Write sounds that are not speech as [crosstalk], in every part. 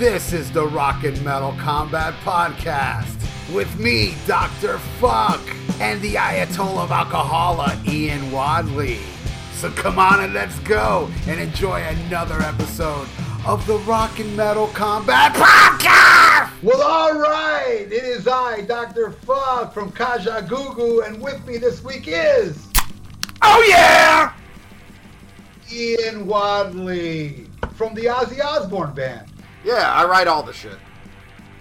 This is the Rock and Metal Combat Podcast with me, Dr. Fuck, and the Ayatollah of Alcohola, Ian Wadley. So come on and let's go and enjoy another episode of the Rock and Metal Combat Podcast! Well, all right. It is I, Dr. Fuck from Kajagoogoo, and with me this week is Oh yeah! Ian Wadley from the Ozzy Osbourne Band. Yeah, I write all the shit.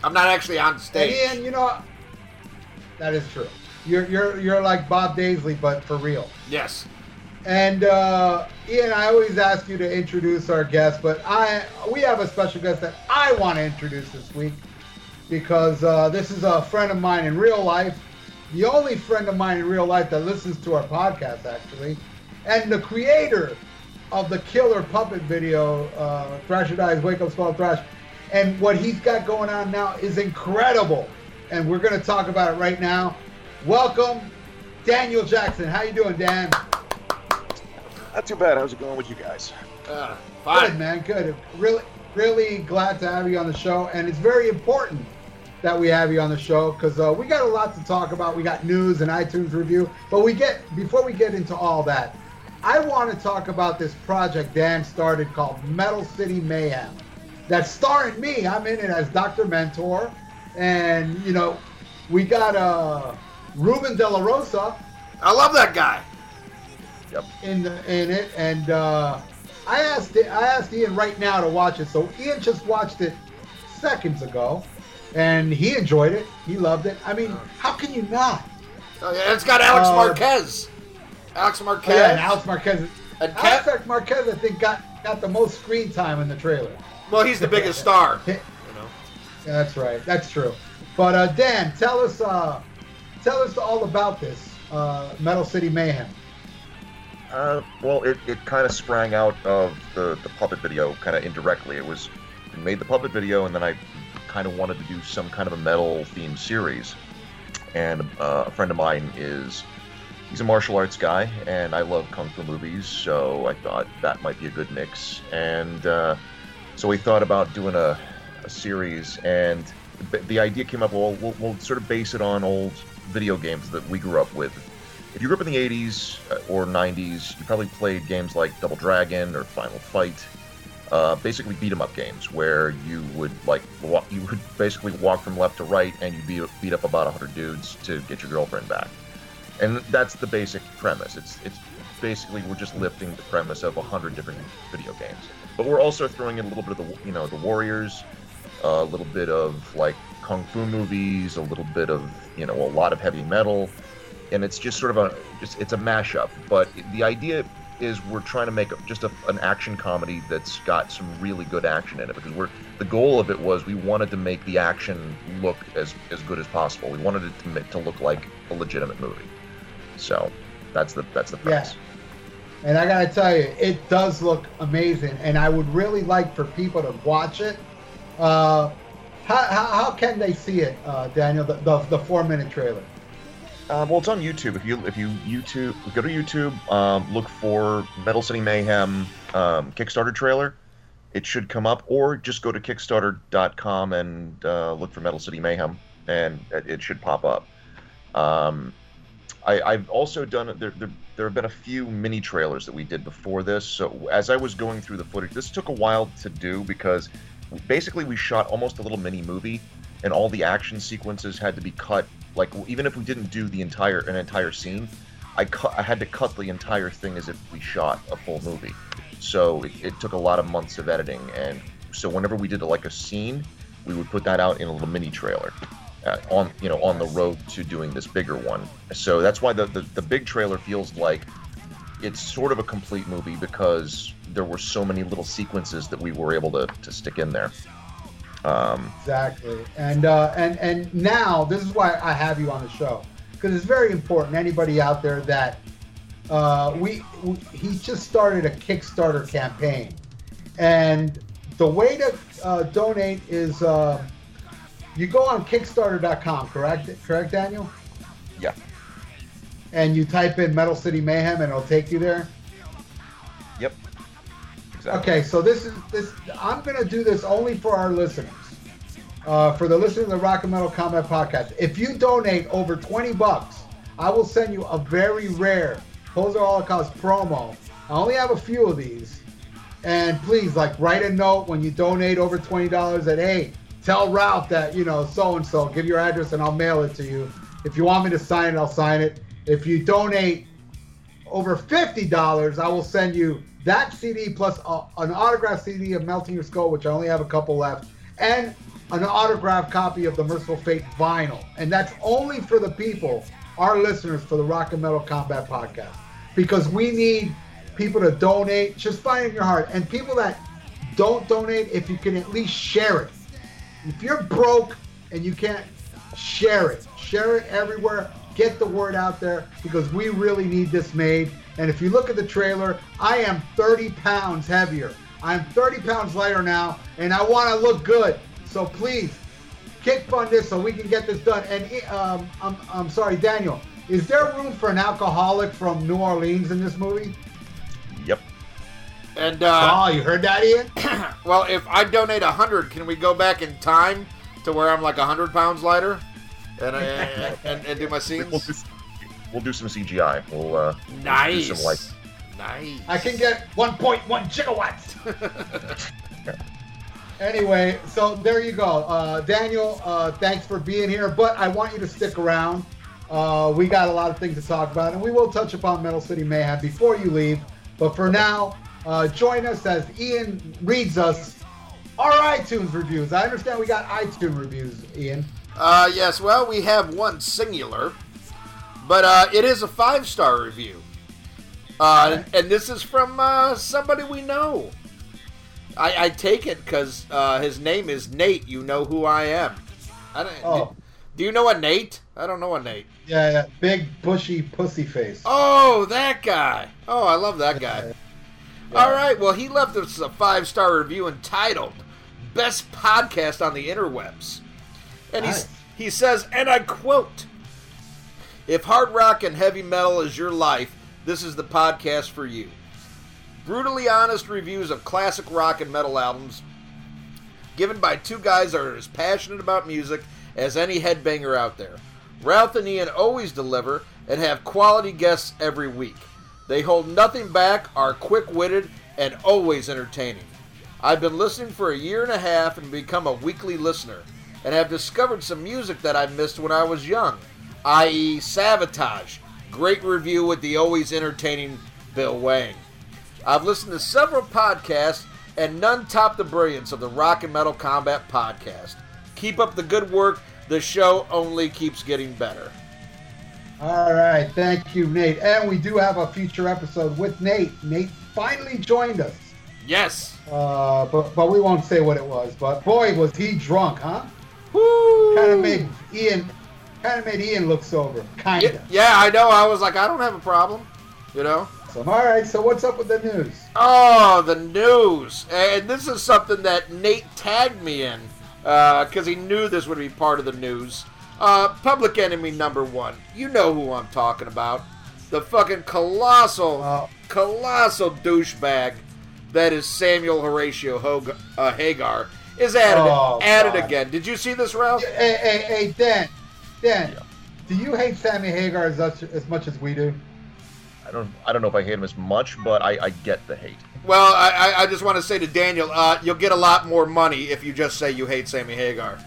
I'm not actually on And stage. Ian, you know, that is true. You're you're you're like Bob Daisley, but for real. Yes. And uh, Ian, I always ask you to introduce our guest, but I we have a special guest that I want to introduce this week because uh, this is a friend of mine in real life, the only friend of mine in real life that listens to our podcast actually, and the creator of the killer puppet video, uh, Thrash or Dies, Wake Up Small Thrash, and what he's got going on now is incredible, and we're gonna talk about it right now. Welcome, Daniel Jackson. How you doing, Dan? Not too bad. How's it going with you guys? Uh, Good, man. Good. Really, really glad to have you on the show, and it's very important that we have you on the show because uh, we got a lot to talk about. We got news and iTunes review, but we get before we get into all that, I want to talk about this project Dan started called Metal City Mayhem. That's starring me. I'm in it as Dr. Mentor, and you know, we got uh, Ruben De La Rosa I love that guy. Yep. in the in it, and uh, I asked I asked Ian right now to watch it. So Ian just watched it seconds ago, and he enjoyed it. He loved it. I mean, how can you not? Oh, yeah, it's got Alex Uh, Marquez. Alex Marquez. Oh, yeah, and Alex Marquez. And Alex Marquez, I think, got got the most screen time in the trailer. Well, he's the biggest star. You [laughs] know. That's right. That's true. But uh, Dan, tell us uh, tell us all about this uh, Metal City Mayhem. Uh, well, it, it kind of sprang out of the, the puppet video kind of indirectly. It was we made the puppet video, and then I kind of wanted to do some kind of a metal themed series. And uh, a friend of mine is he's a martial arts guy, and I love kung fu movies, so I thought that might be a good mix. And uh, so we thought about doing a, a series, and the, idea came up. Well, we'll, we'll sort of base it on old video games that we grew up with. If you grew up in the 80s or 90s, you probably played games like Double Dragon or Final Fight. Uh, basically beat 'em up games where you would like walk, you would basically walk from left to right and you beat, beat up about 100 dudes to get your girlfriend back. And that's the basic premise. It's it's basically we're just lifting the premise of 100 different video games. But we're also throwing in a little bit of the you know the Warriors, a little bit of like kung fu movies, a little bit of you know a lot of heavy metal, and it's just sort of a just it's a mashup. But the idea is we're trying to make just a, an action comedy that's got some really good action in it because we're the goal of it was we wanted to make the action look as as good as possible. We wanted it to, to look like a legitimate movie. So that's the that's the premise. And I gotta tell you, it does look amazing, and I would really like for people to watch it. Uh, how, how, how can they see it, uh, Daniel? The, the, the four minute trailer. Uh, well, it's on YouTube. If you if you YouTube go to YouTube, um, look for Metal City Mayhem um, Kickstarter trailer. It should come up, or just go to Kickstarter.com and uh, look for Metal City Mayhem, and it, should pop up. Um, I, I've also done there, there. There have been a few mini trailers that we did before this. So as I was going through the footage, this took a while to do because basically we shot almost a little mini movie, and all the action sequences had to be cut. Like even if we didn't do the entire an entire scene, I cut. I had to cut the entire thing as if we shot a full movie. So it, it took a lot of months of editing, and so whenever we did like a scene, we would put that out in a little mini trailer. Uh, on you know on the road to doing this bigger one so that's why the, the the big trailer feels like it's sort of a complete movie because there were so many little sequences that we were able to, to stick in there um, Exactly. And uh, and and now this is why I have you on the show because it's very important. Anybody out there that uh, we, we he just started a Kickstarter campaign, and the way to uh, donate is uh, you go on Kickstarter.com. Correct? Correct, Daniel? yeah And you type in Metal City Mayhem, and it'll take you there. yep Exactly. Okay, so this is this. I'm gonna do this only for our listeners, uh, for the listeners of the Rock and Metal Combat Podcast. If you donate over 20 bucks, I will send you a very rare Poser Holocaust promo. I only have a few of these, and please, like, write a note when you donate over twenty dollars. That hey, tell Ralph that you know so and so. Give your address, and I'll mail it to you. If you want me to sign it, I'll sign it. If you donate over fifty dollars, I will send you that CD plus a, an autographed CD of Melting Your Skull, which I only have a couple left, and an autographed copy of the Merciful Fate vinyl. And that's only for the people, our listeners, for the Rock and Metal Combat Podcast, because we need people to donate. Just find in your heart, and people that don't donate, if you can at least share it. If you're broke and you can't share it, share it everywhere. Get the word out there because we really need this made. And if you look at the trailer, I am 30 pounds heavier. I'm 30 pounds lighter now, and I want to look good. So please, kick fund this so we can get this done. And um, I'm, I'm sorry, Daniel, is there room for an alcoholic from New Orleans in this movie? Yep. And uh, oh, you heard that, Ian? [clears throat] well, if I donate a hundred, can we go back in time to where I'm like a hundred pounds lighter, and, uh, and and do my scenes? We'll do, we'll do some CGI. We'll uh, nice. Do some like. Nice. I can get 1.1 gigawatts. [laughs] anyway, so there you go. Uh, Daniel, uh, thanks for being here, but I want you to stick around. Uh, we got a lot of things to talk about, and we will touch upon Metal City Mayhem before you leave. But for now, uh, join us as Ian reads us our iTunes reviews. I understand we got iTunes reviews, Ian. Uh, yes, well, we have one singular, but uh, it is a five star review. Uh, and this is from uh, somebody we know. I, I take it because uh, his name is Nate. You know who I am. I don't, Oh. do, do you know a Nate? I don't know a Nate. Yeah, yeah, big bushy pussy face. Oh, that guy. Oh, I love that guy. All right, well, he left us a five star review entitled Best Podcast on the Interwebs. And Nice. he says, and I quote If hard rock and heavy metal is your life, this is the podcast for you. Brutally honest reviews of classic rock and metal albums given by two guys that are as passionate about music as any headbanger out there. Ralph and Ian always deliver and have quality guests every week. They hold nothing back, are quick witted, and always entertaining. I've been listening for a year and a half and become a weekly listener, and have discovered some music that I missed when I was young, i.e., Sabotage. Great review with the always entertaining Bill Wang. I've listened to several podcasts, and none top the brilliance of the Rock and Metal Combat podcast. Keep up the good work. The show only keeps getting better. All right, thank you, Nate. And we do have a future episode with Nate. Nate finally joined us, Yes. uh, but but we won't say what it was. But boy, was he drunk, huh? Woo! Kind of made Ian, kind of made Ian look sober, kind Yeah, of. yeah, I know. I was like, I don't have a problem. You know? So, all right, so what's up with the news? Oh, the news. And this is something that Nate tagged me in because he knew this would be part of the news. Uh, public enemy number one. You know who I'm talking about. The fucking colossal, Uh, colossal douchebag that is Samuel Horatio Hog- uh, Hagar is at it, Oh, at it God. again. Did you see this, Ralph? Hey, hey, hey, Dan, Dan, Yeah. do you hate Sammy Hagar as much, as much as we do? I don't. I don't know if I hate him as much, but I, I get the hate. Well, I, I- I just want to say to Daniel, uh, you'll get a lot more money if you just say you hate Sammy Hagar.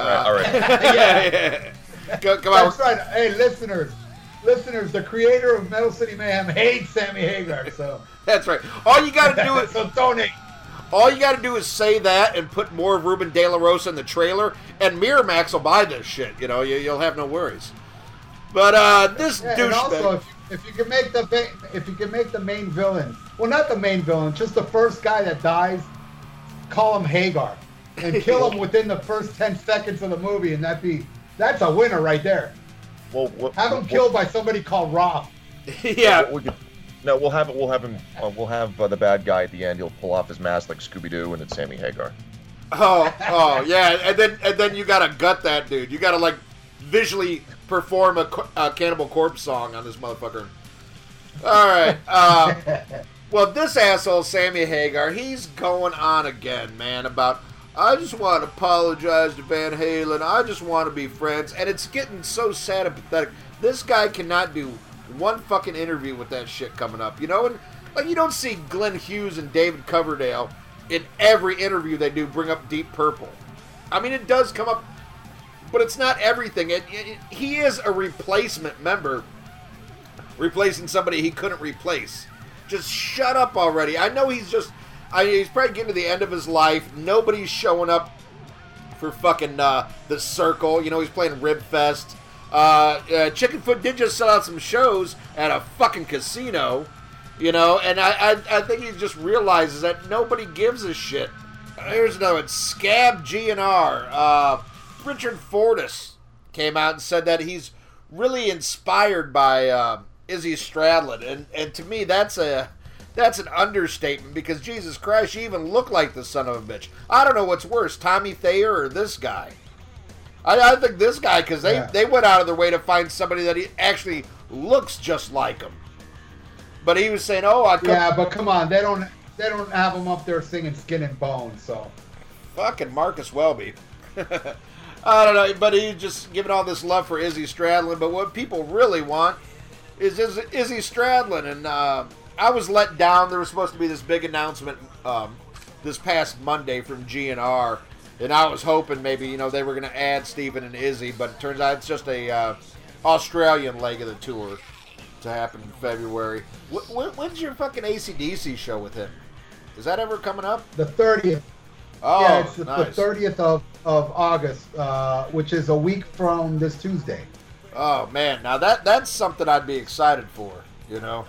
All right. All right. [laughs] [laughs] yeah, yeah. Go, come on. That's right. Hey, listeners, listeners, the creator of Metal City Mayhem hates Sammy Hagar, so [laughs] That's right. All you got to do is so donate. all you got to do is say that and put more of Ruben De La Rosa in the trailer, and Miramax will buy this shit. You know, you, you'll have no worries. But uh, this Yeah, and also, douchebag. if, if you can make the if you can make the main villain, well, not the main villain, just the first guy that dies, call him Hagar, and kill him within the first ten seconds of the movie, and that be that's a winner right there. Well, we'll Have him we'll- killed by somebody called Rob. [laughs] yeah. We could, no, we'll have it. we'll have him. Uh, we'll have uh, the bad guy at the end. He'll pull off his mask like Scooby Doo, and it's Sammy Hagar. Oh, oh, yeah. And then and then you gotta gut that dude. You gotta like visually perform a, a Cannibal Corpse song on this motherfucker. All right. [laughs] Uh, Well, this asshole, Sammy Hagar, he's going on again, man, about I just want to apologize to Van Halen. I just want to be friends. And it's getting so sad and pathetic. This guy cannot do one fucking interview with that shit coming up, you know? And like you don't see Glenn Hughes and David Coverdale in every interview they do bring up Deep Purple. I mean, it does come up, but it's not everything. It, it, he is a replacement member, replacing somebody he couldn't replace. Just shut up already. I know he's just. I mean, he's probably getting to the end of his life. Nobody's showing up for fucking uh, the circle. You know, he's playing Rib Fest. Uh, uh, Chickenfoot did just sell out some shows at a fucking casino. You know, and I, I, I think he just realizes that nobody gives a shit. Here's another one. Scab GNR. Uh, Richard Fortus came out and said that he's really inspired by uh, Izzy Stradlin, and and to me that's a that's an understatement because Jesus Christ, you even look like the son of a bitch. I don't know what's worse, Tommy Thayer or this guy. I, I think this guy because they Yeah. they went out of their way to find somebody that he actually looks just like him. But he was saying, "Oh, I come Yeah, but come on, they don't they don't have him up there singing Skin and Bones, so fucking Marcus Welby." [laughs] I don't know, but he's just giving all this love for Izzy Stradlin. But what people really want is Izzy, Izzy Stradlin, and uh, I was let down. There was supposed to be this big announcement um, this past Monday from GNR, and I was hoping maybe you know they were going to add Steven and Izzy, but it turns out it's just a uh, Australian leg of the tour to happen in February. Wh- wh- when's your fucking ACDC show with him? Is that ever coming up? the thirtieth. Oh, yeah, it's the thirtieth of of August, uh, which is a week from this Tuesday. Oh man, now that that's something I'd be excited for. You know.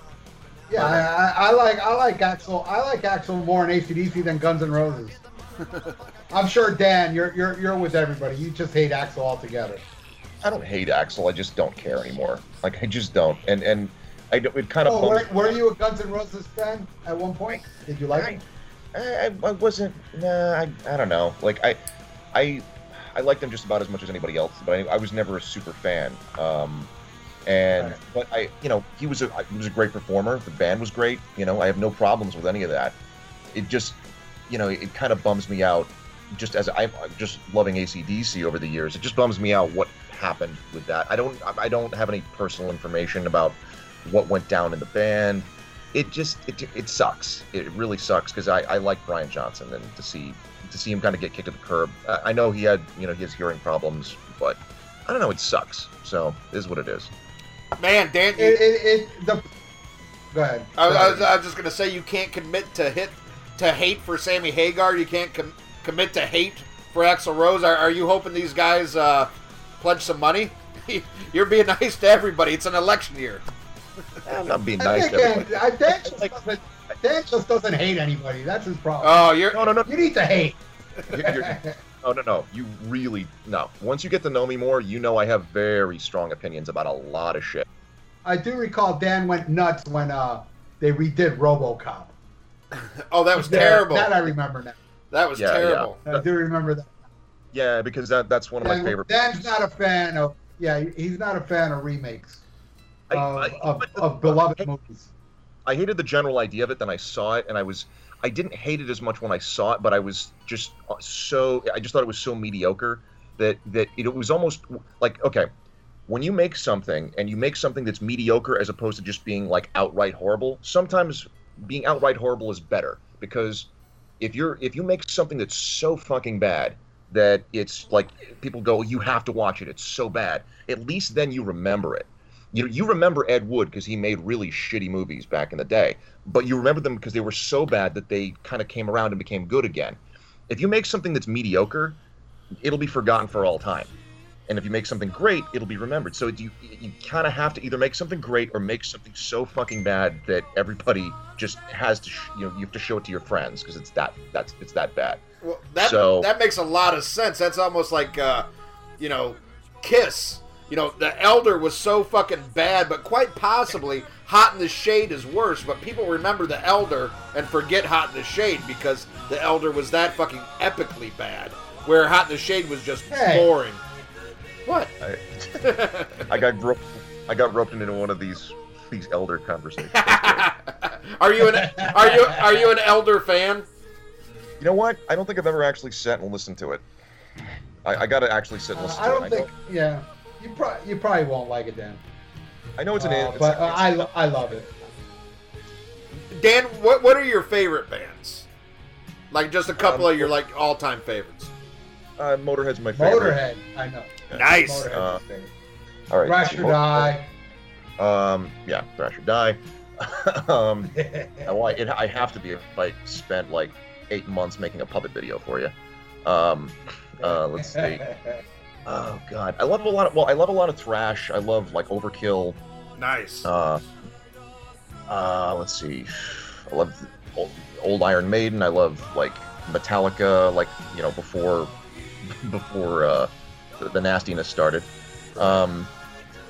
Yeah, I, I, like I like Axl. I like Axl more in ACDC than Guns N' Roses. [laughs] I'm sure Dan, you're you're you're with everybody. You just hate Axl altogether. I don't hate Axl. I just don't care anymore. Like I just don't. And and I don't, it kind of Oh, were, were you a Guns N' Roses fan at one point? Did you like? I, I, I wasn't. Nah, I, I don't know. Like I, I, I liked them just about as much as anybody else, but I, I was never a super fan. Um, and Right. but I, you know, he was a he was a great performer. The band was great. You know, I have no problems with any of that. It just, you know, it kind of bums me out. Just as I'm just loving ACDC over the years, it just bums me out what happened with that. I don't I don't have any personal information about what went down in the band it just it, it sucks. It really sucks because I, I like Brian Johnson and to see to see him kind of get kicked to the curb. I, I know he had you know he has hearing problems, but I don't know. It sucks. So it is what it is. Man, Dan, you, It, it, it the. Go ahead. I, Go I, was. I was just gonna say you can't commit to hit to hate for Sammy Hagar. You can't com- commit to hate for Axl Rose. Are, are you hoping these guys uh, pledge some money? [laughs] You're being [laughs] nice to everybody. It's an election year. I'm not being I nice think to everybody. Dan, I- Dan, just Like- doesn't, Dan just doesn't hate anybody. That's his problem. Oh, you're No, no, no, you need to hate. You're- you're- no, no, no. You really no. Once you get to know me more, you know I have very strong opinions about a lot of shit. I do recall Dan went nuts when uh, they redid RoboCop. [laughs] oh that was That- terrible. That I remember now. That was Yeah, yeah. terrible. I do remember that. Yeah, because that that's one of my favorite. Dan's not a fan of. Yeah, he's not a fan of remakes I- of, I- of, the- of beloved movies. I hated the general idea of it. Then I saw it, and I was I didn't hate it as much when I saw it, but I was just uh, so I just thought it was so mediocre that that it was almost like okay, when you make something and you make something that's mediocre as opposed to just being like outright horrible. Sometimes being outright horrible is better because if you're if you make something that's so fucking bad that it's like people go you have to watch it it's so bad at least then you remember it you you remember Ed Wood because he made really shitty movies back in the day, but you remember them because they were so bad that they kind of came around and became good again. If you make something that's mediocre, it'll be forgotten for all time. And if you make something great, it'll be remembered. So you you kind of have to either make something great or make something so fucking bad that everybody just has to sh- you know you have to show it to your friends because it's that that's it's that bad. Well, that So- that makes a lot of sense. That's almost like, uh, you know, Kiss. You know, the Elder was so fucking bad, but quite possibly Hot in the Shade is worse. But people remember the Elder and forget Hot in the Shade because the Elder was that fucking epically bad. Where Hot in the Shade was just Hey. boring. What? I, I got roped, I got roped into one of these these elder conversations. [laughs] are you an are you are you an Elder fan? You know what? I don't think I've ever actually sat and listened to it. I, I got to actually sit and Uh, listen I to don't it. think. Yeah, you probably you probably won't like it Dan. I know it's an. Uh, it's but a- uh, it's- I lo- I love it. Dan, what what are your favorite bands? Like just a couple Um, of your like all time favorites. uh, Motorhead's my favorite. Motorhead, I know. Nice. Uh. All right. Crash so or Die. Um, yeah, Thrash or Die. [laughs] um, well, I, it, I have to be if I spent like eight months making a puppet video for you. Um, uh, let's see. [laughs] Oh God, I love a lot of. Well, I love a lot of thrash. I love like Overkill. Nice. Uh, uh, let's see. I love old, old Iron Maiden. I love like Metallica. Like you know before [laughs] before uh, the, the nastiness started. Um,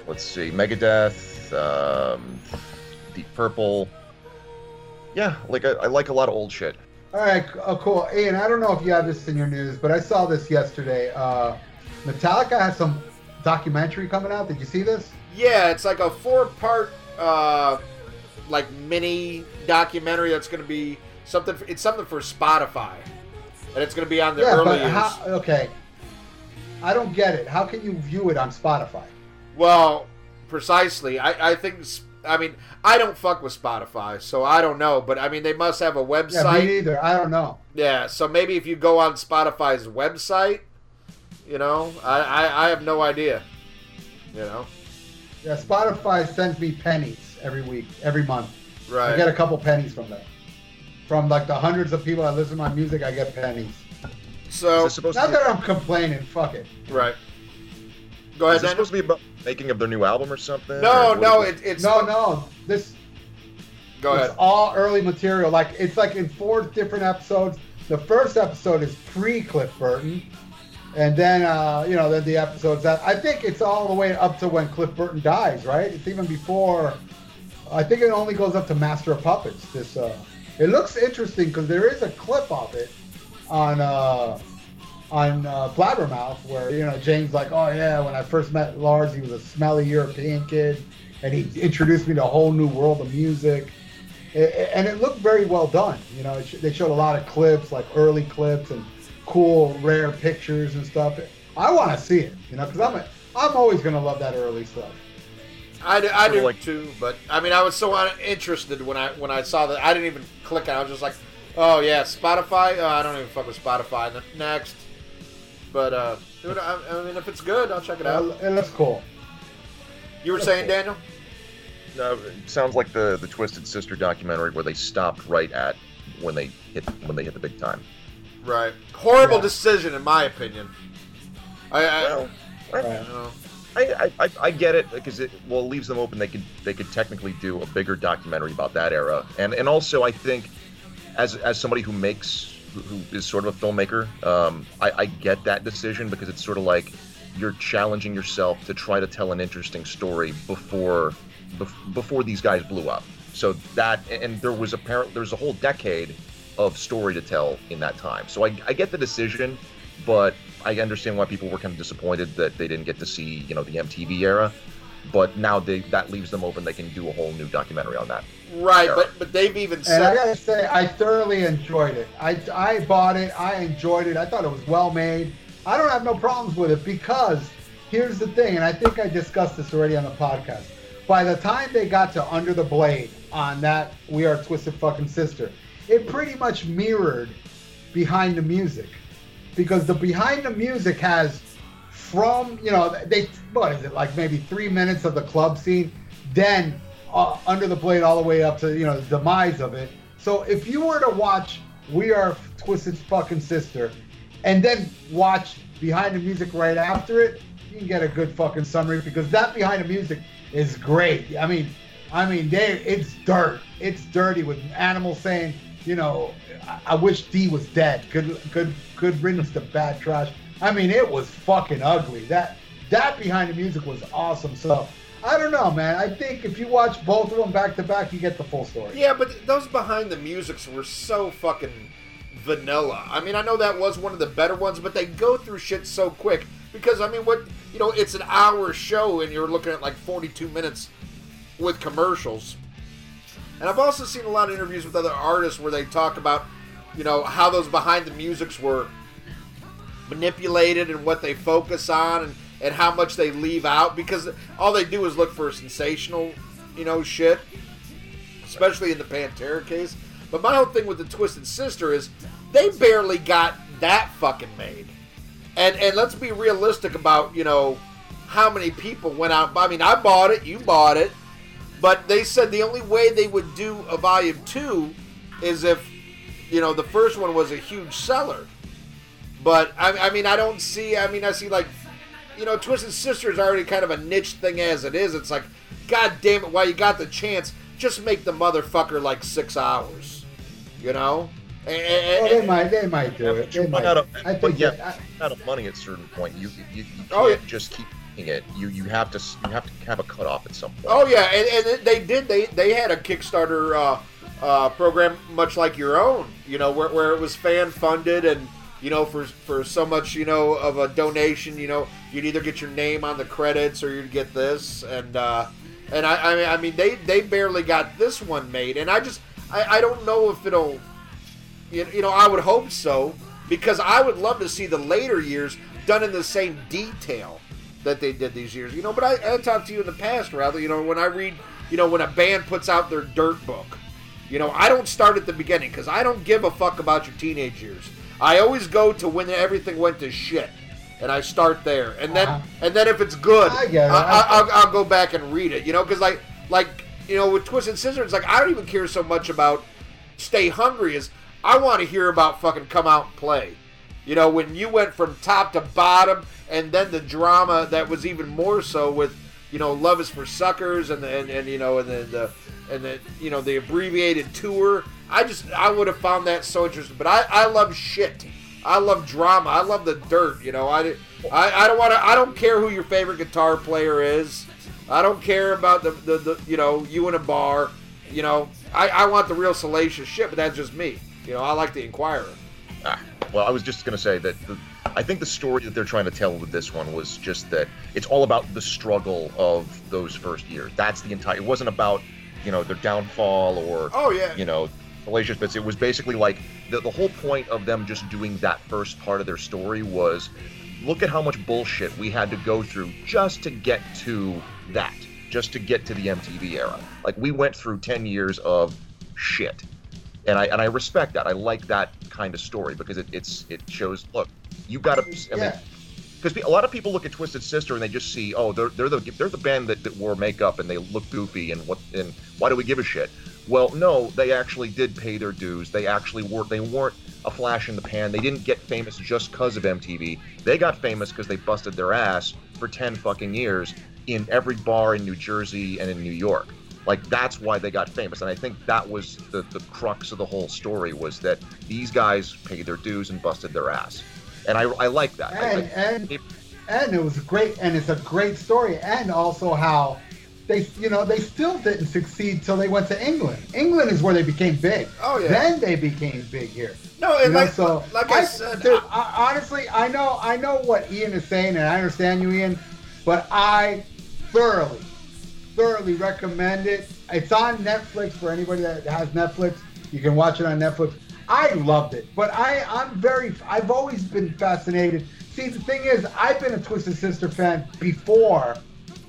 let's see. Megadeth. Um, Deep Purple. Yeah, like I, I like a lot of old shit. All right, oh, cool. Ian, I don't know if you have this in your news, but I saw this yesterday. Uh, Metallica has some documentary coming out. Did you see this? Yeah, it's like a four part uh like mini documentary that's going to be something for, it's something for Spotify. And it's going to be on the yeah, early but years. how? Okay, I don't get it. How can you view it on Spotify? Well, precisely. I, I think. I mean, I don't fuck with Spotify, so I don't know. But I mean, they must have a Yeah, me website. neither. I don't know. Yeah. so maybe if you go on Spotify's website, you know, I, I, I have no idea. You know, Yeah, Spotify sends me pennies every week, every month. Right. I get a couple pennies from them. From like the hundreds of people that listen to my music, I get pennies. So Not to be, that I'm complaining. Fuck it. right. Go ahead, is this supposed to be about making of their new album or something? No, or no, is it, it's No, no. This Go it's ahead. all early material. Like it's like in four different episodes. The first episode is pre Cliff Burton, and then uh, you know then the episodes that I think it's all the way up to when Cliff Burton dies. Right? It's even before. I think it only goes up to Master of Puppets. This uh, it looks interesting because there is a clip of it on uh, on uh, Blabbermouth where you know James like, oh yeah, when I first met Lars, he was a smelly European kid, and he introduced me to a whole new world of music, I- I- and it looked very well done. You know, it sh- they showed a lot of clips, like early clips and cool, rare pictures and stuff. I want to see it, you know, because I'm a, I'm always gonna love that early stuff. I do, I do like- too, but I mean, I was so interested when I when I saw that. I didn't even click on. it. I was just like, oh yeah, Spotify. Oh, I don't even fuck with Spotify. Ne- Next, but uh, dude, I, I mean, if it's good, I'll check it out. It looks cool. You were saying, Daniel? No, it sounds like the the Twisted Sister documentary where they stopped right at when they hit when they hit the big time. Right. Horrible Yeah. decision, in my opinion. I, I, Well, I know. I, I, I- get it because it well it leaves them open. They could they could technically do a bigger documentary about that era, and and also I think as as somebody who makes who- is sort of a filmmaker, um, I, I get that decision because it's sort of like you're challenging yourself to try to tell an interesting story before bef- before these guys blew up. So that and there was apparent there's a whole decade of story to tell in that time. So I, I get the decision, but I understand why people were kind of disappointed that they didn't get to see you know the MTV era. But now they that leaves them open. They can do a whole new documentary on that. Right, Yeah. but but they've even And I said gotta say, I thoroughly enjoyed it. I, I bought it. I enjoyed it. I thought it was well made. I don't have no problems with it because here's the thing, and I think I discussed this already on the podcast. By the time they got to Under the Blade on that We Are Twisted Fucking Sister, it pretty much mirrored Behind the Music. Because the Behind the Music has from, you know, they, what is it, like maybe three minutes of the club scene, then uh, Under the Blade all the way up to, you know, the demise of it. So if you were to watch We Are Twisted Fucking Sister and then watch Behind the Music right after it, you can get a good fucking summary because that Behind the Music is great. I mean, I mean, they it's dirt. It's dirty with animals saying, you know, I, I wish Dee was dead. Good, good, good riddance to bad trash. I mean, it was fucking ugly. That that Behind the Music was awesome. So I don't know, man. I think if you watch both of them back to back, you get the full story. Yeah, but those behind the musics were so fucking vanilla. I mean, I know that was one of the better ones, but they go through shit so quick because I mean, what you know, it's an hour show and you're looking at like 42 minutes with commercials. And I've also seen a lot of interviews with other artists where they talk about, you know, how those behind the musics were manipulated and what they focus on and, and how much they leave out because all they do is look for sensational, you know, shit. Especially in the Pantera case. But my whole thing with the Twisted Sister is they barely got that fucking made. And and let's be realistic about, you know, how many people went out. I mean, I bought it, you bought it, but they said the only way they would do a volume two is if, you know, the first one was a huge seller. But I, I mean, I don't see. I mean, I see like, you know, Twisted Sister is already kind of a niche thing as it is. It's like, god damn it, while you got the chance, just make the motherfucker like six hours. You know. And, and, Well, they might, they might do it. They You might. out of, I but think yeah, that- I- out of money at a certain point. You you, you can't Oh, yeah. just keep making it. You you have to you have to have a cutoff at some point. Oh yeah, and, and they did. They they had a Kickstarter uh, uh, program much like your own. You know, where, where it was fan funded, and you know, for for so much, you know, of a donation, you know, you'd either get your name on the credits or you'd get this, and uh, and I I mean, I mean they they barely got this one made, and I just I, I don't know if it'll. You, you know, I would hope so because I would love to see the later years done in the same detail that they did these years. You know, but I, I talked to you in the past, rather. You know, when I read, you know, when a band puts out their dirt book, you know, I don't start at the beginning because I don't give a fuck about your teenage years. I always go to when everything went to shit, and I start there, and then Uh-huh. and then if it's good, I get it. I, I, will I'll go back and read it. You know, because like like you know with Twisted Scissors, it's like I don't even care so much about Stay Hungry as I want to hear about fucking come out and play. You know, when you went from top to bottom, and then the drama that was even more so with, you know, Love is for Suckers, and and, and you know, and the, the and the you know the abbreviated tour. I just I would have found that so interesting. But I I love shit. I love drama. I love the dirt. You know, I I, I don't want to. I don't care who your favorite guitar player is. I don't care about the, the, the you know you in a bar. You know, I, I want the real salacious shit, but that's just me. You know, I like the Inquirer. Ah, well, I was just going to say that the, I think the story that they're trying to tell with this one was just that it's all about the struggle of those first years. That's the entire. It wasn't about you know their downfall or Oh yeah. you know fallacious bits. It was basically like the, the whole point of them just doing that first part of their story was look at how much bullshit we had to go through just to get to that, just to get to the MTV era. Like we went through 10 years of shit. And I and I respect that. I like that kind of story because it, it's it shows look, you got to I mean because a lot of people look at Twisted Sister and they just see, oh, they're, they're the they're the band that, that wore makeup and they look goofy and what and why do we give a shit? Well, no, they actually did pay their dues. They actually were they weren't a flash in the pan. They didn't get famous just because of MTV. They got famous because they busted their ass for ten fucking years in every bar in New Jersey and in New York. Like that's why they got famous, and I think that was the the crux of the whole story was that these guys paid their dues and busted their ass, and I I like that. And I- and and it was great and it's a great story and also how they you know they still didn't succeed till they went to england england is where they became big Oh, yeah. then they became big here No, and You know, like, so like I, said, dude, I, honestly, I know, I know what Ian is saying, and I understand you, Ian. But I thoroughly, thoroughly recommend it. It's on Netflix for anybody that has Netflix. You can watch it on Netflix. I loved it, but I, I'm very, I've always been fascinated. See, the thing is, I've been a Twisted Sister fan before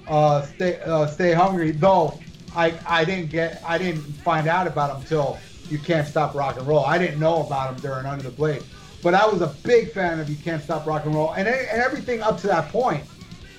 uh, Stay, uh, Stay Hungry, though I, I didn't get, I didn't find out about them till You Can't Stop Rock and Roll. I didn't know about them during Under the Blade, but I was a big fan of You Can't Stop Rock and Roll, and, and everything up to that point,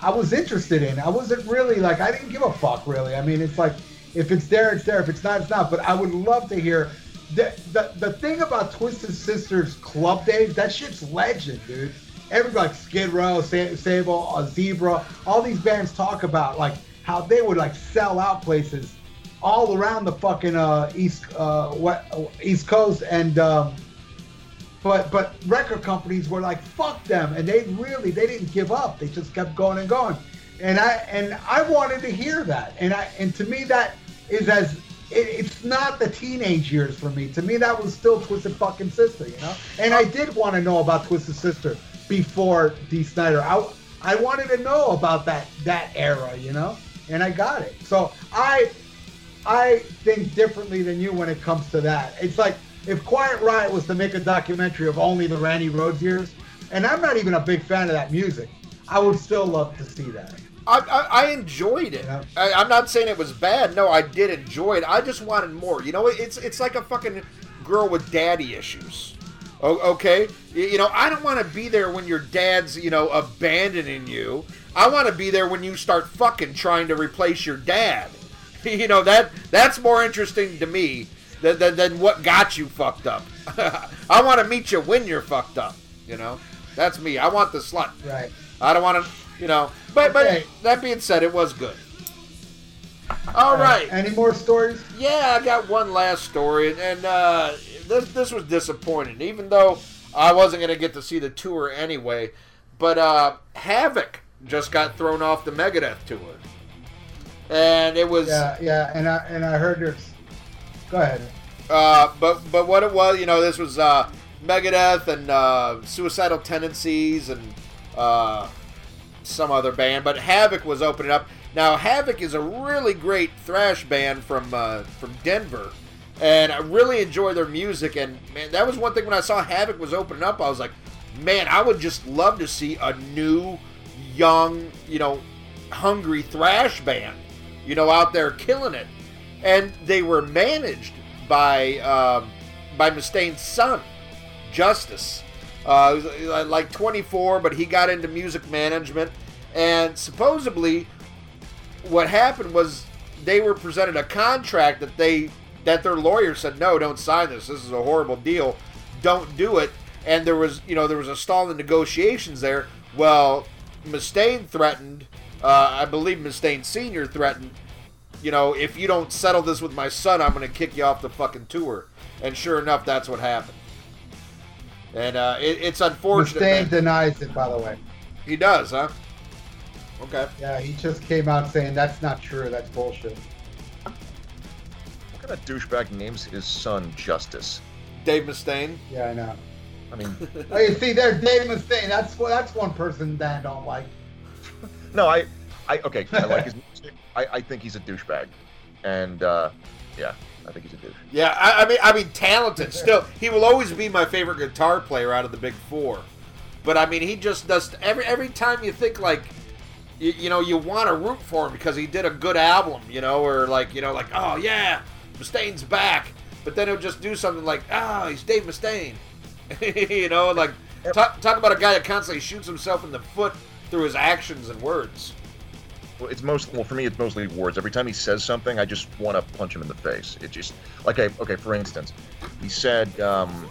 I was interested in. I wasn't really like, I didn't give a fuck really. I mean, it's like, if it's there, it's there. If it's not, it's not. But I would love to hear. The, the, the thing about Twisted Sisters club days, that shit's legend, dude. Everybody, like Skid Row, Sa- Sable, uh, Zebra, all these bands talk about like how they would like sell out places all around the fucking uh, east uh, uh, East Coast, and um, but but record companies were like fuck them, and they really they didn't give up. They just kept going and going, and I and I wanted to hear that, and I and to me that is as it, it's not the teenage years for me. To me, that was still Twisted fucking Sister, you know. And I did want to know about Twisted Sister before Dee Snider. I I wanted to know about that that era, you know, and I got it. So I I think differently than you when it comes to that. It's like if Quiet Riot was to make a documentary of only the Randy Rhoads years, and I'm not even a big fan of that music, I would still love to see that. I, I, I enjoyed it. Yeah. I, I'm not saying it was bad. No, I did enjoy it. I just wanted more. You know, it's it's like a fucking girl with daddy issues. O- okay, you know, I don't want to be there when your dad's you know abandoning you. I want to be there when you start fucking trying to replace your dad. [laughs] you know that that's more interesting to me than, than what got you fucked up. [laughs] I want to meet you when you're fucked up. You know, that's me. I want the slut. Right. I don't want to, you know. But Okay. but that being said, it was good. All right. Any more stories? Yeah, I got one last story, and, uh, this this was disappointing. Even though I wasn't gonna get to see the tour anyway, but uh, Havok just got thrown off the Megadeth tour, and it was. Yeah, yeah. And I and I heard there's. Go ahead. Uh, but but what it was, you know, this was uh, Megadeth and uh, Suicidal Tendencies and uh, some other band, but Havok was opening up. Now Havok is a really great thrash band from uh, from Denver, and I really enjoy their music. And man, that was one thing when I saw Havok was opening up, I was like, man, I would just love to see a new, young, you know, hungry thrash band, you know, out there killing it. And they were managed by um, by Mustaine's son, Justice. Uh, uh, like 24, but he got into music management, and supposedly, what happened was they were presented a contract that they that their lawyer said no, don't sign this. This is a horrible deal. Don't do it. And there was you know there was a stall in negotiations there. Well, Mustaine threatened. Uh, I believe Mustaine Senior threatened you know, if you don't settle this with my son, I'm going to kick you off the fucking tour. And sure enough, that's what happened. And uh, it, it's unfortunate. Mustaine denies it, by the way. He does, huh? Okay. Yeah, he just came out saying that's not true. That's bullshit. What kind of douchebag names his son Justice? Dave Mustaine. Yeah, I know. I mean, [laughs] Oh, you see, there's Dave Mustaine. That's that's one person that I don't like. [laughs] no, I, I okay, I like his music. [laughs] I, I think he's a douchebag, and uh, yeah, I think he's a douche. Yeah, I, I mean, I mean, talented. Still, he will always be my favorite guitar player out of the big four. But I mean, he just does every every time you think like, you, you know, you want to root for him because he did a good album, you know, or like you know, like oh yeah, Mustaine's back. But then he'll just do something like, oh, he's Dave Mustaine, [laughs] you know, like talk, talk about a guy that constantly shoots himself in the foot through his actions and words. It's most well for me. It's mostly words. Every time he says something, I just want to punch him in the face. It just like okay, okay. For instance, he said, um,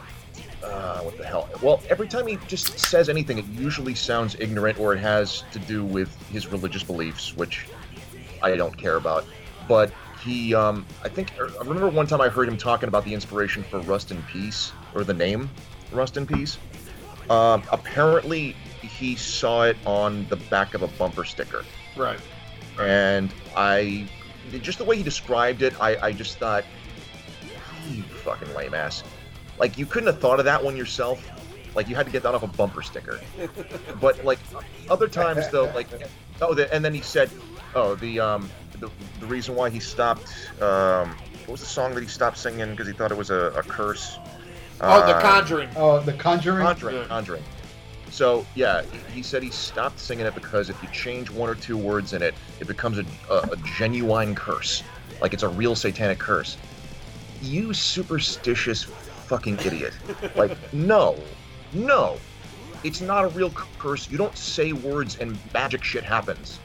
uh, "What the hell?" Well, every time he just says anything, it usually sounds ignorant or it has to do with his religious beliefs, which I don't care about. But he, um, I think, I remember one time I heard him talking about the inspiration for Rust in Peace or the name Rust in Peace. Um, apparently, he saw it on the back of a bumper sticker Right. And I just the way he described it, I, I just thought, you fucking lame ass. Like you couldn't have thought of that one yourself. Like you had to get that off a bumper sticker. but like other times though, like oh, the, and then he said, oh, the um, the, the reason why he stopped, um, what was the song that he stopped singing because he thought it was a, a curse? Oh, The Uh, Conjuring. Oh, The Conjuring. Conjuring, Yeah. Conjuring. So yeah, he said he stopped singing it because if you change one or two words in it, it becomes a, a, a genuine curse, like it's a real satanic curse. You superstitious fucking idiot! Like [laughs] no, no, it's not a real curse. You don't say words and magic shit happens.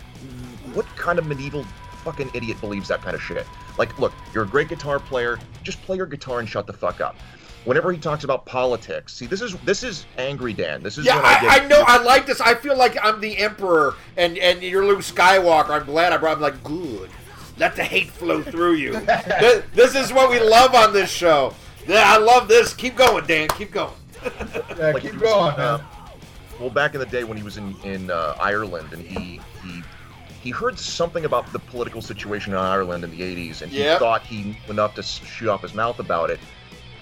What kind of medieval fucking idiot believes that kind of shit? Like, look, you're a great guitar player. Just play your guitar and shut the fuck up. Whenever he talks about politics, see, this is this is angry Dan. This is Yeah, when I, I, get, I know. I like this. I feel like I'm the emperor, and and you're Luke Skywalker. I'm glad I brought. I'm like, good. Let the hate flow through you. [laughs] this, this is what we love on this show. Yeah, I love this. Keep going, Dan. Keep going. Yeah, like keep he was, going, uh, man. well, back in the day when he was in in uh, Ireland, and he he he heard something about the political situation in Ireland in the '80s, and he Yep. thought he enough to shoot off his mouth about it,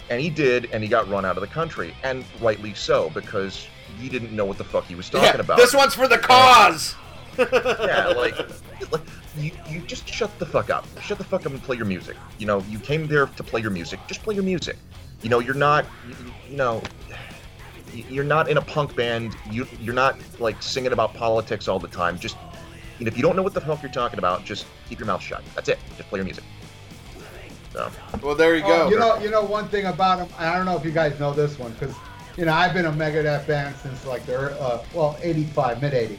and he did, and he got run out of the country, and rightly so because he didn't know what the fuck he was talking Yeah, about. This one's for the cause. yeah, like, like you, you just shut the fuck up. Shut the fuck up and play your music. You know, you came there to play your music. Just play your music. You know, you're not, you, you know, you're not in a punk band. You you're not like singing about politics all the time. Just, you know, if you don't know what the fuck you're talking about, just keep your mouth shut. That's it. Just play your music. So, Well, there you Oh, go. you know, you know one thing about him. I don't know if you guys know this one because, you know, I've been a Megadeth fan since like the uh, well, '85, mid '80s.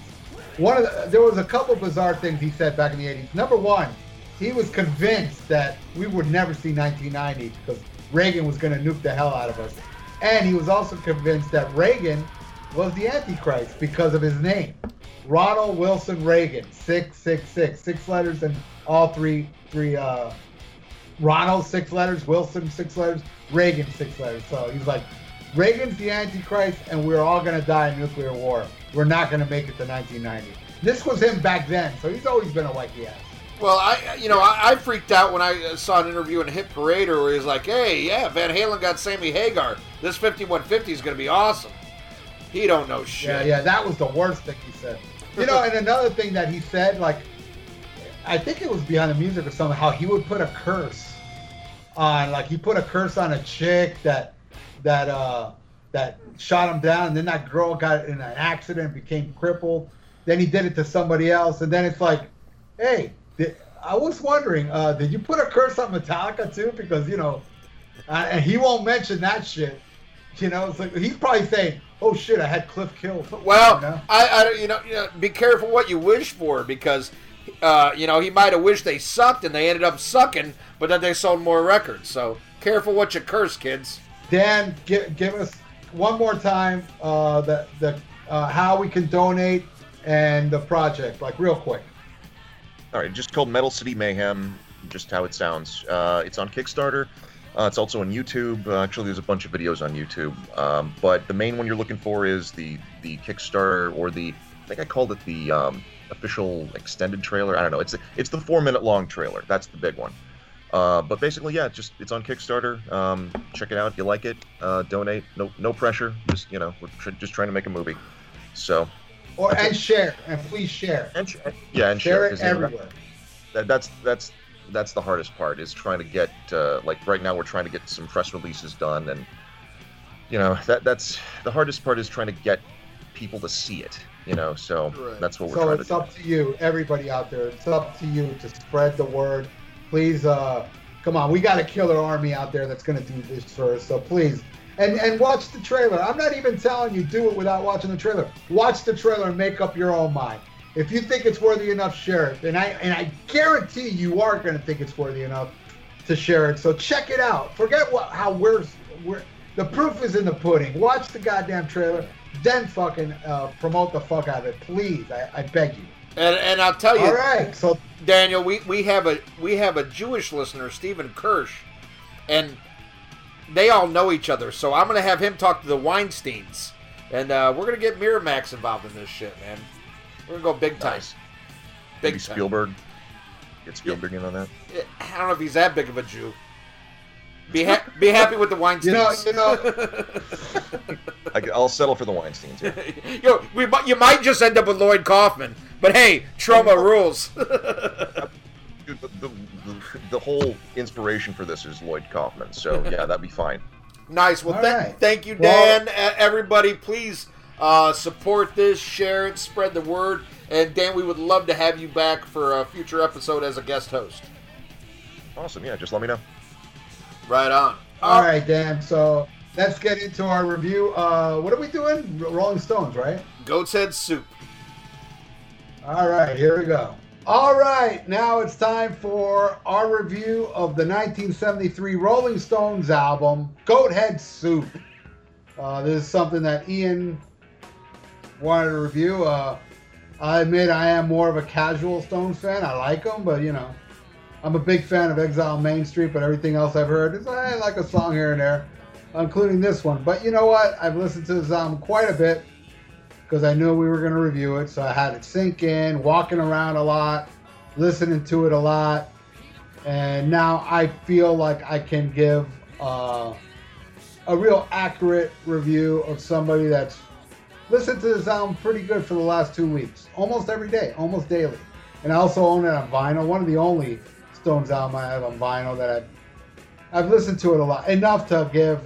One of the, there was a couple bizarre things he said back in the '80s. Number one, he was convinced that we would never see 1990 because Reagan was going to nuke the hell out of us, and he was also convinced that Reagan was the Antichrist because of his name, Ronald Wilson Reagan, six six six, six letters and all three three. uh Ronald six letters, Wilson six letters, Reagan six letters. So he's like, Reagan's the Antichrist, and we're all gonna die in nuclear war. We're not gonna make it to 1990. This was him back then, so he's always been a wacky ass. Well, I you know I, I freaked out when I uh, saw an interview in Hit Parader where he's like, "Hey, yeah, Van Halen got Sammy Hagar. This 5150 is going to be awesome." He don't know shit. Yeah, yeah, that was the worst thing he said. You know, and another thing that he said, like, I think it was behind the music or something, how he would put a curse on, like, he put a curse on a chick that that uh that shot him down, and then that girl got in an accident, became crippled. Then he did it to somebody else, and then it's like, hey, did, I was wondering, uh, did you put a curse on Metallica too? Because you know, uh, and he won't mention that shit. You know, it's like he's probably saying, "Oh shit, I had Cliff killed." Well, you know? I, I don't- you know, you know, be careful what you wish for because, uh, you know, he might have wished they sucked and they ended up sucking, but then they sold more records. So careful what you curse, kids. Dan, give, give us one more time uh, the the uh, how we can donate and the project, like real quick. all right, just called Metal City Mayhem, just how it sounds. Uh, it's on Kickstarter. Uh, it's also on YouTube. Uh, actually, there's a bunch of videos on YouTube. Um, but the main one you're looking for is the the Kickstarter or the I think I called it the um, official extended trailer. I don't know. It's it's the four minute long trailer. That's the big one. Uh, but basically, yeah, just it's on Kickstarter. Um, check it out if you like it. Uh, donate. No no pressure. Just you know, we're tr- just trying to make a movie. So Or and share and please share. and sh- yeah, and Share share it 'cause, you know, that- everywhere. that, that's that's that's the hardest part is trying to get uh, like right now we're trying to get some press releases done and you know that that's the hardest part is trying to get people to see it you know so Right. that's what we're So trying to it's up to you, everybody out there. It's up to you to spread the word. Please, uh, come on. We got a killer army out there that's going to do this for us. So please, and and watch the trailer. I'm not even telling you do it without watching the trailer. Watch the trailer and make up your own mind. If you think it's worthy enough, share it. And I and I guarantee you are going to think it's worthy enough to share it. So check it out. Forget what how we're we're the proof is in the pudding. Watch the goddamn trailer, then fucking uh, promote the fuck out of it, please. I, I beg you. And and I'll tell you, All right. So Daniel, we, we have a we have a Jewish listener, Stephen Kirsch, and they all know each other. So I'm gonna have him talk to the Weinsteins, and uh, we're gonna get Miramax involved in this shit, man. We're gonna go big time. Nice. Big Maybe time. Spielberg get Spielberg in on that I don't know if he's that big of a Jew. Be ha- be happy with the Weinsteins. you know, you know, [laughs] I, will settle for the Weinsteins yeah. [laughs] Yo, we might, you might just end up with Lloyd Kaufman, but hey, Troma [laughs] rules. Dude, the, the, the, the whole inspiration for this is Lloyd Kaufman so yeah that'd be fine nice. Well, All th- right. thank you, Well- Dan. Uh, everybody, please uh, support this, share it, spread the word. And Dan, we would love to have you back for a future episode as a guest host. awesome yeah just let me know Right on. all right, Dan. So let's get into our review. Uh, what are we doing? Rolling Stones, right? Goat's Head Soup. All right, here we go. All right, now it's time for our review of the 1973 Rolling Stones album, Goathead Soup. Uh, this is something that Ian wanted to review. Uh, I admit I am more of a casual Stones fan. I like them, but you know, I'm a big fan of Exile Main Street, but everything else I've heard is I like a song here and there, including this one. But you know what? I've listened to this album quite a bit because I knew we were going to review it. So I had it sink in, walking around a lot, listening to it a lot. And now I feel like I can give uh, a real accurate review of somebody that's listened to this album pretty good for the last two weeks, almost every day, almost daily. and I also own it on vinyl. One of the only Stones album I have on vinyl that I've I've listened to it a lot enough to give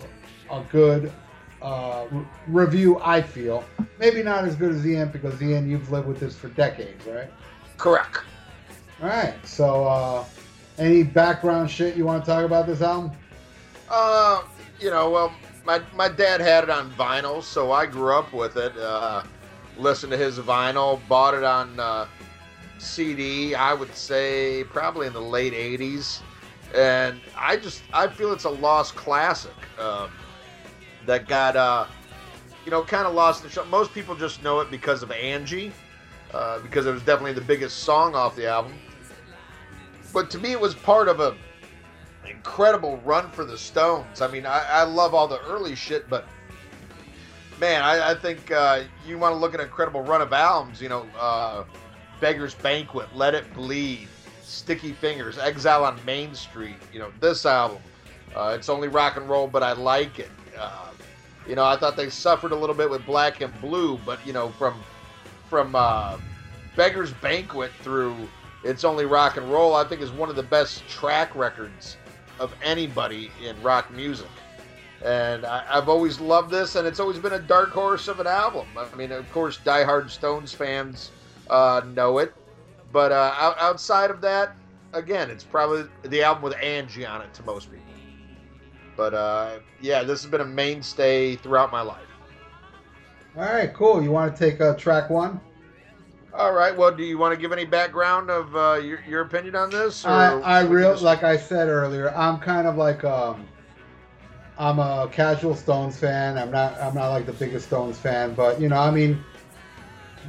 a good uh, re- review. I feel maybe not as good as Ian because Ian, you've lived with this for decades, right? Correct. All right. So, uh, any background shit you want to talk about this album? Uh, you know, well, my my dad had it on vinyl, so I grew up with it. Uh, listened to his vinyl, bought it on uh, CD. I would say probably in the late '80s, and I just I feel it's a lost classic um, that got uh, you know kind of lost the show. Most people just know it because of Angie, uh, because it was definitely the biggest song off the album. But to me, it was part of a incredible run for the Stones. I mean, I, I love all the early shit, but man, I, I think uh, you want to look at an incredible run of albums. You know, uh, Beggar's Banquet, Let It Bleed, Sticky Fingers, Exile on Main Street. You know, this album. Uh, it's only rock and roll, but I like it. Uh, you know, I thought they suffered a little bit with Black and Blue, but you know, from from uh, Beggar's Banquet through It's Only Rock and Roll, I think is one of the best track records of anybody in rock music. And I, I've always loved this, and it's always been a dark horse of an album. I mean, of course, diehard Stones fans uh, know it, but uh, out, outside of that, again, it's probably the album with Angie on it to most people. But uh, yeah, this has been a mainstay throughout my life. All right, cool. You want to take uh, track one? All right. Well, do you want to give any background of uh, your, your opinion on this? or I, I real like I said earlier. I'm kind of like um, I'm a casual Stones fan. I'm not I'm not like the biggest Stones fan, but you know, I mean,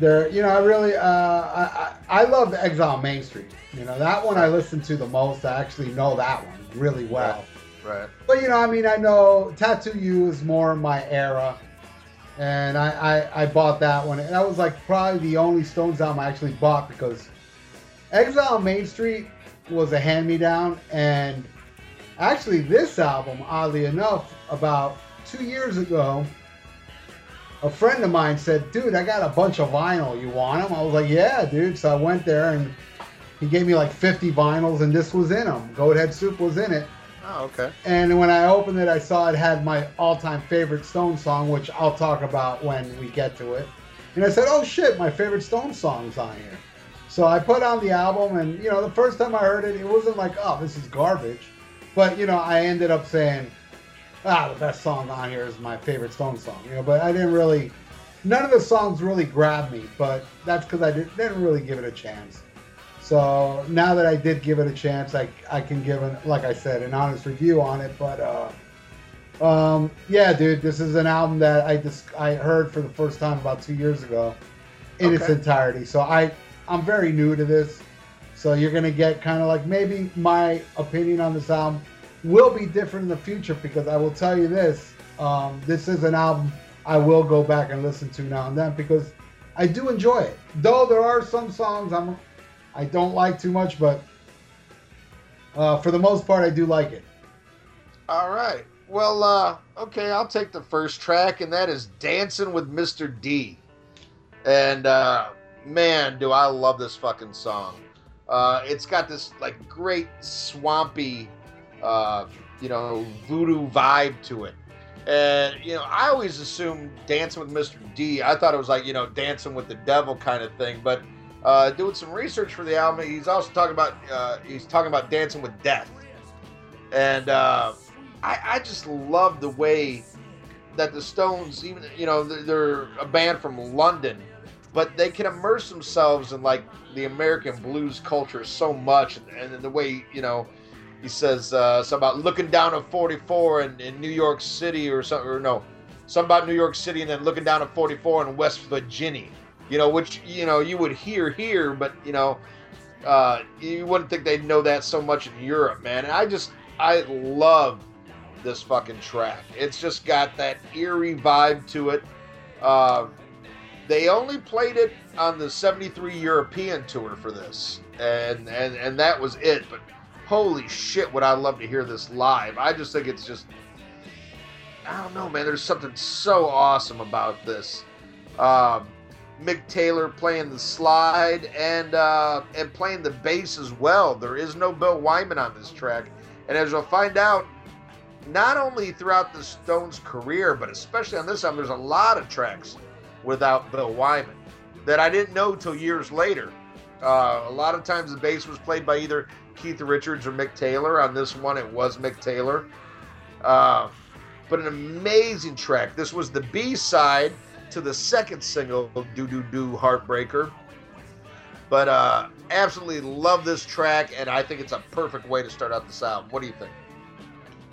there. You know, I really uh, I, I I love Exile on Main Street. You know, that one I listen to the most. I actually know that one really well. Right. But you know, I mean, I know Tattoo You is more my era, and I, I I bought that one, and that was like probably the only Stones album I actually bought because Exile on Main Street was a hand me down, and actually this album, oddly enough, about two years ago, a friend of mine said, "Dude, I got a bunch of vinyl. You want them?" I was like, "Yeah, dude." So I went there and he gave me like 50 vinyls, and this was in them. Goathead Soup was in it. Oh, okay. And when I opened it, I saw it had my all-time favorite Stone song, which I'll talk about when we get to it. And I said, "Oh shit, my favorite Stone song's on here." So I put on the album, and you know, the first time I heard it, it wasn't like, "Oh, this is garbage," but you know, I ended up saying, "Ah, the best song on here is my favorite Stone song." You know, but I didn't really, none of the songs really grabbed me, but that's because I did, didn't really give it a chance. So now that I did give it a chance, I, I can give it, like I said, an honest review on it. But uh, um, yeah, dude, this is an album that I just I heard for the first time about two years ago in its entirety. So I I'm very new to this. So you're gonna get kind of like maybe my opinion on this album will be different in the future because I will tell you this: um, this is an album I will go back and listen to now and then because I do enjoy it. Though there are some songs I'm I don't like too much, but uh, for the most part, I do like it. All right. Well, uh, okay, I'll take the first track, and that is Dancing with Mr. D. And uh, man, do I love this fucking song. Uh, it's got this like great swampy, uh, you know, voodoo vibe to it. And you know, I always assumed Dancing with Mr. D. I thought it was like you know, Dancing with the Devil kind of thing. But uh, doing some research for the album, he's also talking about uh, he's talking about Dancing with Death. And uh, I, I just love the way that the Stones, even you know, they're, a band from London, but they can immerse themselves in like the American blues culture so much, and, and the way you know, he says uh, something about looking down at 44 in, in New York City or something, or no, something about New York City, and then looking down at 44 in West Virginia, you know, which you know you would hear here, but you know, uh, you wouldn't think they'd know that so much in Europe, man. And I just I love this fucking track. It's just got that eerie vibe to it. Uh, they only played it on the 73 European tour for this. And, and and that was it. But holy shit, would I love to hear this live. I just think it's just I don't know, man. There's something so awesome about this. Um, Mick Taylor playing the slide and uh, and playing the bass as well. There is no Bill Wyman on this track, and as you'll find out, not only throughout the Stones' career, but especially on this album, there's a lot of tracks without Bill Wyman that I didn't know till years later. Uh, a lot of times the bass was played by either Keith Richards or Mick Taylor. On this one, it was Mick Taylor. Uh, but an amazing track. This was the B side to the second single Do Do Do Heartbreaker. But uh, absolutely love this track, and I think it's a perfect way to start out this album. What do you think?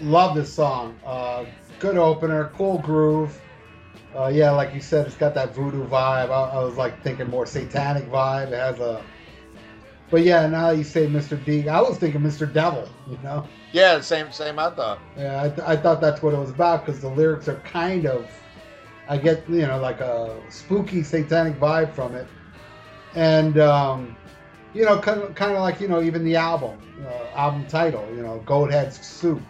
Love this song. Uh, good opener, cool groove. Uh, yeah, like you said, it's got that voodoo vibe. I, I, was like thinking more satanic vibe. It has a. But yeah, now you say Mr. D. I was thinking Mr. Devil. You know. Yeah, same, same. I thought. Yeah, I, th- I thought that's what it was about because the lyrics are kind of I get you know like a spooky satanic vibe from it, and um, you know kind of, kind of like you know even the album uh, album title you know Goat Head Soup.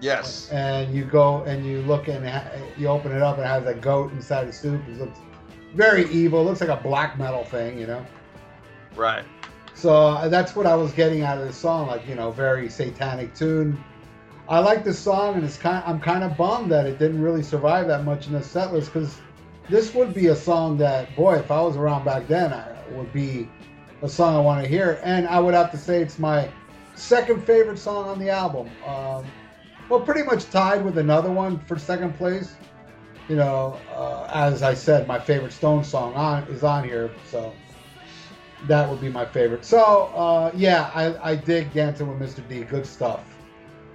Yes. And you go and you look and ha- you open it up and it has a goat inside the soup. It looks very evil. It looks like a black metal thing, you know. Right. So uh, that's what I was getting out of the song, like you know, very satanic tune I like this song, and it's kind. Of, I'm kind of bummed that it didn't really survive that much in the set list because this would be a song that, boy, if I was around back then, I would be a song I want to hear. And I would have to say it's my second favorite song on the album. Um, well, pretty much tied with another one for second place. You know, uh, as I said, my favorite Stone song on is on here, so that would be my favorite. So uh, yeah, I, I dig Dancing with Mr. D. Good stuff.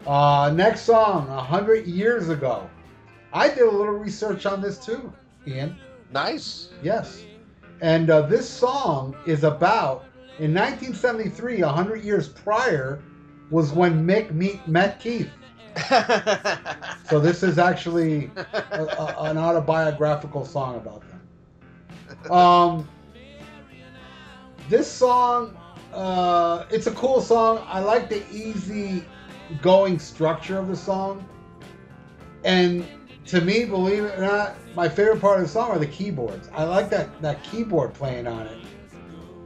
Uh, next song, A Hundred Years Ago. I did a little research on this too, Ian. Nice. Yes. And uh, this song is about, in 1973, 100 years prior, was when Mick meet, met Keith. [laughs] so this is actually a, a, an autobiographical song about them. Um, this song, uh, it's a cool song. I like the easy going structure of the song. And to me, believe it or not, my favorite part of the song are the keyboards. I like that that keyboard playing on it.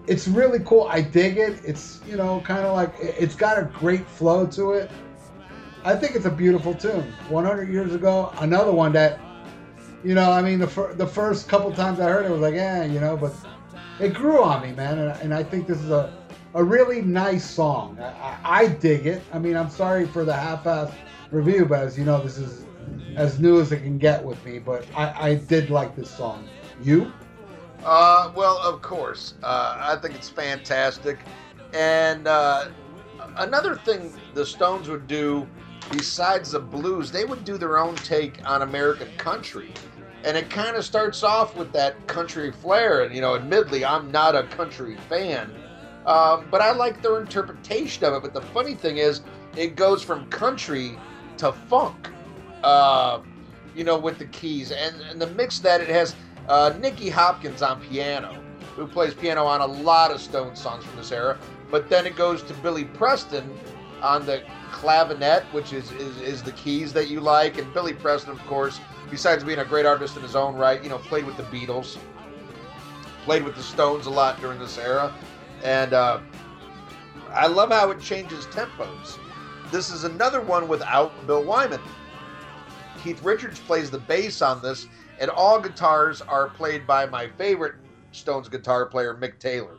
It's really cool. I dig it. It's you know kind of like it's got a great flow to it. I think it's a beautiful tune. 100 years ago, another one that, you know, I mean, the fir- the first couple times I heard it, was like, yeah, you know, but it grew on me, man, and, and I think this is a a really nice song. I, I, dig it. I mean, I'm sorry for the half-ass review, but as you know, this is as new as it can get with me. But I, I did like this song. You? Uh, well, of course. Uh, I think it's fantastic. And uh, another thing the Stones would do, besides the blues, they would do their own take on American country. And it kind of starts off with that country flair. And, you know, admittedly, I'm not a country fan um, but I like their interpretation of it. But the funny thing is, it goes from country to funk, uh, you know, with the keys. And, and the mix that it has uh, Nicky Hopkins on piano, who plays piano on a lot of Stone songs from this era. But then it goes to Billy Preston on the clavinet, which is, is, is the keys that you like. And Billy Preston, of course, besides being a great artist in his own right, you know, played with the Beatles, played with the Stones a lot during this era. And uh, I love how it changes tempos. This is another one without Bill Wyman. Keith Richards plays the bass on this, and all guitars are played by my favorite Stones guitar player, Mick Taylor.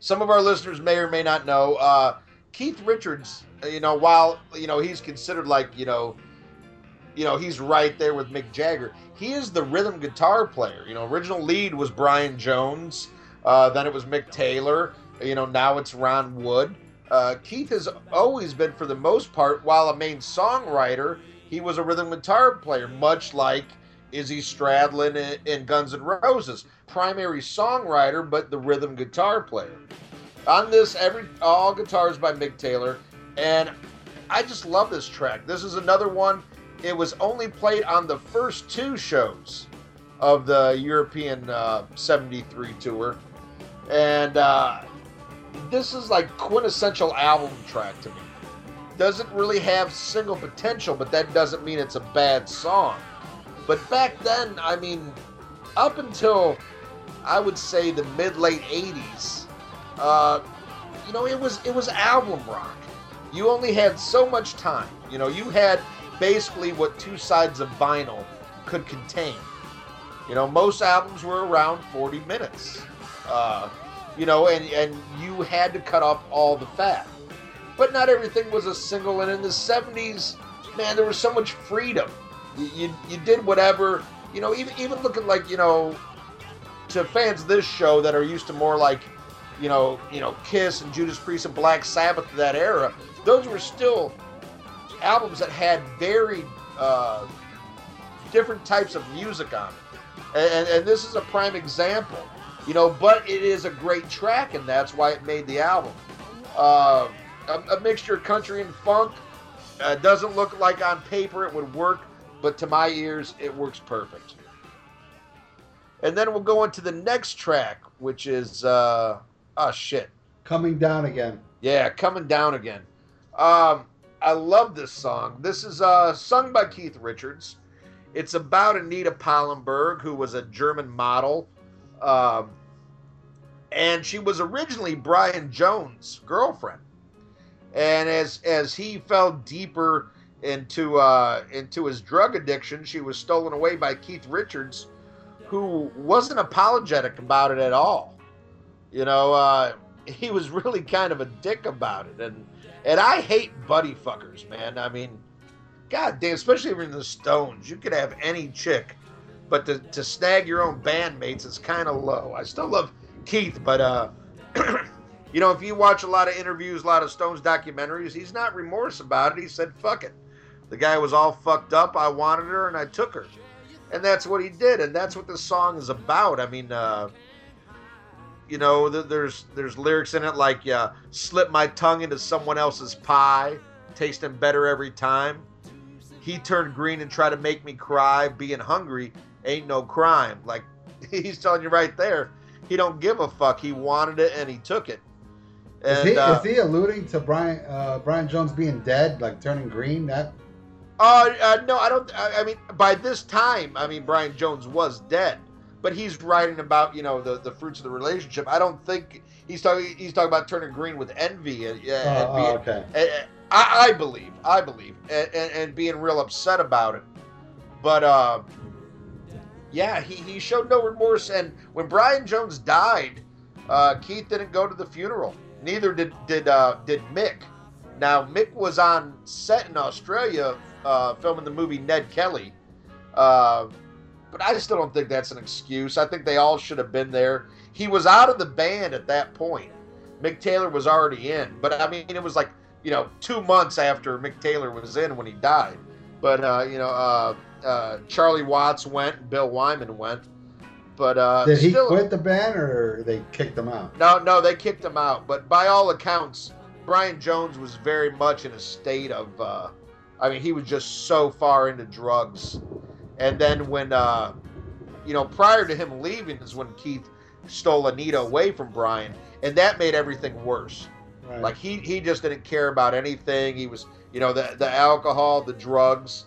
Some of our listeners may or may not know uh, Keith Richards. You know, while you know he's considered like you know, you know he's right there with Mick Jagger. He is the rhythm guitar player. You know, original lead was Brian Jones. Uh, then it was Mick Taylor. You know, now it's Ron Wood. Uh, Keith has always been, for the most part, while a main songwriter, he was a rhythm guitar player, much like Izzy Stradlin in, in Guns N' Roses. Primary songwriter, but the rhythm guitar player. On this, every all guitars by Mick Taylor, and I just love this track. This is another one. It was only played on the first two shows of the European uh, 73 tour and uh, this is like quintessential album track to me. Doesn't really have single potential, but that doesn't mean it's a bad song. But back then, I mean, up until I would say the mid late '80s, uh, you know, it was it was album rock. You only had so much time. You know, you had basically what two sides of vinyl could contain. You know, most albums were around 40 minutes. Uh, you know, and, and you had to cut off all the fat. But not everything was a single, and in the 70s, man, there was so much freedom. You, you, you did whatever, you know, even, even looking like, you know, to fans of this show that are used to more like, you know, you know, Kiss and Judas Priest and Black Sabbath of that era, those were still albums that had very uh, different types of music on it. And, and, this is a prime example, you know, but it is a great track, and that's why it made the album. Uh, a, a, mixture of country and funk. Uh, doesn't look like on paper it would work, but to my ears, it works perfect. And then we'll go into the next track, which is, uh, oh shit. Coming Down Again. Yeah, Coming Down Again. Um, I love this song. This is uh, sung by Keith Richards. It's about Anita Pallenberg, who was a German model. Um, and she was originally Brian Jones' girlfriend. And as as he fell deeper into uh, into his drug addiction, she was stolen away by Keith Richards, who wasn't apologetic about it at all. You know, uh, he was really kind of a dick about it, and and I hate buddy fuckers, man. I mean, god damn, especially if you're in the Stones, you could have any chick, but to, to snag your own bandmates is kind of low. I still love Keith, but uh, [clears throat] you know, if you watch a lot of interviews, a lot of Stones documentaries, he's not remorse about it. He said, "Fuck it." The guy was all fucked up. I wanted her, and I took her, and that's what he did, and that's what this song is about. I mean. Uh, you know, there's there's lyrics in it like uh, "slip my tongue into someone else's pie, tasting better every time." He turned green and tried to make me cry. Being hungry ain't no crime. Like [laughs] he's telling you right there, he don't give a fuck. He wanted it and he took it. And, is, he, uh, is he alluding to Brian uh, Brian Jones being dead, like turning green? That. Uh, uh no, I don't. I, I mean, by this time, I mean Brian Jones was dead but he's writing about you know the, the fruits of the relationship. I don't think he's talking he's talking about turning green with envy and, and oh, being, okay. And, I, I, believe, I believe, and, and, being real upset about it. But uh, yeah, he, he showed no remorse. And when Brian Jones died, uh, Keith didn't go to the funeral. Neither did did uh, did Mick. Now Mick was on set in Australia uh, filming the movie Ned Kelly. But I still don't think that's an excuse. I think they all should have been there. He was out of the band at that point. Mick Taylor was already in, but I mean, it was like you know two months after Mick Taylor was in when he died. But uh, you know, uh, uh, Charlie Watts went, Bill Wyman went. But uh, did he still, quit the band or they kicked him out? No, no, they kicked him out. But by all accounts, Brian Jones was very much in a state of. Uh, I mean, he was just so far into drugs and then when, uh, you know, prior to him leaving is when Keith stole Anita away from Brian, and that made everything worse. Right. Like he he just didn't care about anything. He was, you know, the the alcohol, the drugs,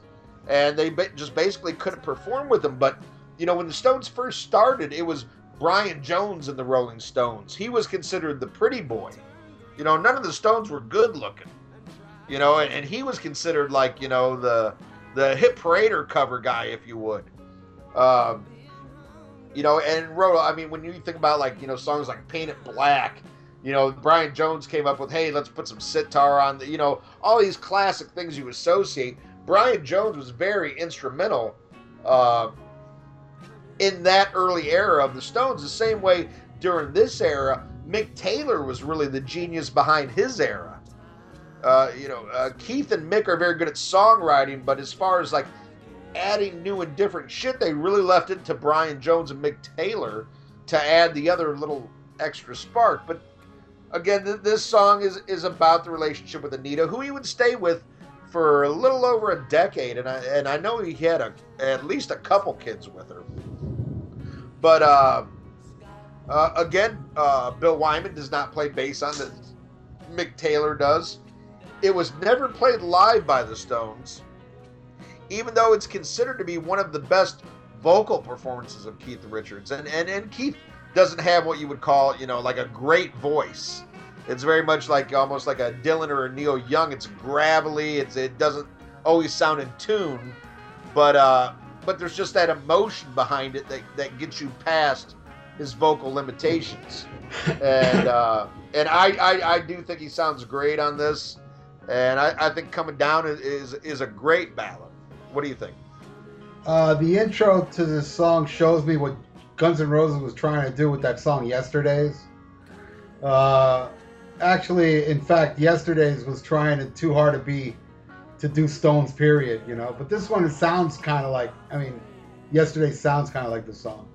and they ba- just basically couldn't perform with him. But you know, when the Stones first started, it was Brian Jones and the Rolling Stones. He was considered the pretty boy. You know, none of the Stones were good looking. You know, and, and he was considered like you know the the hit parader cover guy, if you would. Um, you know, and Roto, I mean, when you think about like, you know, songs like Paint It Black, you know, Brian Jones came up with, hey, let's put some sitar on the, you know, all these classic things you associate. Brian Jones was very instrumental uh, in that early era of the Stones, the same way during this era, Mick Taylor was really the genius behind his era. Uh, you know, uh, Keith and Mick are very good at songwriting, but as far as like adding new and different shit, they really left it to Brian Jones and Mick Taylor to add the other little extra spark. But again, th- this song is is about the relationship with Anita, who he would stay with for a little over a decade, and I and I know he had a at least a couple kids with her. But uh, uh, again, uh, Bill Wyman does not play bass on this. Mick Taylor does. It was never played live by the Stones, even though it's considered to be one of the best vocal performances of Keith Richards, and and and Keith doesn't have what you would call you know like a great voice. It's very much like almost like a Dylan or a Neil Young. It's gravelly. It's it doesn't always sound in tune, but uh, but there's just that emotion behind it that that gets you past his vocal limitations. [laughs] and uh, and I, I I do think he sounds great on this, and I, I think coming down is, is is a great ballad. What do you think? Uh, the intro to this song shows me what Guns N' Roses was trying to do with that song "Yesterdays." Uh, actually, in fact, "Yesterdays" was trying to too hard to be to do Stones. Period. You know, but this one sounds kind of like. I mean, "Yesterday" sounds kind of like the song.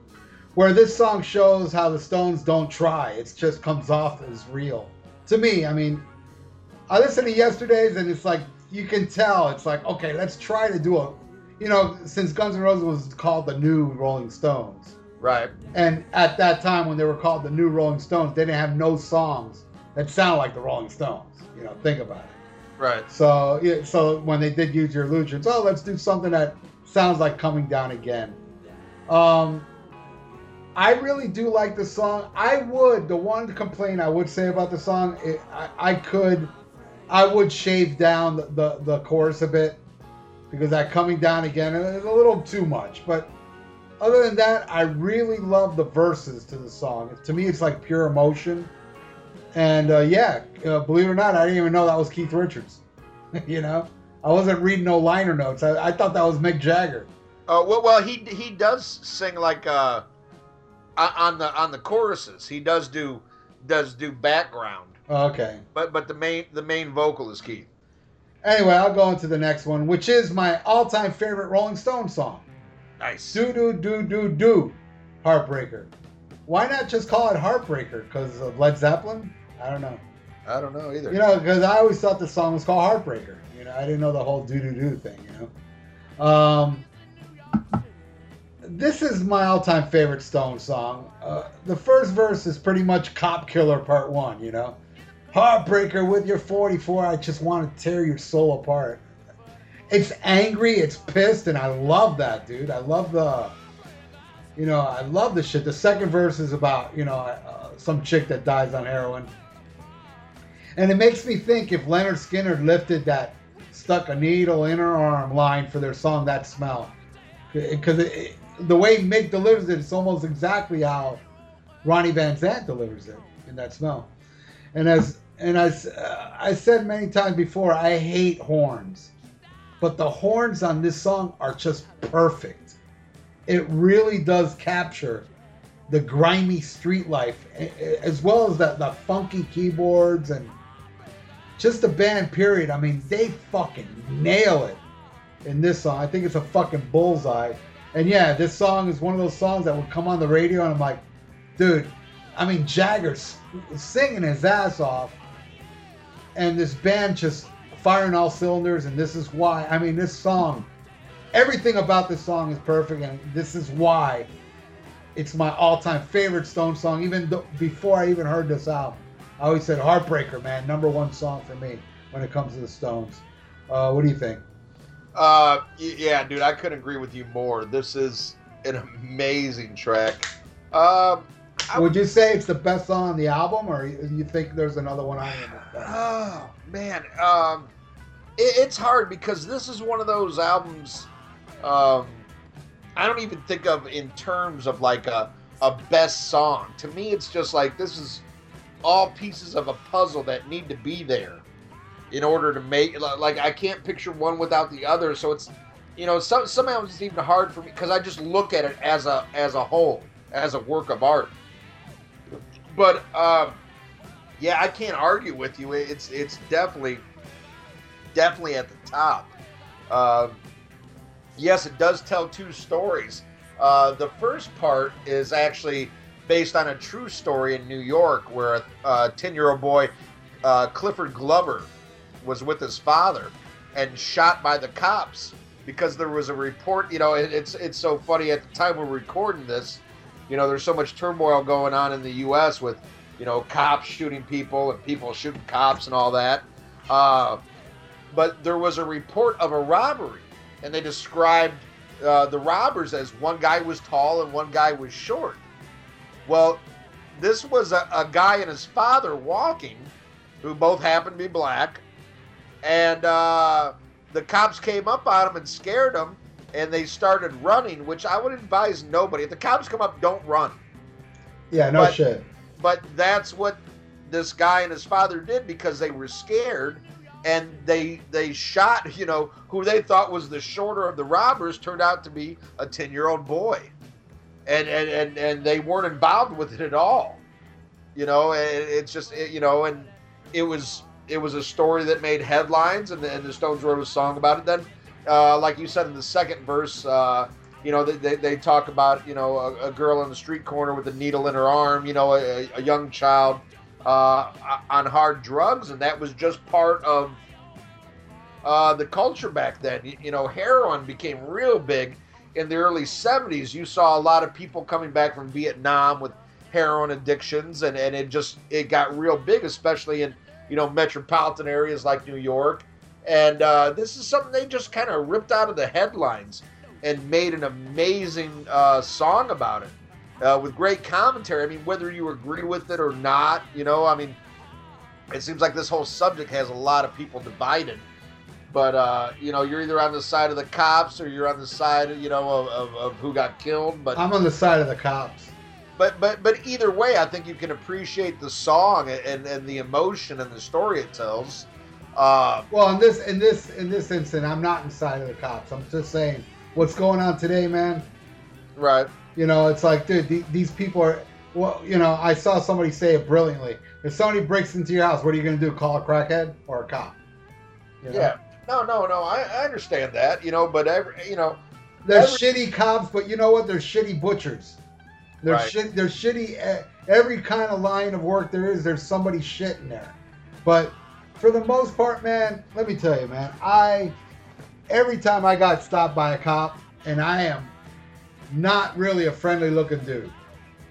Where this song shows how the Stones don't try. It just comes off as real. To me, I mean, I listened to "Yesterdays" and it's like you can tell. It's like okay, let's try to do a you know, since Guns N' Roses was called the New Rolling Stones, Right. and at that time when they were called the New Rolling Stones, they didn't have no songs that sound like the Rolling Stones. You know, think about it. Right. So, yeah, so when they did use your illusions, oh, let's do something that sounds like coming down again. Um, I really do like the song. I would the one complaint I would say about the song, it, I, I could, I would shave down the, the the chorus a bit because that coming down again is a little too much. But other than that, I really love the verses to the song. To me, it's like pure emotion. And uh, yeah, uh, believe it or not, I didn't even know that was Keith Richards. [laughs] you know, I wasn't reading no liner notes. I, I thought that was Mick Jagger. Uh, well, well, he he does sing like uh, on the on the choruses. He does do does do background, Okay. but but the main the main vocal is Keith. Anyway, I'll go into the next one, which is my all-time favorite Rolling Stone song. Nice. Do do do do do, Heartbreaker. Why not just call it Heartbreaker? Because of Led Zeppelin? I don't know. I don't know either. You know, because I always thought the song was called Heartbreaker. You know, I didn't know the whole do do do thing. You know, um, this is my all-time favorite Stone song. Uh, the first verse is pretty much Cop Killer Part One. You know, Heartbreaker with your 44. I just want to tear your soul apart. It's angry, it's pissed, and I love that, dude. I love the, you know, I love the shit. The second verse is about, you know, uh, some chick that dies on heroin. And it makes me think if Lynyrd Skynyrd lifted that stuck a needle in her arm line for their song That Smell. Because the way Mick delivers it, it's almost exactly how Ronnie Van Zant delivers it in That Smell. And as and as uh, I said many times before, I hate horns. But the horns on this song are just perfect. It really does capture the grimy street life, as well as the, the funky keyboards and just the band. Period. I mean, they fucking nail it in this song. I think it's a fucking bullseye. And yeah, this song is one of those songs that would come on the radio, and I'm like, dude. I mean, Jagger's singing his ass off, and this band just firing all cylinders. And this is why. I mean, this song, everything about this song is perfect, and this is why it's my all-time favorite Stone song. Even th- before I even heard this album, I always said "Heartbreaker," man, number one song for me when it comes to the Stones. Uh, what do you think? Uh, yeah, dude, I couldn't agree with you more. This is an amazing track. Um, Would you say it's the best song on the album, or you you think there's another one on it? Oh man, um, it, it's hard because this is one of those albums. Um, I don't even think of in terms of like a a best song. To me, it's just like this is all pieces of a puzzle that need to be there in order to make like I can't picture one without the other. So it's you know some somehow it's even hard for me because I just look at it as a as a whole as a work of art. But um, yeah, I can't argue with you. It's it's definitely definitely at the top. Um, yes, it does tell two stories. Uh, the first part is actually based on a true story in New York, where a ten-year-old boy, uh, Clifford Glover, was with his father and shot by the cops because there was a report. You know, it, it's it's so funny at the time we're recording this. You know, there's so much turmoil going on in the U.S. with you know cops shooting people and people shooting cops and all that. Uh, but there was a report of a robbery, and they described uh, the robbers as one guy was tall and one guy was short. Well, this was a, a guy and his father walking, who both happened to be black, and uh, the cops came up on him and scared him, and they started running. Which I would advise nobody. If the cops come up, don't run. Yeah, no But- shit. But that's what this guy and his father did because they were scared and they they shot you know who they thought was the shorter of the robbers turned out to be a 10 year old boy. And, and and and they weren't involved with it at all. You know and it's just it, you know and it was it was a story that made headlines and the, and the stones wrote a song about it. Then uh, like you said in the second verse uh, you know they, they, talk about you know a, a girl on the street corner with a needle in her arm you know a, a young child uh, on hard drugs, and that was just part of uh, the culture back then. You, you know, heroin became real big in the early 70s. You saw a lot of people coming back from Vietnam with heroin addictions, and, and it just it got real big, especially in you know metropolitan areas like New York. And uh, this is something they just kind of ripped out of the headlines and made an amazing uh, song about it uh, with great commentary. I mean, whether you agree with it or not, you know, I mean, it seems like this whole subject has a lot of people divided. But uh, you know, you're either on the side of the cops or you're on the side, you know, of, of, of who got killed. But I'm on the side of the cops. but but but either way, I think you can appreciate the song and, and the emotion and the story it tells. Uh, Well, in this in this in this instant, I'm not inside of the cops. I'm just saying what's going on today, man. right. You know, it's like, dude, the- these people are. Well, you know, I saw somebody say it brilliantly. If somebody breaks into your house, what are you going to do? Call a crackhead or a cop? You know? Yeah. No, no, no. I, I understand that, you know, but every, you know, There's Every- shitty cops, but you know what? They're shitty butchers. There's Right. shit. There's shitty. Every kind of line of work there is, there's somebody shit in there. But for the most part, man, let me tell you, man, I every time I got stopped by a cop, and I am not really a friendly looking dude.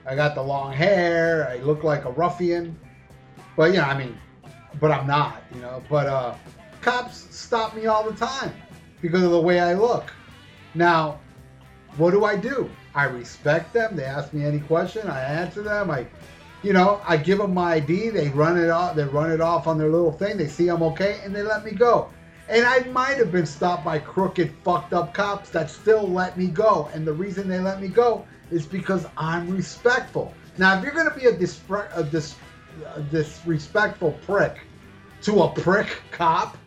I got the long hair. I look like a ruffian, but you know, I mean, but I'm not, you know. But uh, cops stop me all the time because of the way I look. Now, what do I do? I respect them. They ask me any question, I answer them. I, you know, I give them my ID. They run it off. They run it off on their little thing. They see I'm okay, and they let me go. And I might have been stopped by crooked, fucked up cops that still let me go. And the reason they let me go is because I'm respectful. Now, if you're going to be a, dispre- a, dis- a disrespectful prick to a prick cop,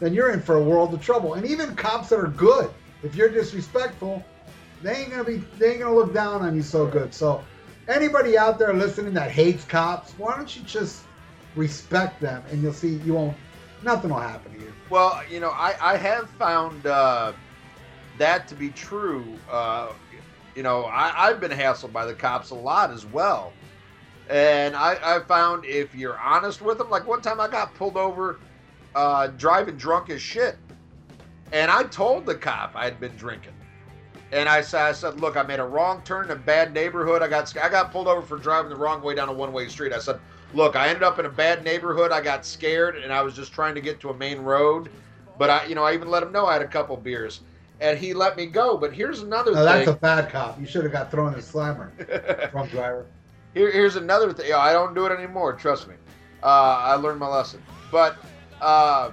then you're in for a world of trouble. And even cops that are good, if you're disrespectful, they ain't gonna be they ain't gonna look down on you so good. So anybody out there listening that hates cops, why don't you just respect them and you'll see you won't nothing will happen to you. Well, you know, I, I have found uh, that to be true. Uh, you know, I, I've been hassled by the cops a lot as well. And I, I found if you're honest with them, like one time I got pulled over uh, driving drunk as shit. And I told the cop I had been drinking. And I said, I said, look, I made a wrong turn in a bad neighborhood. I got I got pulled over for driving the wrong way down a one-way street. I said, look, I ended up in a bad neighborhood. I got scared, and I was just trying to get to a main road. But I, you know, I even let him know I had a couple beers, and he let me go. But here's another Now that's a bad cop. You should have got thrown in a slammer, [laughs] drunk driver. Here, here's another thing. I don't do it anymore. Trust me. Uh, I learned my lesson. But uh,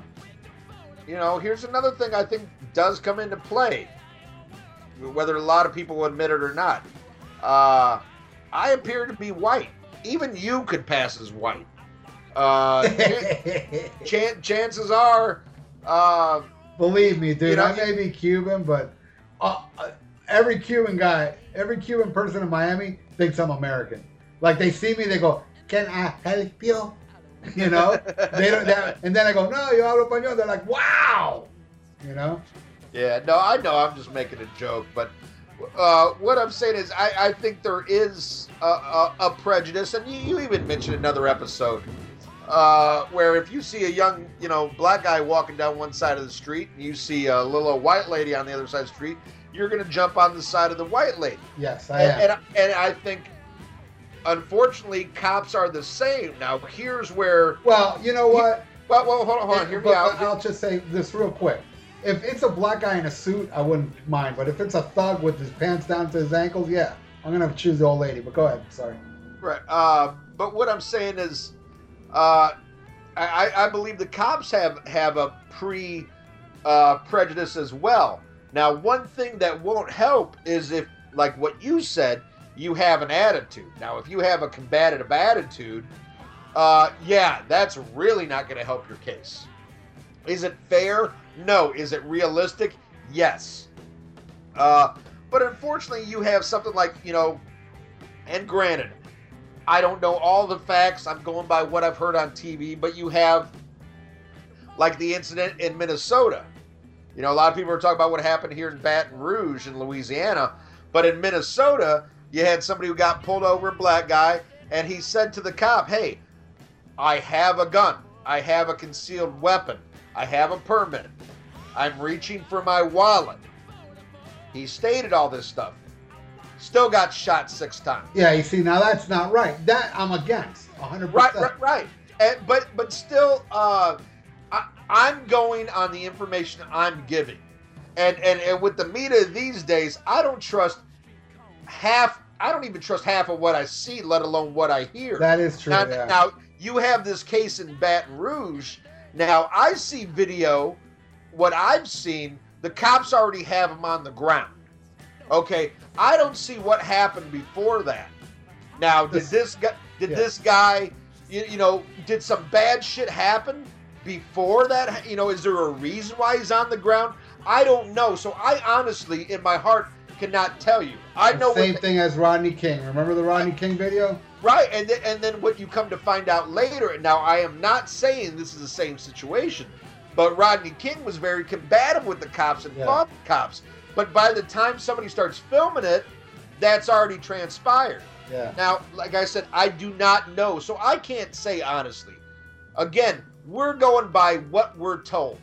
you know, here's another thing I think does come into play, whether a lot of people admit it or not. Uh, I appear to be white. Even you could pass as white. Uh, [laughs] chan- chances are, uh, Believe me, dude. You know, I may be Cuban, but uh, uh, every Cuban guy, every Cuban person in Miami thinks I'm American. Like they see me, they go, "Can I help you?" [laughs] You know, they don't. That, and then I go, "No, you hablo español." They're like, "Wow," you know. Yeah, no, I know. I'm just making a joke, but uh, what I'm saying is, I, I think there is a, a, a prejudice, and you, you even mentioned another episode uh, where if you see a young, you know, black guy walking down one side of the street, and you see a little white lady on the other side of the street, you're going to jump on the side of the white lady, Yes, I am. and, and and I think, unfortunately, cops are the same. Now, here's where, well, you know what? well, well hold on, hold on, hear me But out. I'll just say this real quick. If it's a black guy in a suit, I wouldn't mind. But if it's a thug with his pants down to his ankles, yeah, I'm gonna choose the old lady. But go ahead. Sorry. Right. Uh, but what I'm saying is, uh, I, I believe the cops have have a pre uh, prejudice as well. Now, one thing that won't help is if, like what you said, you have an attitude. Now, if you have a combative attitude, uh, yeah, that's really not going to help your case. Is it fair? No. Is it realistic? Yes. Uh, but unfortunately, you have something like, you know, and granted, I don't know all the facts. I'm going by what I've heard on TV, but you have like the incident in Minnesota. You know, a lot of people are talking about what happened here in Baton Rouge in Louisiana, but in Minnesota, you had somebody who got pulled over, a black guy, and he said to the cop, "Hey, I have a gun. I have a concealed weapon. I have a permit. I'm reaching for my wallet." He stated all this stuff. Still got shot six times. Yeah, you see, now that's not right. That I'm against, 100. Right, right, right. And, but but still, uh, I, I'm going on the information I'm giving, and, and and with the media these days, I don't trust half. I don't even trust half of what I see, let alone what I hear. That is true. Now, yeah. now you have this case in Baton Rouge. Now I see video. What I've seen, the cops already have him on the ground. Okay, I don't see what happened before that. Now, did This- guy? Did yeah. this guy? You, you know, did some bad shit happen before that? You know, is there a reason why he's on the ground? I don't know. So I honestly, in my heart, cannot tell you. I know what Same thing as Rodney King. Remember the Rodney King video? Right, and then, and then what you come to find out later. And now, I am not saying this is the same situation, but Rodney King was very combative with the cops and Yeah. fought the cops. But by the time somebody starts filming it, that's already transpired. Yeah. Now, like I said, I do not know, so I can't say honestly. Again, we're going by what we're told,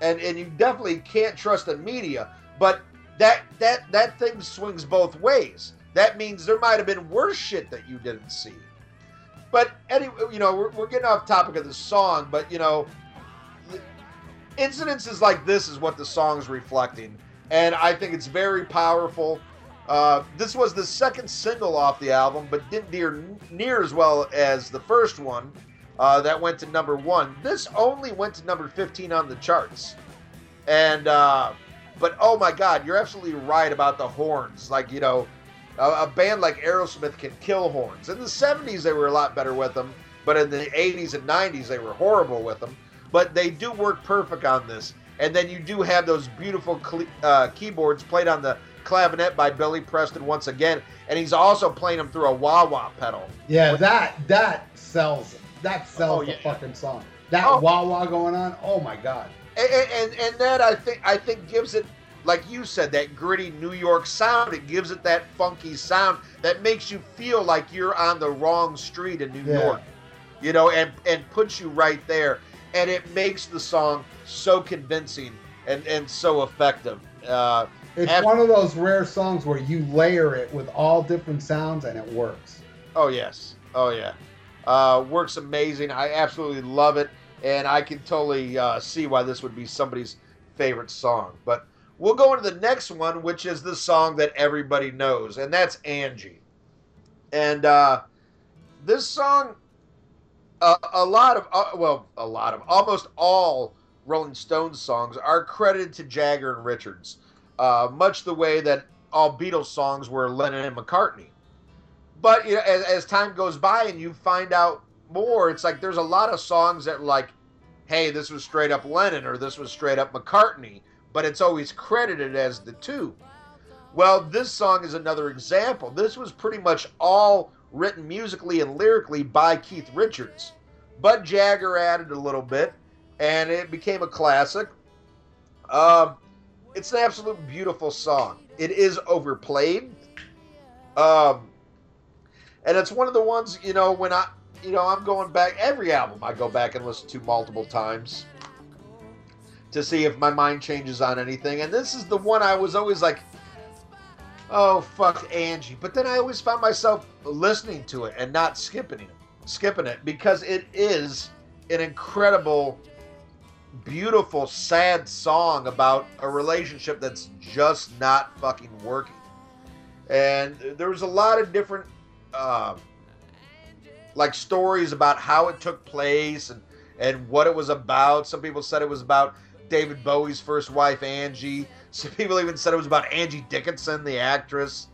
and and you definitely can't trust the media. But that that that thing swings both ways. That means there might have been worse shit that you didn't see. But anyway, you know, we're, we're getting off topic of the song, but you know, incidences like this is what the song's reflecting, and I think it's very powerful. Uh, this was the second single off the album, but didn't near near as well as the first one. Uh, that went to number one. This only went to number 15 on the charts. And, uh, but oh my God, you're absolutely right about the horns. Like, you know, a, a band like Aerosmith can kill horns. In the 70s, they were a lot better with them, but in the 80s and 90s, they were horrible with them. But they do work perfect on this. And then you do have those beautiful cle- uh, keyboards played on the clavinet by Billy Preston once again. And he's also playing them through a wah wah pedal. Yeah, that that sells it. That sells Oh, the yeah. fucking song. That Oh. wah wah going on. Oh my god. and, and and that I think I think gives it like you said that gritty New York sound. It gives it that funky sound that makes you feel like you're on the wrong street in New Yeah. York, you know, and and puts you right there, and it makes the song so convincing and and so effective. Uh, It's Ab- one of those rare songs where you layer it with all different sounds and it works. oh yes, oh yeah, uh, works amazing. I absolutely love it, and I can totally uh, see why this would be somebody's favorite song. But we'll go into the next one, which is the song that everybody knows, and that's Angie. And uh, this song, uh, a lot of, uh, well, a lot of, almost all Rolling Stones songs are credited to Jagger and Richards, uh, much the way that all Beatles songs were Lennon and McCartney. But you know, as, as time goes by and you find out more, it's like there's a lot of songs that like, hey, this was straight up Lennon or this was straight up McCartney, but it's always credited as the two. Well, this song is another example. This was pretty much all written musically and lyrically by Keith Richards. Bud Jagger added a little bit, and it became a classic. Um, it's an absolute beautiful song. It is overplayed. Um, and it's one of the ones, you know, when I, you know, I'm going back, every album I go back and listen to multiple times to see if my mind changes on anything. And this is the one I was always like, oh, fuck Angie. But then I always found myself listening to it and not skipping it, skipping it because it is an incredible beautiful, sad song about a relationship that's just not fucking working. And there was a lot of different, uh, like stories about how it took place and and what it was about. Some people said it was about David Bowie's first wife, Angie. Some people even said it was about Angie Dickinson, the actress.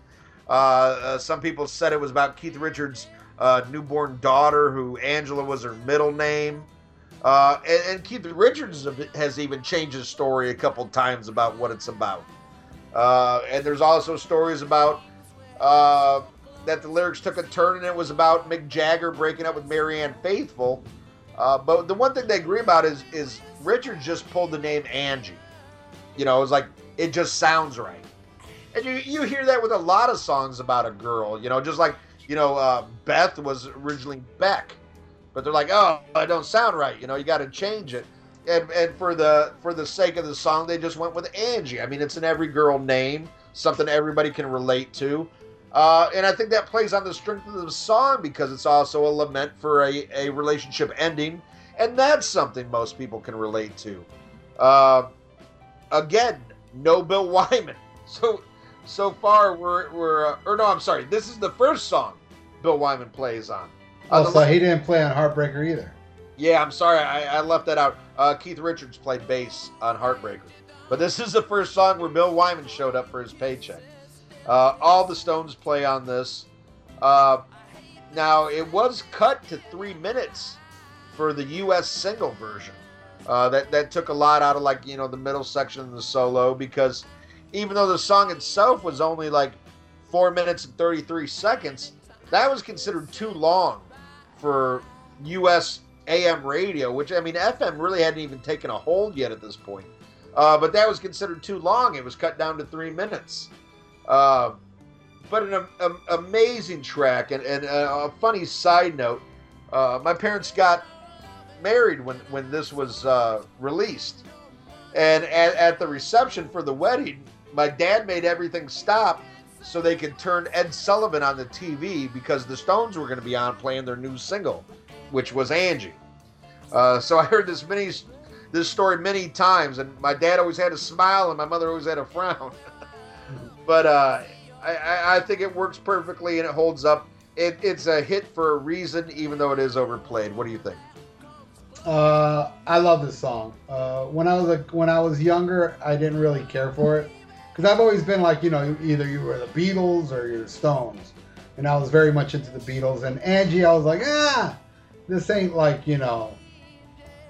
Uh, uh, some people said it was about Keith Richards' uh, newborn daughter, who Angela was her middle name. Uh, and, and, Keith Richards has even changed his story a couple times about what it's about. Uh, and there's also stories about uh, that the lyrics took a turn and it was about Mick Jagger breaking up with Marianne Faithfull. but the one thing they agree about is is Richards just pulled the name Angie. You know, it was like it just sounds right. And you, you hear that with a lot of songs about a girl, you know, just like, you know, uh, Beth was originally Beck. But they're like, oh, it don't sound right. You know, you got to change it. And, and for the for the sake of the song, they just went with Angie. I mean, it's an every girl name, something everybody can relate to. Uh, and I think that plays on the strength of the song because it's also a lament for a, a relationship ending. And that's something most people can relate to. Uh, again, no Bill [laughs] Wyman. So so far we're we're uh, or no, I'm sorry. This is the first song Bill Wyman plays on. Uh, oh, so he didn't play on Heartbreaker either. Yeah, I'm sorry, I, I left that out. Uh, Keith Richards played bass on Heartbreaker, but this is the first song where Bill Wyman showed up for his paycheck. Uh, all the Stones play on this. Uh, now it was cut to three minutes for the U.S. single version. Uh, that that took a lot out of like you know the middle section of the solo because even though the song itself was only like four minutes and 33 seconds, that was considered too long for U.S. AM radio, which I mean FM really hadn't even taken a hold yet at this point. Uh, but that was considered too long. It was cut down to three minutes. Uh, but an amazing track and, and a funny side note. Uh, my parents got married when when this was uh, released, and at, at the reception for the wedding, my dad made everything stop so they could turn Ed Sullivan on the TV because the Stones were going to be on playing their new single, which was Angie. Uh, so I heard this many this story many times, and my dad always had a smile, and my mother always had a frown. [laughs] but uh, I, I, think it works perfectly and it holds up. It, it's a hit for a reason, even though it is overplayed. What do you think? Uh, I love this song. Uh, when I was when I was younger, I didn't really care for it because I've always been like, you know, either you were the Beatles or you're the Stones, and I was very much into the Beatles. And Angie, I was like, ah, this ain't like, you know,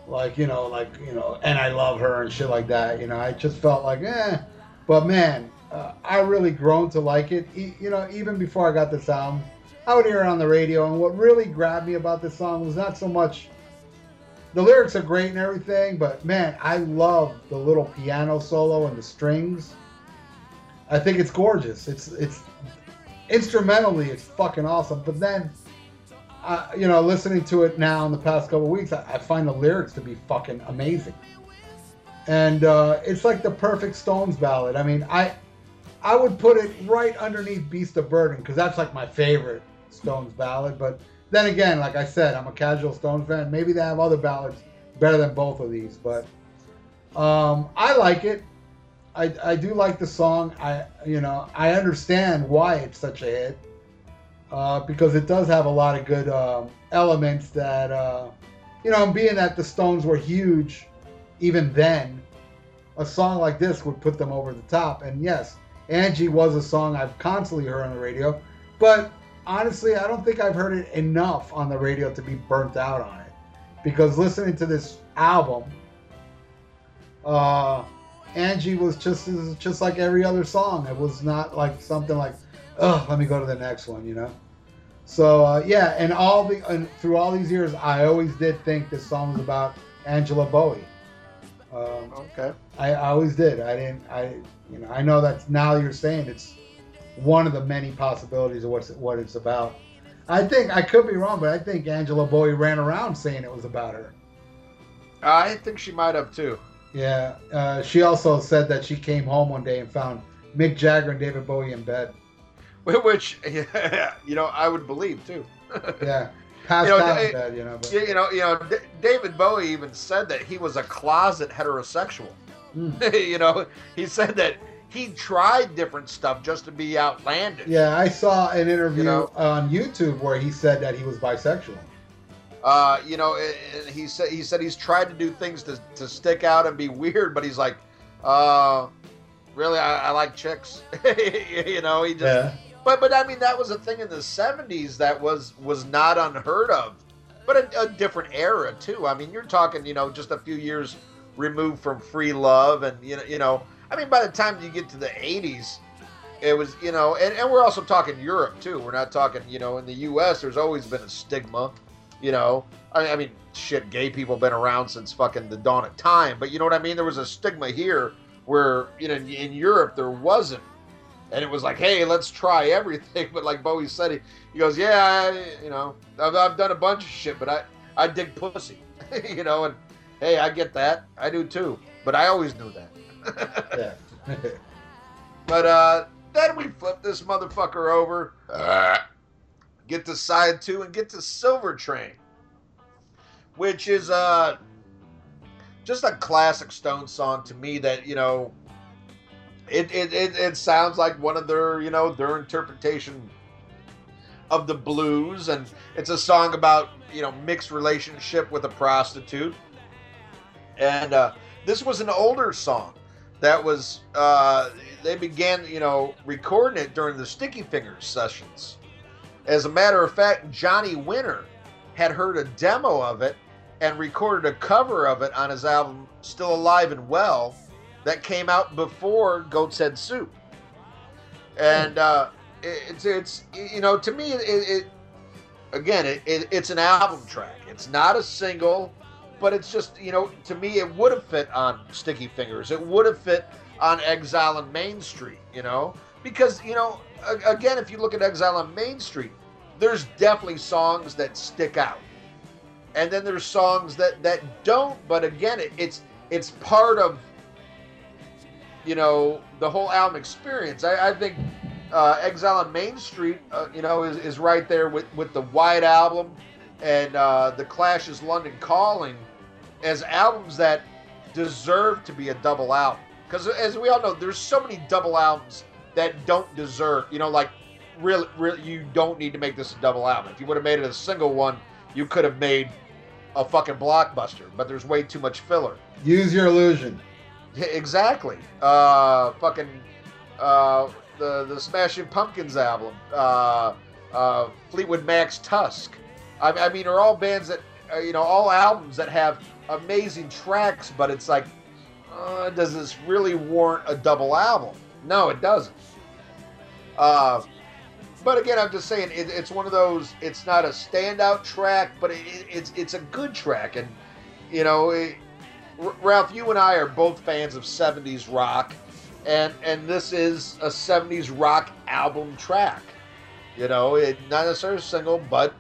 like you know, like you know, and I love her and shit like that. You know, I just felt like, eh. But man, uh, I really grown to like it. E- you know, even before I got this album, I would hear it on the radio, and what really grabbed me about this song was not so much the lyrics are great and everything, but man, I love the little piano solo and the strings. I think it's gorgeous. It's it's instrumentally, it's fucking awesome. But then, uh, you know, listening to it now in the past couple weeks, I, I, find the lyrics to be fucking amazing. And uh, it's like the perfect Stones ballad. I mean, I I would put it right underneath Beast of Burden because that's like my favorite Stones ballad. But then again, like I said, I'm a casual Stones fan. Maybe they have other ballads better than both of these, but um, I like it. I, I do like the song. I you know I understand why it's such a hit uh, because it does have a lot of good um, elements that uh, you know. Being that the Stones were huge even then, a song like this would put them over the top. And yes, Angie was a song I've constantly heard on the radio, but honestly, I don't think I've heard it enough on the radio to be burnt out on it. Because listening to this album, uh, Angie was just just like every other song. It was not like something like, oh, let me go to the next one, you know. So uh, yeah, and all the and through all these years, I always did think this song was about Angela Bowie. Um, okay. I, I always did. I didn't. I you know I know that now you're saying it's one of the many possibilities of what's what it's about. I think I could be wrong, but I think Angela Bowie ran around saying it was about her. I think she might have too. Yeah. Uh, she also said that she came home one day and found Mick Jagger and David Bowie in bed. Which, [laughs] you know, I would believe too. [laughs] yeah. passed You know, out in bed, you know. But, You, you know, you know, D- David Bowie even said that he was a closet heterosexual. Mm. [laughs] you know, he said that he tried different stuff just to be outlandish. yeah, I saw an interview You know- on YouTube where he said that he was bisexual. Uh, you know, he said he said he's tried to do things to, to stick out and be weird, but he's like, uh, really, I, I like chicks. [laughs] you know, he just. Yeah. But but I mean, that was a thing in the '70s that was was not unheard of, but a, a different era too. I mean, you're talking, you know, just a few years removed from free love, and you know, you know, I mean, by the time you get to the '80s, it was, you know, and, and we're also talking Europe too. We're not talking, you know, in the U.S. There's always been a stigma, you know. I, I mean, shit, gay people been around since fucking the dawn of time, but you know what I mean. There was a stigma here where, you know, in, in Europe there wasn't and it was like, hey, let's try [laughs] everything. But like Bowie said, he, he goes, yeah, I, you know, I've, I've done a bunch of shit, but I, I dig pussy, [laughs] you know, and hey, I get that, I do too, but I always knew that. [laughs] But uh, then we flip this motherfucker over, uh, get to side two, and get to Silver Train, which is uh, just a classic Stone song to me. That you know, it it, it it sounds like one of their you know their interpretation of the blues, and it's a song about you know mixed relationship with a prostitute, and uh, this was an older song that was uh, they began you know recording it during the Sticky Fingers sessions. As a matter of fact, Johnny Winter had heard a demo of it and recorded a cover of it on his album Still Alive and Well that came out before Goat's Head Soup. And uh, it's it's you know to me it, it again it, it, it's an album track. It's not a single but it's just you know to me it would have fit on sticky fingers. It would have fit on exile on main street you know? Because you know again if you look at exile on main street there's definitely songs that stick out. And then there's songs that that don't but again it, it's it's part of you know the whole album experience. I, I think uh, exile on main street uh, you know is, is right there with with the white album and uh, the Clash's London Calling as albums that deserve to be a double album. Because as we all know, there's so many double albums that don't deserve. You know, like really, really, you don't need to make this a double album. If you would have made it a single one, you could have made a fucking blockbuster. But there's way too much filler. Use your illusion. Yeah, Exactly. Uh, fucking uh, the the Smashing Pumpkins album, uh, uh, Fleetwood Mac's Tusk. I, I mean, are all bands that uh, you know, all albums that have amazing tracks, but it's like, uh, does this really warrant a double album? No, it doesn't. Uh, but again, I'm just saying it, it's one of those. It's not a standout track, but it, it, it's it's a good track, and you know. Ralph, you and I are both fans of 70s rock, and and this is a 70s rock album track. You know, it not necessarily a single, but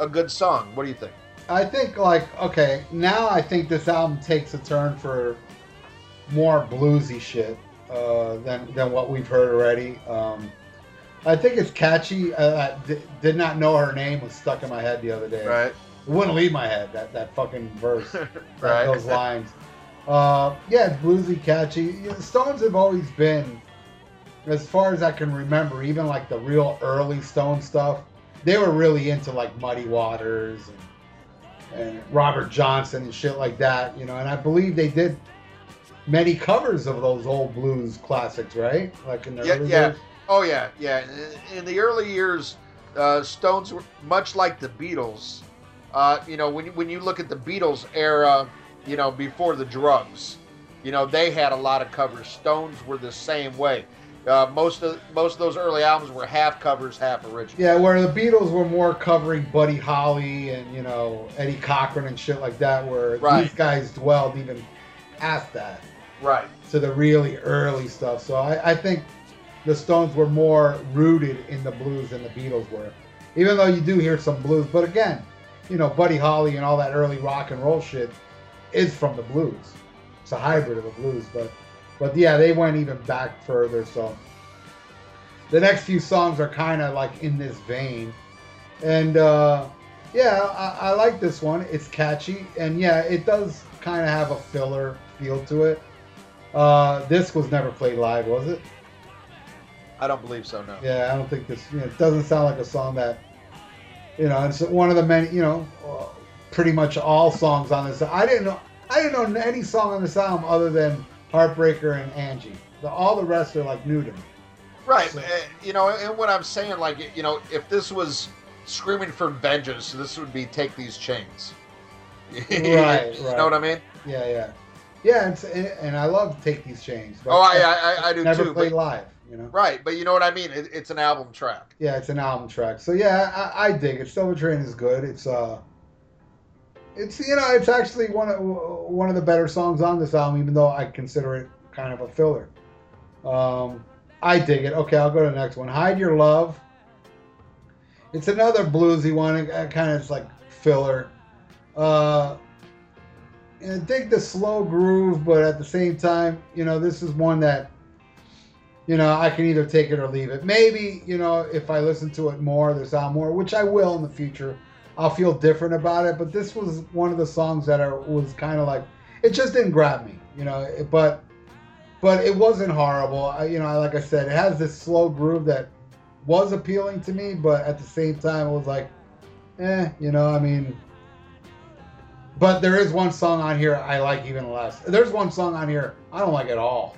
a good song. What do you think? I think like okay, now I think this album takes a turn for more bluesy shit uh, than than what we've heard already. Um, I think it's catchy. Uh, I d- did not know her name was stuck in my head the other day. Right, It wouldn't leave my head that that fucking verse, [laughs] right. those lines. Uh, yeah, it's bluesy, catchy. The Stones have always been, as far as I can remember, even like the real early Stone stuff. They were really into like Muddy Waters and, and Robert Johnson and shit like that, you know. And I believe they did many covers of those old blues classics, right? Like in the Yeah, early yeah. days. Oh yeah, yeah. In- In the early years, uh, Stones were much like the Beatles. Uh, you know, when when you look at the Beatles era, you know, before the drugs, you know, they had a lot of covers. Stones were the same way. Uh, most of most of those early albums were half covers, half original. Yeah, where the Beatles were more covering Buddy Holly and you know Eddie Cochran and shit like that, where Right. these guys dwelled even past that Right. to the really early stuff. So I, I think the Stones were more rooted in the blues than the Beatles were, even though you do hear some blues. But again, you know Buddy Holly and all that early rock and roll shit is from the blues. It's a hybrid of the blues, but but yeah, they went even back further. So the next few songs are kind of like in this vein, and uh, yeah, I, I like this one. It's catchy, and yeah, it does kind of have a filler feel to it. Uh, this was never played live, was it? I don't believe so. No. Yeah, I don't think this. You know, it doesn't sound like a song that. You know, it's one of the many. You know, uh, pretty much all songs on this. I didn't know. I didn't know any song on this album other than Heartbreaker and Angie. The, all the rest are like new to me. Right. So- uh, you know, and what I'm saying, like, you know, if this was screaming for vengeance, this would be take these chains. [laughs] Right, You right. know what I mean? Yeah, yeah, yeah. It's, and I love Take These Chains. Oh, I, I, I do never too. played But, live. You know. right, but you know what I mean? It, it's an album track. Yeah, it's an album track. So yeah, I, I dig it. Silver Train is good. It's uh, it's you know, it's actually one of one of the better songs on this album, even though I consider it kind of a filler. Um, I dig it. Okay, I'll go to the next one. Hide Your Love. It's another bluesy one. Kind of like filler. Uh, and I dig the slow groove, but at the same time, you know, this is one that you know, I can either take it or leave it. Maybe, you know, if I listen to it more, this album more, which I will in the future, I'll feel different about it. But this was one of the songs that are, was kind of like, it just didn't grab me, you know. But, but it wasn't horrible. I, you know, like I said, it has this slow groove that was appealing to me, but at the same time, it was like, eh, you know. I mean, but there is one song on here I like even less. There's one song on here I don't like at all.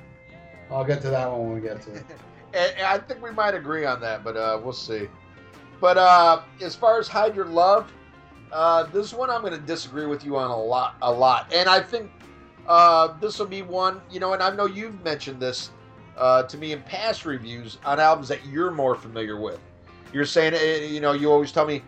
I'll get to that one when we get to it. And, [laughs] and I think we might agree on that, but uh, we'll see. But uh, as far as hide your love, uh, this one I'm going to disagree with you on a lot, a lot. And I think uh, this will be one, you know, and I know you've mentioned this uh, to me in past reviews on albums that you're more familiar with. You're saying, uh, you know, you always tell me,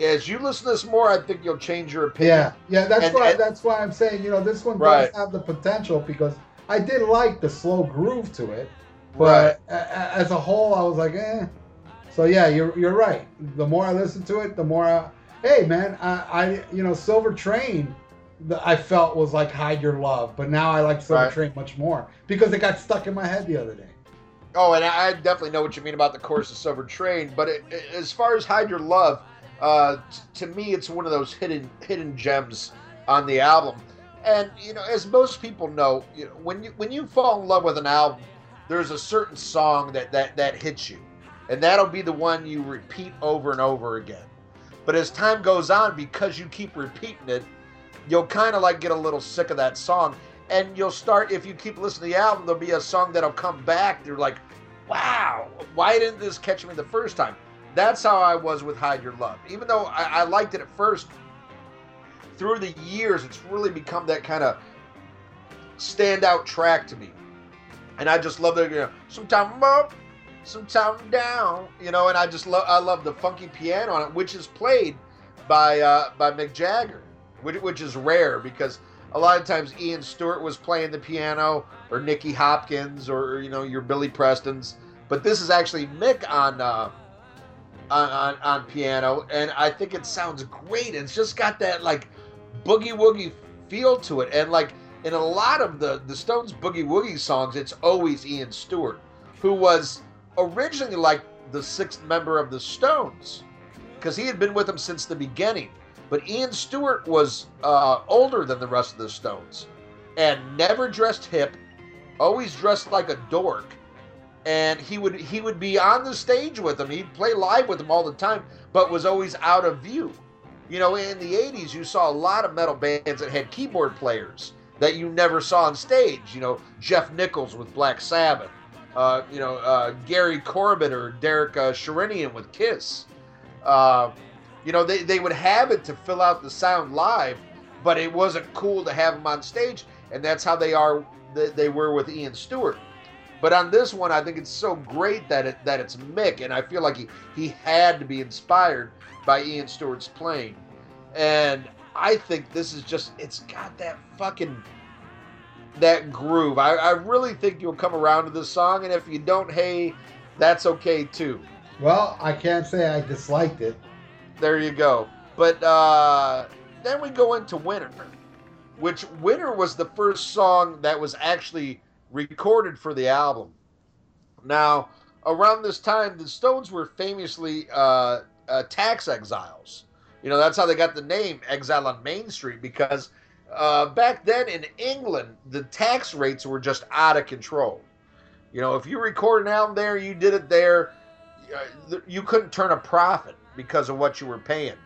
as you listen to this more, I think you'll change your opinion. Yeah, yeah. That's And- why. and- that's why I'm saying. You know, this one Right. does have the potential because I did like the slow groove to it, Right. but a- a- as a whole, I was like, eh. So yeah, you're you're right. The more I listen to it, the more. I, hey man, I, I you know Silver Train, the, I felt was like Hide Your Love, but now I like Silver Right. Train much more because it got stuck in my head the other day. Oh, and I definitely know what you mean about the course of Silver Train. But it, it- as far as Hide Your Love, uh, t- to me, it's one of those hidden hidden gems on the album. And you know, as most people know, you know, when you when you fall in love with an album, there's a certain song that that that hits you, and that'll be the one you repeat over and over again. But as time goes on, because you keep repeating it, you'll kind of like get a little sick of that song. And you'll start if you keep listening to the album there'll be a song that'll come back. You're like wow why didn't this catch me the first time? That's how i was with hide your love. Even though i, I liked it at first through the years it's really become that kind of standout track to me. And i just love that, you know sometime sometime down you know and i just love i love the funky piano on it which is played by uh by mick jagger which, which is rare because a lot of times Ian Stewart was playing the piano or Nicky Hopkins or you know your Billy Prestons, but this is actually Mick on uh, on, on on piano, and I think it sounds great. It's just got that like boogie woogie feel to it, and like in a lot of the the Stones boogie woogie songs, it's always Ian Stewart, who was originally like the sixth member of the Stones, because he had been with them since the beginning. But Ian Stewart was uh, older than the rest of the Stones and never dressed hip, always dressed like a dork. And he would he would be on the stage with them. He'd play live with them all the time, but was always out of view. You know, in the 80s, you saw a lot of metal bands that had keyboard players that you never saw on stage. You know, Geoff Nicholls with Black Sabbath. Uh, you know, uh, Gary Corbett or Derek uh, Sherinian with Kiss. Uh, you know, they, they would have it to fill out the sound live, but it wasn't cool to have them on stage, and that's how they are. They, they were with Ian Stewart. But on this one, I think it's so great that it that it's Mick, and I feel like he, he had to be inspired by Ian Stewart's playing. And I think this is just it's got that fucking that groove. I, I really think you'll come around to this song, and if you don't, hey, that's okay too. Well, I can't say I disliked it. There you go. But uh, then we go into Winter, which Winter was the first song that was actually recorded for the album. Now, around this time, the Stones were famously uh, uh, tax exiles. You know, that's how they got the name Exile on Main Street because uh, back then in England, the tax rates were just out of control. You know, if you recorded album there, you did it there, uh, you couldn't turn a profit because of what you were paying.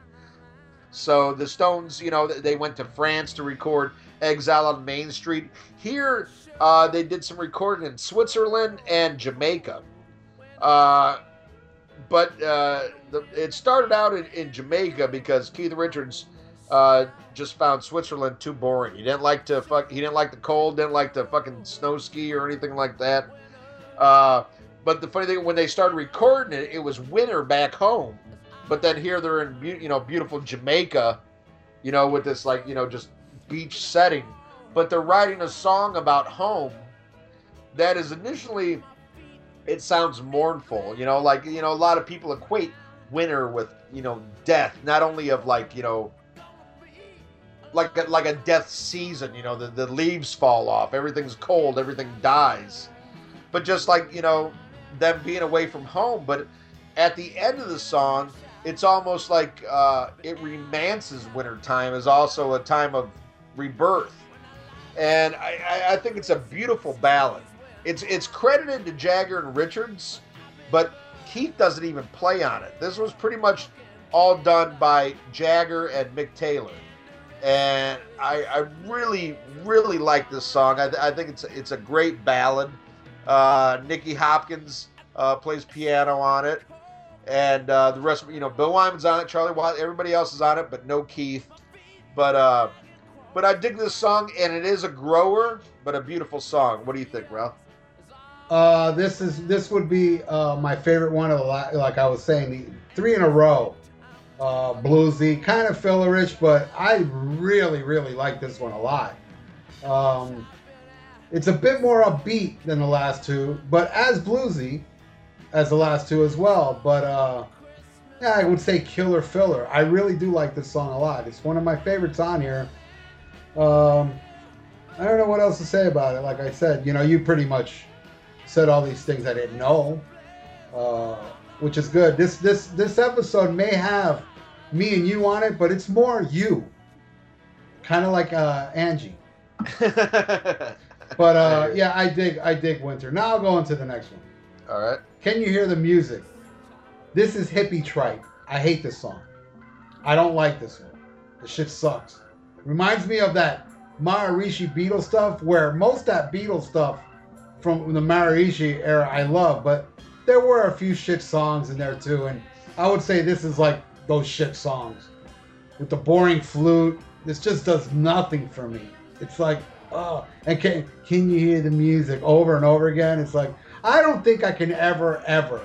So the Stones, you know, they went to France to record Exile on Main Street. Here, uh, they did some recording in Switzerland and Jamaica. Uh, but uh, the, it started out in, in, Jamaica because Keith Richards uh, just found Switzerland too boring. He didn't like to fuck. He didn't like the cold. Didn't like to fucking snow ski or anything like that. Uh, but the funny thing, when they started recording it, it was winter back home. But then here they're in, you know, beautiful Jamaica, you know, with this like, you know, just beach setting. But they're writing a song about home that is initially, it sounds mournful, you know, like, you know, a lot of people equate winter with, you know, death, not only of like, you know, like a, like a death season, you know, the, the leaves fall off, everything's cold, everything dies but just like you know them being away from home. But at the end of the song, it's almost like uh, it romances wintertime as also a time of rebirth, and I, I think it's a beautiful ballad. It's it's credited to Jagger and Richards, but Keith doesn't even play on it. This was pretty much all done by Jagger and Mick Taylor. And I, I really, really like this song. I, I think it's it's a great ballad. Uh, Nicky Hopkins uh, plays piano on it, and uh, the rest, you know, Bill Wyman's on it, Charlie Watt, everybody else is on it, but no Keith. But uh, but I dig this song, and it is a grower, but a beautiful song. What do you think, Ralph? Uh, this is this would be uh, my favorite one of the like I was saying, the three in a row. Uh, bluesy, kind of fillerish, but I really, really like this one a lot. Um, it's a bit more upbeat than the last two, but as bluesy as the last two as well. But uh, yeah, I would say killer filler. I really do like this song a lot. It's one of my favorites on here. Um, I don't know what else to say about it. Like I said, you know, you pretty much said all these things I didn't know, uh, which is good. This this this episode may have me and you on it, but it's more you, kind of like uh, Angie. [laughs] But uh, yeah, I dig I dig winter. Now I'll go into the next one. All right. Can you hear the music? This is hippie trite. I hate this song. I don't like this one. The shit sucks. Reminds me of that Maharishi Beatles stuff, where most that Beatles stuff from the Maharishi era I love, but there were a few shit songs in there too, and I would say this is like those shit songs with the boring flute. This just does nothing for me. It's like oh, and can can you hear the music over and over again? It's like I don't think I can ever ever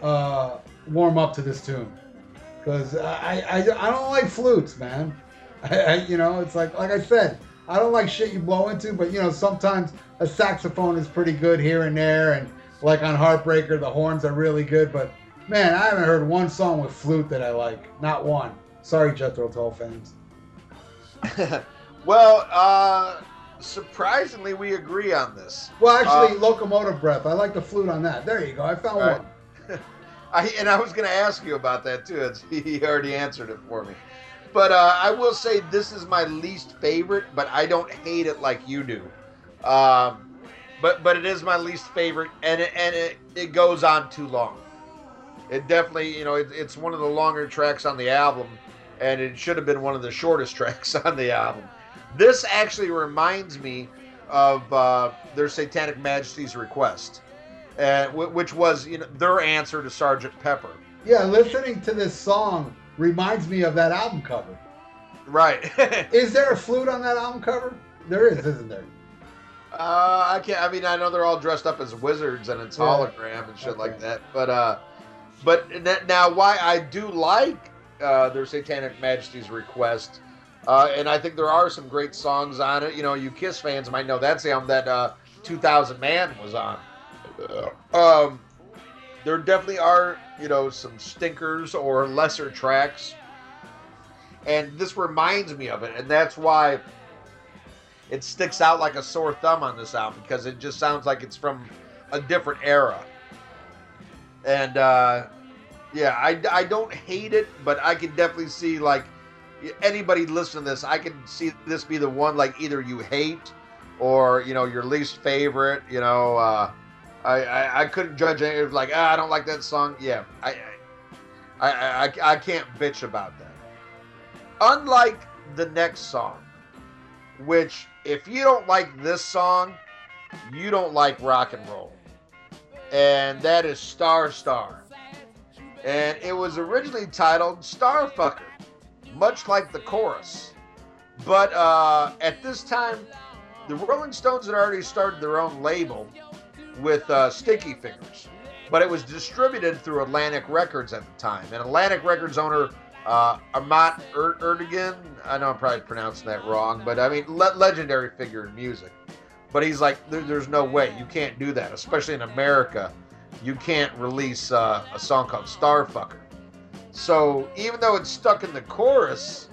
uh, warm up to this tune because I, I I don't like flutes, man. [laughs] I, I, you know, it's like like I said, I don't like shit you blow into, but you know sometimes a saxophone is pretty good here and there, and like on Heartbreaker, the horns are really good. But man, I haven't heard one song with flute that I like, not one. Sorry, Jethro Tull fans. [laughs] Well, uh, surprisingly, we agree on this. Well, actually, uh, locomotive breath. I like the flute on that. There you go. I found right. one. [laughs] I, and I was going to ask you about that too. It's, [laughs] he already answered it for me. But uh, I will say this is my least favorite, but I don't hate it like you do. Um, but but it is my least favorite, and it, and it, it goes on too long. It definitely, you know, it, it's one of the longer tracks on the album, and it should have been one of the shortest [laughs] tracks on the album. This actually reminds me of uh, their Satanic Majesties request, uh, which was you know their answer to Sergeant Pepper. Yeah, listening to this song reminds me of that album cover. Right. [laughs] is there a flute on that album cover? There is, isn't there? Uh, I can't. I mean, I know they're all dressed up as wizards and it's yeah. hologram and shit okay. like that. But uh, but now why I do like uh, their Satanic Majesties request uh, and I think there are some great songs on it. You know, you Kiss fans might know that's the album that uh, 2000 Man was on. Um, there definitely are, you know, some stinkers or lesser tracks. And this reminds me of it. And that's why it sticks out like a sore thumb on this album because it just sounds like it's from a different era. And, uh, Yeah, I, I don't hate it, but I can definitely see like anybody listening to this, I can see this be the one like either you hate or you know your least favorite. You know, uh, I, I I couldn't judge it. Like ah, I don't like that song. Yeah, I, I I I can't bitch about that. Unlike the next song, which if you don't like this song, you don't like rock and roll, and that is Star Star, and it was originally titled Starfucker, much like the chorus. But uh, at this time, the Rolling Stones had already started their own label with uh, Sticky Fingers, but it was distributed through Atlantic Records at the time. And Atlantic Records owner uh, Ahmet er- Ertegun, I know I'm probably pronouncing that wrong, but I mean, le- legendary figure in music. But he's like, there, there's no way you can't do that, especially in America. You can't release uh, a song called Starfucker. So even though it's stuck in the chorus,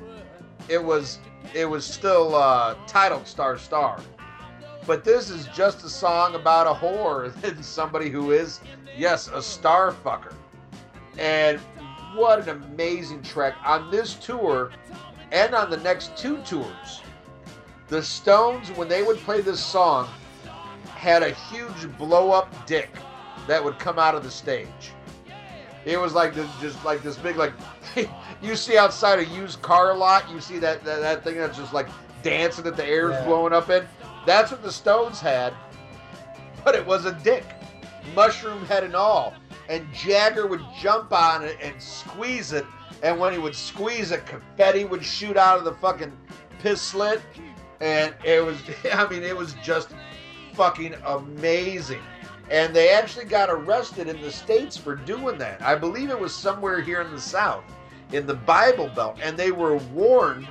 it was it was still uh, titled Star Star. But this is just a song about a whore [laughs] and somebody who is, yes, a star fucker. And what an amazing track on this tour and on the next two tours. The Stones, when they would play this song, had a huge blow up dick that would come out of the stage. It was like this, just like this big, like [laughs] you see outside a used car lot. You see that that, that thing that's just like dancing that the air's Yeah. blowing up in. That's what the Stones had, but it was a dick, mushroom head and all. And Jagger would jump on it and squeeze it, and when he would squeeze it, confetti would shoot out of the fucking piss slit, and it was, [laughs] I mean, it was just fucking amazing. And they actually got arrested in the States for doing that. I believe it was somewhere here in the South, in the Bible Belt. And they were warned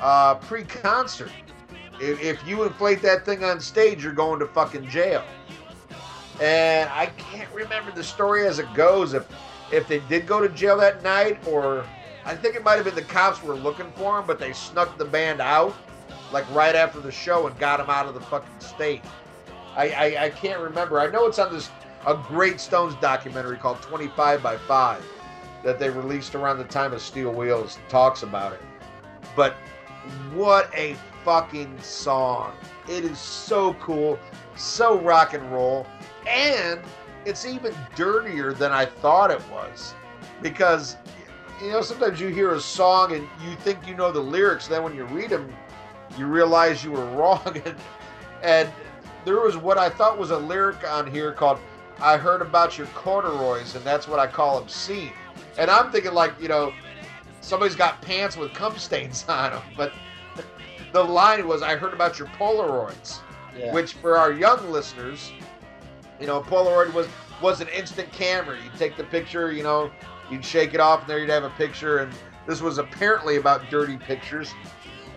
uh, pre concert if, if you inflate that thing on stage, you're going to fucking jail. And I can't remember the story as it goes. If if they did go to jail that night, or I think it might have been the cops were looking for them, but they snuck the band out, like right after the show, and got him out of the fucking state. I, I, I can't remember. I know it's on this a great Stones documentary called 25 by 5 that they released around the time of Steel Wheels talks about it. But what a fucking song. It is so cool, so rock and roll, and it's even dirtier than I thought it was. Because you know, sometimes you hear a song and you think you know the lyrics, then when you read them, you realize you were [laughs] wrong. And, and there was what I thought was a lyric on here called I heard about your corduroys, and that's what I call them. obscene. And I'm thinking, like, you know, somebody's got pants with cum stains [laughs] on them. But the line was, I heard about your Polaroids, Yeah. which for our young listeners, you know, Polaroid was, was an instant camera. You'd take the picture, you know, you'd shake it off, and there you'd have a picture. And this was apparently about dirty pictures.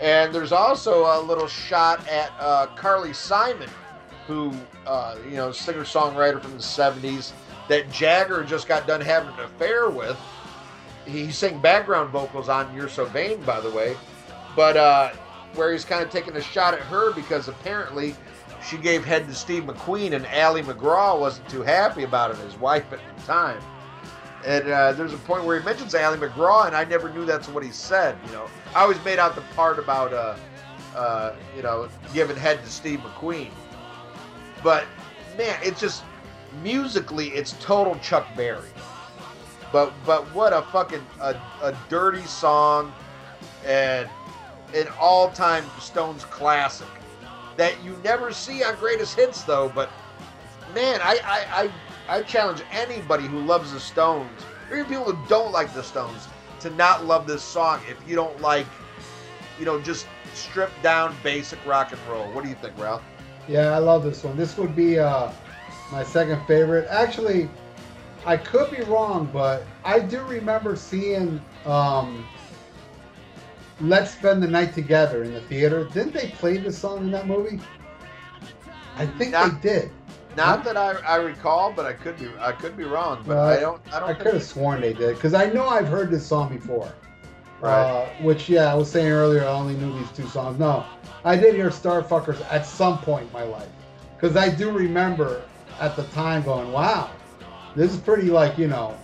And there's also a little shot at uh, Carly Simon, who, uh, you know, singer songwriter from the 70s, that Jagger just got done having an affair with. He sang background vocals on You're So Vain, by the way. But uh, where he's kind of taking a shot at her because apparently she gave head to Steve McQueen and Ali MacGraw wasn't too happy about it, his wife at the time. And uh, there's a point where he mentions Ali MacGraw, and I never knew that's what he said. You know, I always made out the part about, uh, uh, you know, giving head to Steve McQueen. But man, it's just musically, it's total Chuck Berry. But but what a fucking a, a dirty song, and an all-time Stones classic that you never see on Greatest Hits though. But man, I I, I, I challenge anybody who loves the Stones, or even people who don't like the Stones, to not love this song if you don't like, you know, just stripped down basic rock and roll. What do you think, Ralph? Yeah, I love this one. This would be uh, my second favorite. Actually, I could be wrong, but I do remember seeing um, "Let's Spend the Night Together" in the theater. Didn't they play this song in that movie? I think Not- they did. Not that I, I recall, but I could be I could be wrong. But Well, I don't I don't I could have sworn they did because I know I've heard this song before. Right. Uh, which, yeah, I was saying earlier, I only knew these two songs. No, I did hear Starfuckers at some point in my life because I do remember at the time going, "Wow, this is pretty like you know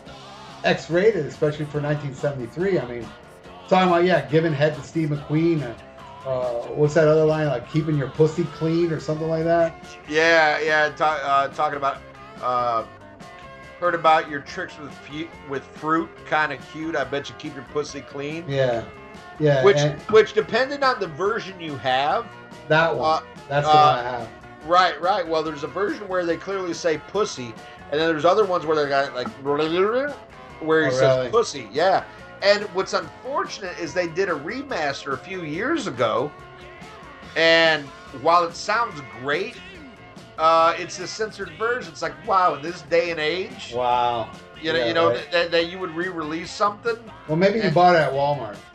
X-rated, especially for 1973. I mean, talking about yeah, giving head to Steve McQueen. Uh, uh, what's that other line like keeping your pussy clean or something like that? Yeah, yeah. Ta- uh, talking about uh, heard about your tricks with with fruit, kind of cute. I bet you keep your pussy clean. Yeah, yeah. Which, and which, depending on the version you have, that one. uh, That's the uh, one I have. right, right. Well, there's a version where they clearly say pussy, and then there's other ones where they got like [laughs] where he Oh, says really? pussy. Yeah. And what's unfortunate is they did a remaster a few years ago, and while it sounds great, uh, it's a censored version. It's like, wow, in this day and age, Wow. you know, Yeah, you know right. that, that you would re-release something. Well, maybe you and- bought it at Walmart. [laughs]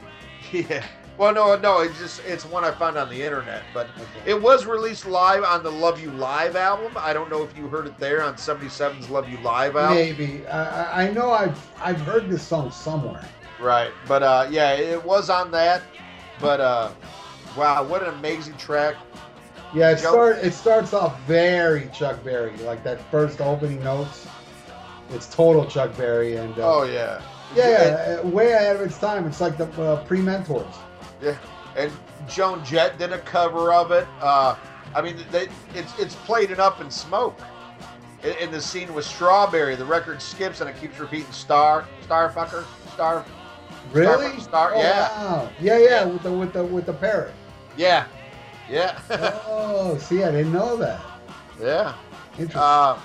Yeah. Well, no, no, it's just it's one I found on the internet, but Okay. it was released live on the Love You Live album. I don't know if you heard it there on 77's Love You Live album. Maybe. I, I- I know I've I've heard this song somewhere. Right. But uh yeah, it was on that. But uh wow, what an amazing track. Yeah, it Joe- start it starts off very Chuck Berry, like that first opening notes. It's total Chuck Berry, and uh, Oh yeah. yeah, yeah, uh, way ahead of its time. It's like the uh, pre-mentors. Yeah. And Joan Jett did a cover of it. Uh I mean they it's it's played it Up in Smoke. In, in the scene with Strawberry, the record skips and it keeps repeating star, starfucker, star. Really? Star- oh, yeah. Wow. Yeah, yeah, with the with the with the parrot. Yeah. Yeah. oh, see, I didn't know that. yeah. Interesting. Uh,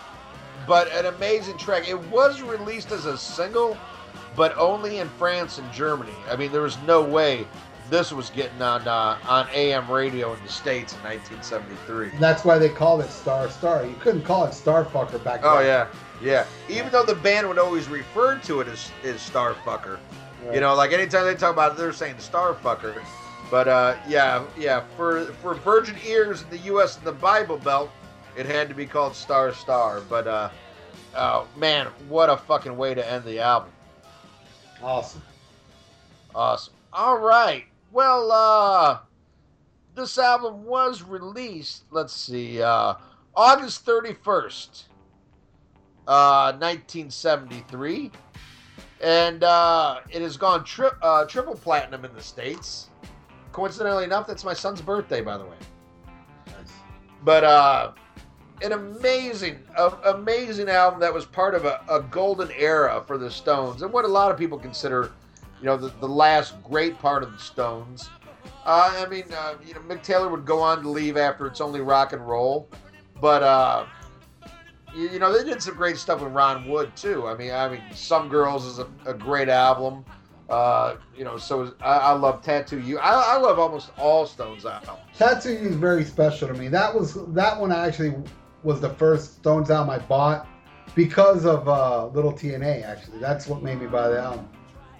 but an amazing track. It was released as a single, but only in France and Germany. I mean, there was no way this was getting on uh, on AM radio in the states in 1973. That's why they called it Star Star. You couldn't call it Starfucker back then. Oh yeah, yeah. Even though the band would always refer to it as, as Starfucker, Right. you know, like anytime they talk about it, they're saying Starfucker. But uh, yeah, yeah. For for virgin ears in the U.S. and the Bible Belt, it had to be called Star Star. But uh, oh man, what a fucking way to end the album. Awesome. Awesome. All right. Well, uh, this album was released. Let's see, uh, August thirty first, uh, nineteen seventy three, and uh, it has gone tri- uh, triple platinum in the states. Coincidentally enough, that's my son's birthday, by the way. Nice. But uh, an amazing, amazing album that was part of a, a golden era for the Stones, and what a lot of people consider, you know, the, the last great part of the Stones. Uh, I mean, uh, you know, Mick Taylor would go on to leave after "It's Only Rock and Roll," but uh, you, you know, they did some great stuff with Ron Wood too. I mean, I mean, "Some Girls" is a, a great album. Uh, you know, so I, I love "Tattoo You." I, I love almost all Stones albums. Tattoo You is very special to me. That was that one actually was the first Stones album I bought because of uh, Little TNA. Actually, that's what made me buy the album.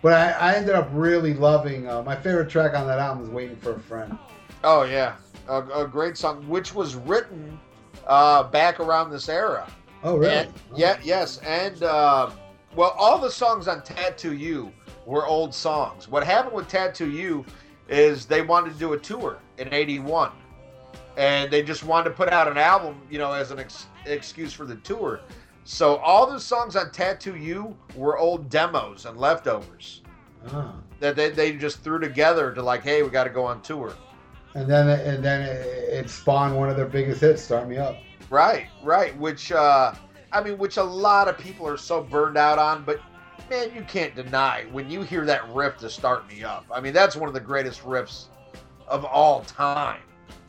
But I, I ended up really loving. Uh, my favorite track on that album is "Waiting for a Friend." Oh yeah, a, a great song, which was written uh, back around this era. Oh, really? And, yeah, yes, and uh, well, all the songs on Tattoo You were old songs. What happened with Tattoo You is they wanted to do a tour in '81, and they just wanted to put out an album, you know, as an ex- excuse for the tour. So all the songs on Tattoo You were old demos and leftovers Ah. that they, they just threw together to like, hey, we got to go on tour. And then and then it, it spawned one of their biggest hits, "Start Me Up." Right, right. Which uh I mean, which a lot of people are so burned out on, but man, you can't deny when you hear that riff to start me up. I mean, that's one of the greatest riffs of all time.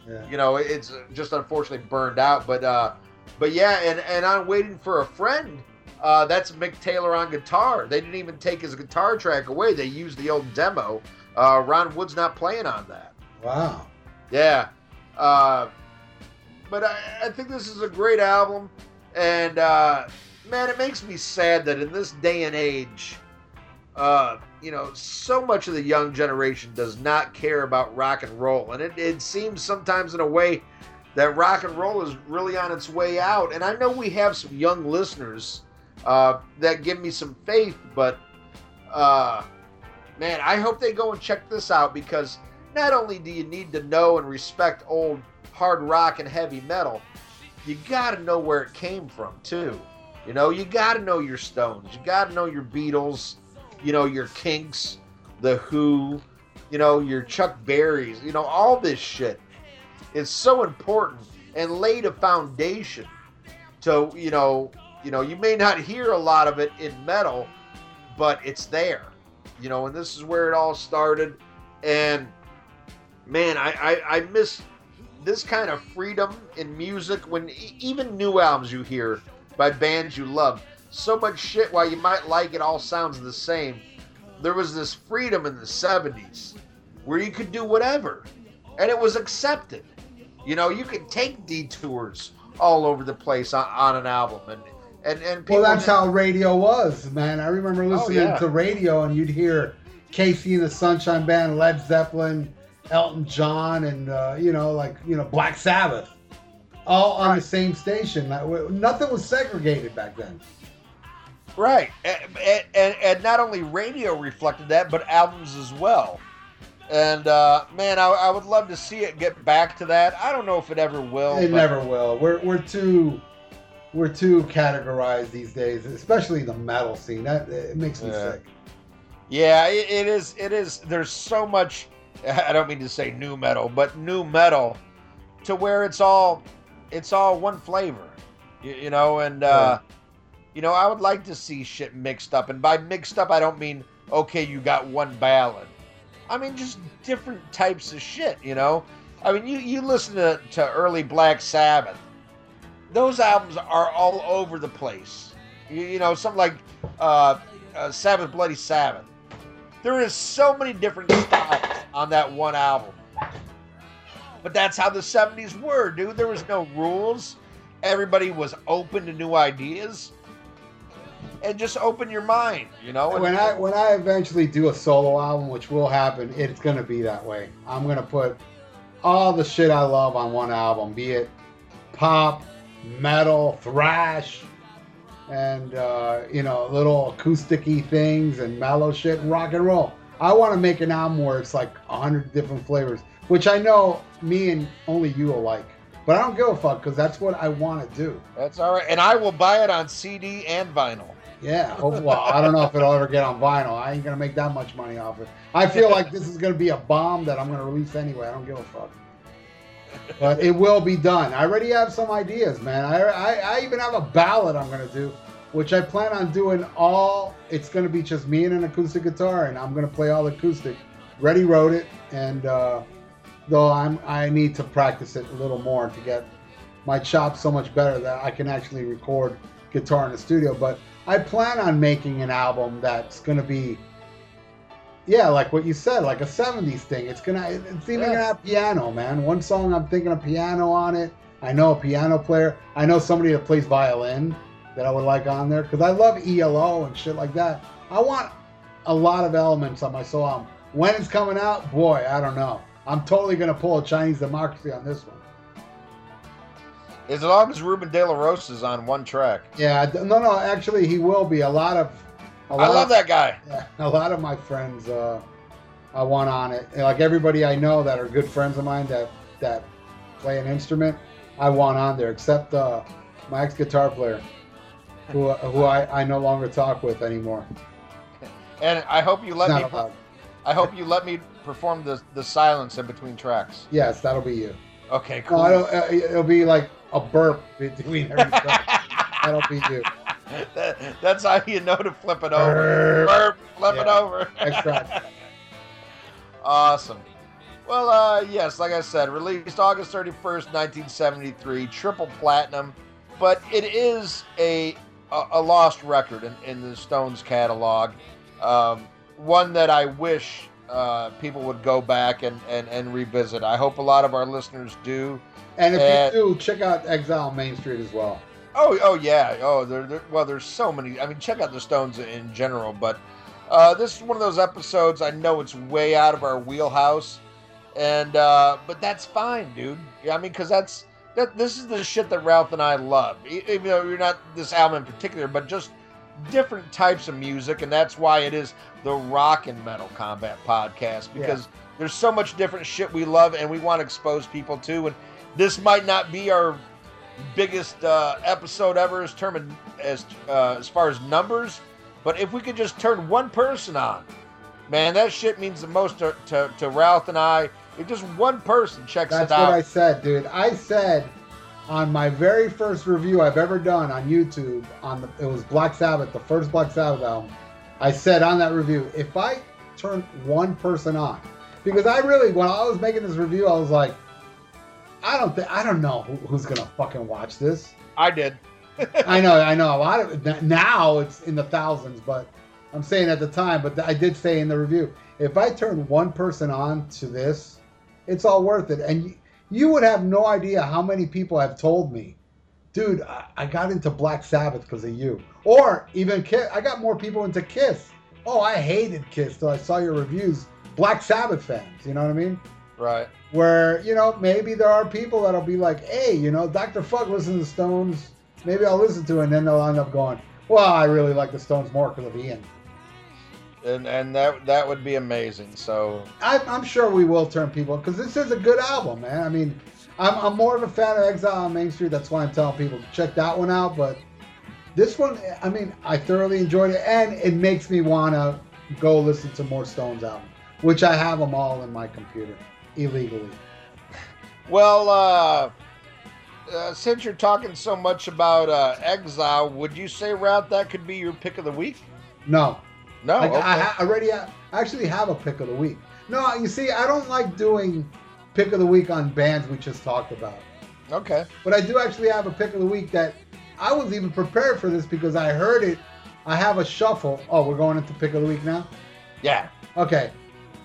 Yeah. You know, it's just unfortunately burned out, but uh but yeah, and and I'm waiting for a friend. Uh, that's Mick Taylor on guitar. They didn't even take his guitar track away. They used the old demo. Uh, Ron Wood's not playing on that. Wow. Yeah. Uh, but I, I think this is a great album. And, uh, man, it makes me sad that in this day and age, uh, you know, so much of the young generation does not care about rock and roll. And it, it seems sometimes in a way that rock and roll is really on its way out. And I know we have some young listeners uh, that give me some faith, but uh, man, I hope they go and check this out because not only do you need to know and respect old hard rock and heavy metal, you got to know where it came from too. You know, you got to know your Stones. You got to know your Beatles. You know, your Kinks, the Who. You know, your Chuck Berrys. You know, all this shit is so important and laid a foundation to you know you know you may not hear a lot of it in metal but it's there you know and this is where it all started and man i i, I miss this kind of freedom in music when e- even new albums you hear by bands you love so much shit while you might like it all sounds the same there was this freedom in the 70s where you could do whatever and it was accepted you know you could take detours all over the place on, on an album and and and people Well, that's how radio was, man. I remember oh, listening Oh, yeah. to radio and you'd hear KC and the Sunshine Band, Led Zeppelin, Elton John, and uh, you know, like you know, Black Sabbath, all on the same station. Nothing was segregated back then. Right, and, and, and not only radio reflected that, but albums as well. And uh, man, I, I would love to see it get back to that. I don't know if it ever will. It never will. We're we're too we're too categorized these days, especially the metal scene. That it makes me Yeah. sick. Yeah, it, it is. It is. There's so much. [laughs] I don't mean to say new metal, but new metal, to where it's all, it's all one flavor, you, you know. And uh, you know, I would like to see shit mixed up. And by mixed up, I don't mean okay, you got one ballad. I mean just different types of shit. You know. I mean, you you listen to to early Black Sabbath. Those albums are all over the place. You, you know, something like uh, uh, Sabbath Bloody Sabbath. There is so many different styles on that one album. But that's how the 70s were, dude. There was no rules. Everybody was open to new ideas. And just open your mind, you know? When I when I eventually do a solo album, which will happen, it's gonna be that way. I'm gonna put all the shit I love on one album, be it pop, metal, thrash, and uh, you know, little acousticy things and mellow shit and rock and roll. I want to make an album where it's like a hundred different flavors, which I know me and only you will like. But I don't give a fuck because that's what I want to do. that's all right. And I will buy it on CD and vinyl. Yeah. hope- Well, I don't know if it'll ever get on vinyl. I ain't gonna make that much money off it. I feel like this is gonna be a bomb that I'm gonna release anyway. I don't give a fuck. But it will be done. I already have some ideas, man. I, I, I even have a ballad I'm gonna do, which I plan on doing all. It's gonna be just me and an acoustic guitar, and I'm gonna play all acoustic. Ready wrote it, and uh, though I'm I need to practice it a little more to get my chops so much better that I can actually record guitar in the studio. But I plan on making an album that's gonna be, yeah, like what you said, like a '70s thing. It's gonna, it's even Yeah. gonna have piano, man. One song I'm thinking of piano on it. I know a piano player. I know somebody that plays violin that I would like on there because I love ELO and shit like that. I want a lot of elements on my song. When it's coming out, boy, I don't know. I'm totally gonna pull a Chinese democracy on this one. As long as Ruben De La Rosa is on one track. Yeah, no, no. Actually, he will be. A lot of, a I love of, that guy. Yeah, a lot of my friends, uh, I want on it. And, Like everybody I know that are good friends of mine that that play an instrument, I want on there. Except uh, my ex guitar player, who who I, I no longer talk with anymore. And I hope you let me. I hope you let me perform the the silence in between tracks. Yes, that'll be you. Okay, cool. I don't, uh, it'll be like a burp between every [laughs] track. That'll be you. That- [laughs] that's how you know to flip it over. Burp. Flip it over. [laughs] Awesome. Well, uh, yes, like I said, released August 31st, 1973, triple platinum, but it is a a, a lost record in, in the Stones catalog. Um, one that I wish uh, people would go back and, and, and revisit. I hope a lot of our listeners do. And if And- you do, check out Exile on Main Street as well. Oh, oh yeah. Oh, there, there. Well, there's so many. I mean, check out the Stones in general, but uh, this is one of those episodes. I know it's way out of our wheelhouse, and uh, but that's fine, dude. Yeah, I mean, because that's that. This is the shit that Ralph and I love. Even though you're not this album in particular, but just different types of music, and that's why it is the Rock and Metal Combat Podcast because there's so much different shit we love and we want to expose people to, and this might not be our biggest uh, episode ever as term as uh, as far as numbers, but if we could just turn one person on, man, that shit means the most to, to, to Ralph and I. If just one person checks That's it out, That's what I said, dude. I said on my very first review I've ever done on YouTube on the it was Black Sabbath, the first Black Sabbath album. I said on that review, if I turn one person on, because I really when I was making this review, I was like, I don't think I don't know who, who's gonna fucking watch this. I did. [laughs] I know, I know. A lot of now it's in the thousands, but I'm saying at the time. But I did say in the review, if I turn one person on to this, it's all worth it. And you, you would have no idea how many people have told me, dude, I, I got into Black Sabbath because of you, or even Kiss. I got more people into Kiss. Oh, I hated Kiss till I saw your reviews. Black Sabbath fans, you know what I mean? Right. Where you know maybe there are people that'll be like, hey, you know, Dr. Fuck listens to Stones maybe I'll listen to it and then they'll end up going, well, I really like the Stones more because of Ian. And and that that would be amazing. So I, I'm sure we will turn people because this is a good album, man. I mean, I'm, I'm more of a fan of Exile on Main Street. That's why I'm telling people to check that one out. But this one, I mean, I thoroughly enjoyed it, and it makes me want to go listen to more Stones album, which I have them all in my computer illegally. Well, uh, uh, since you're talking so much about uh, Exile, would you say, Ralph, that could be your pick of the week? No. No. Like, okay. I ha- already ha- actually have a pick of the week. No, you see, I don't like doing pick of the week on bands we just talked about. okay. But I do actually have a pick of the week that I was even prepared for this because I heard it. I have a shuffle. Oh, we're going into pick of the week now? Yeah. Okay.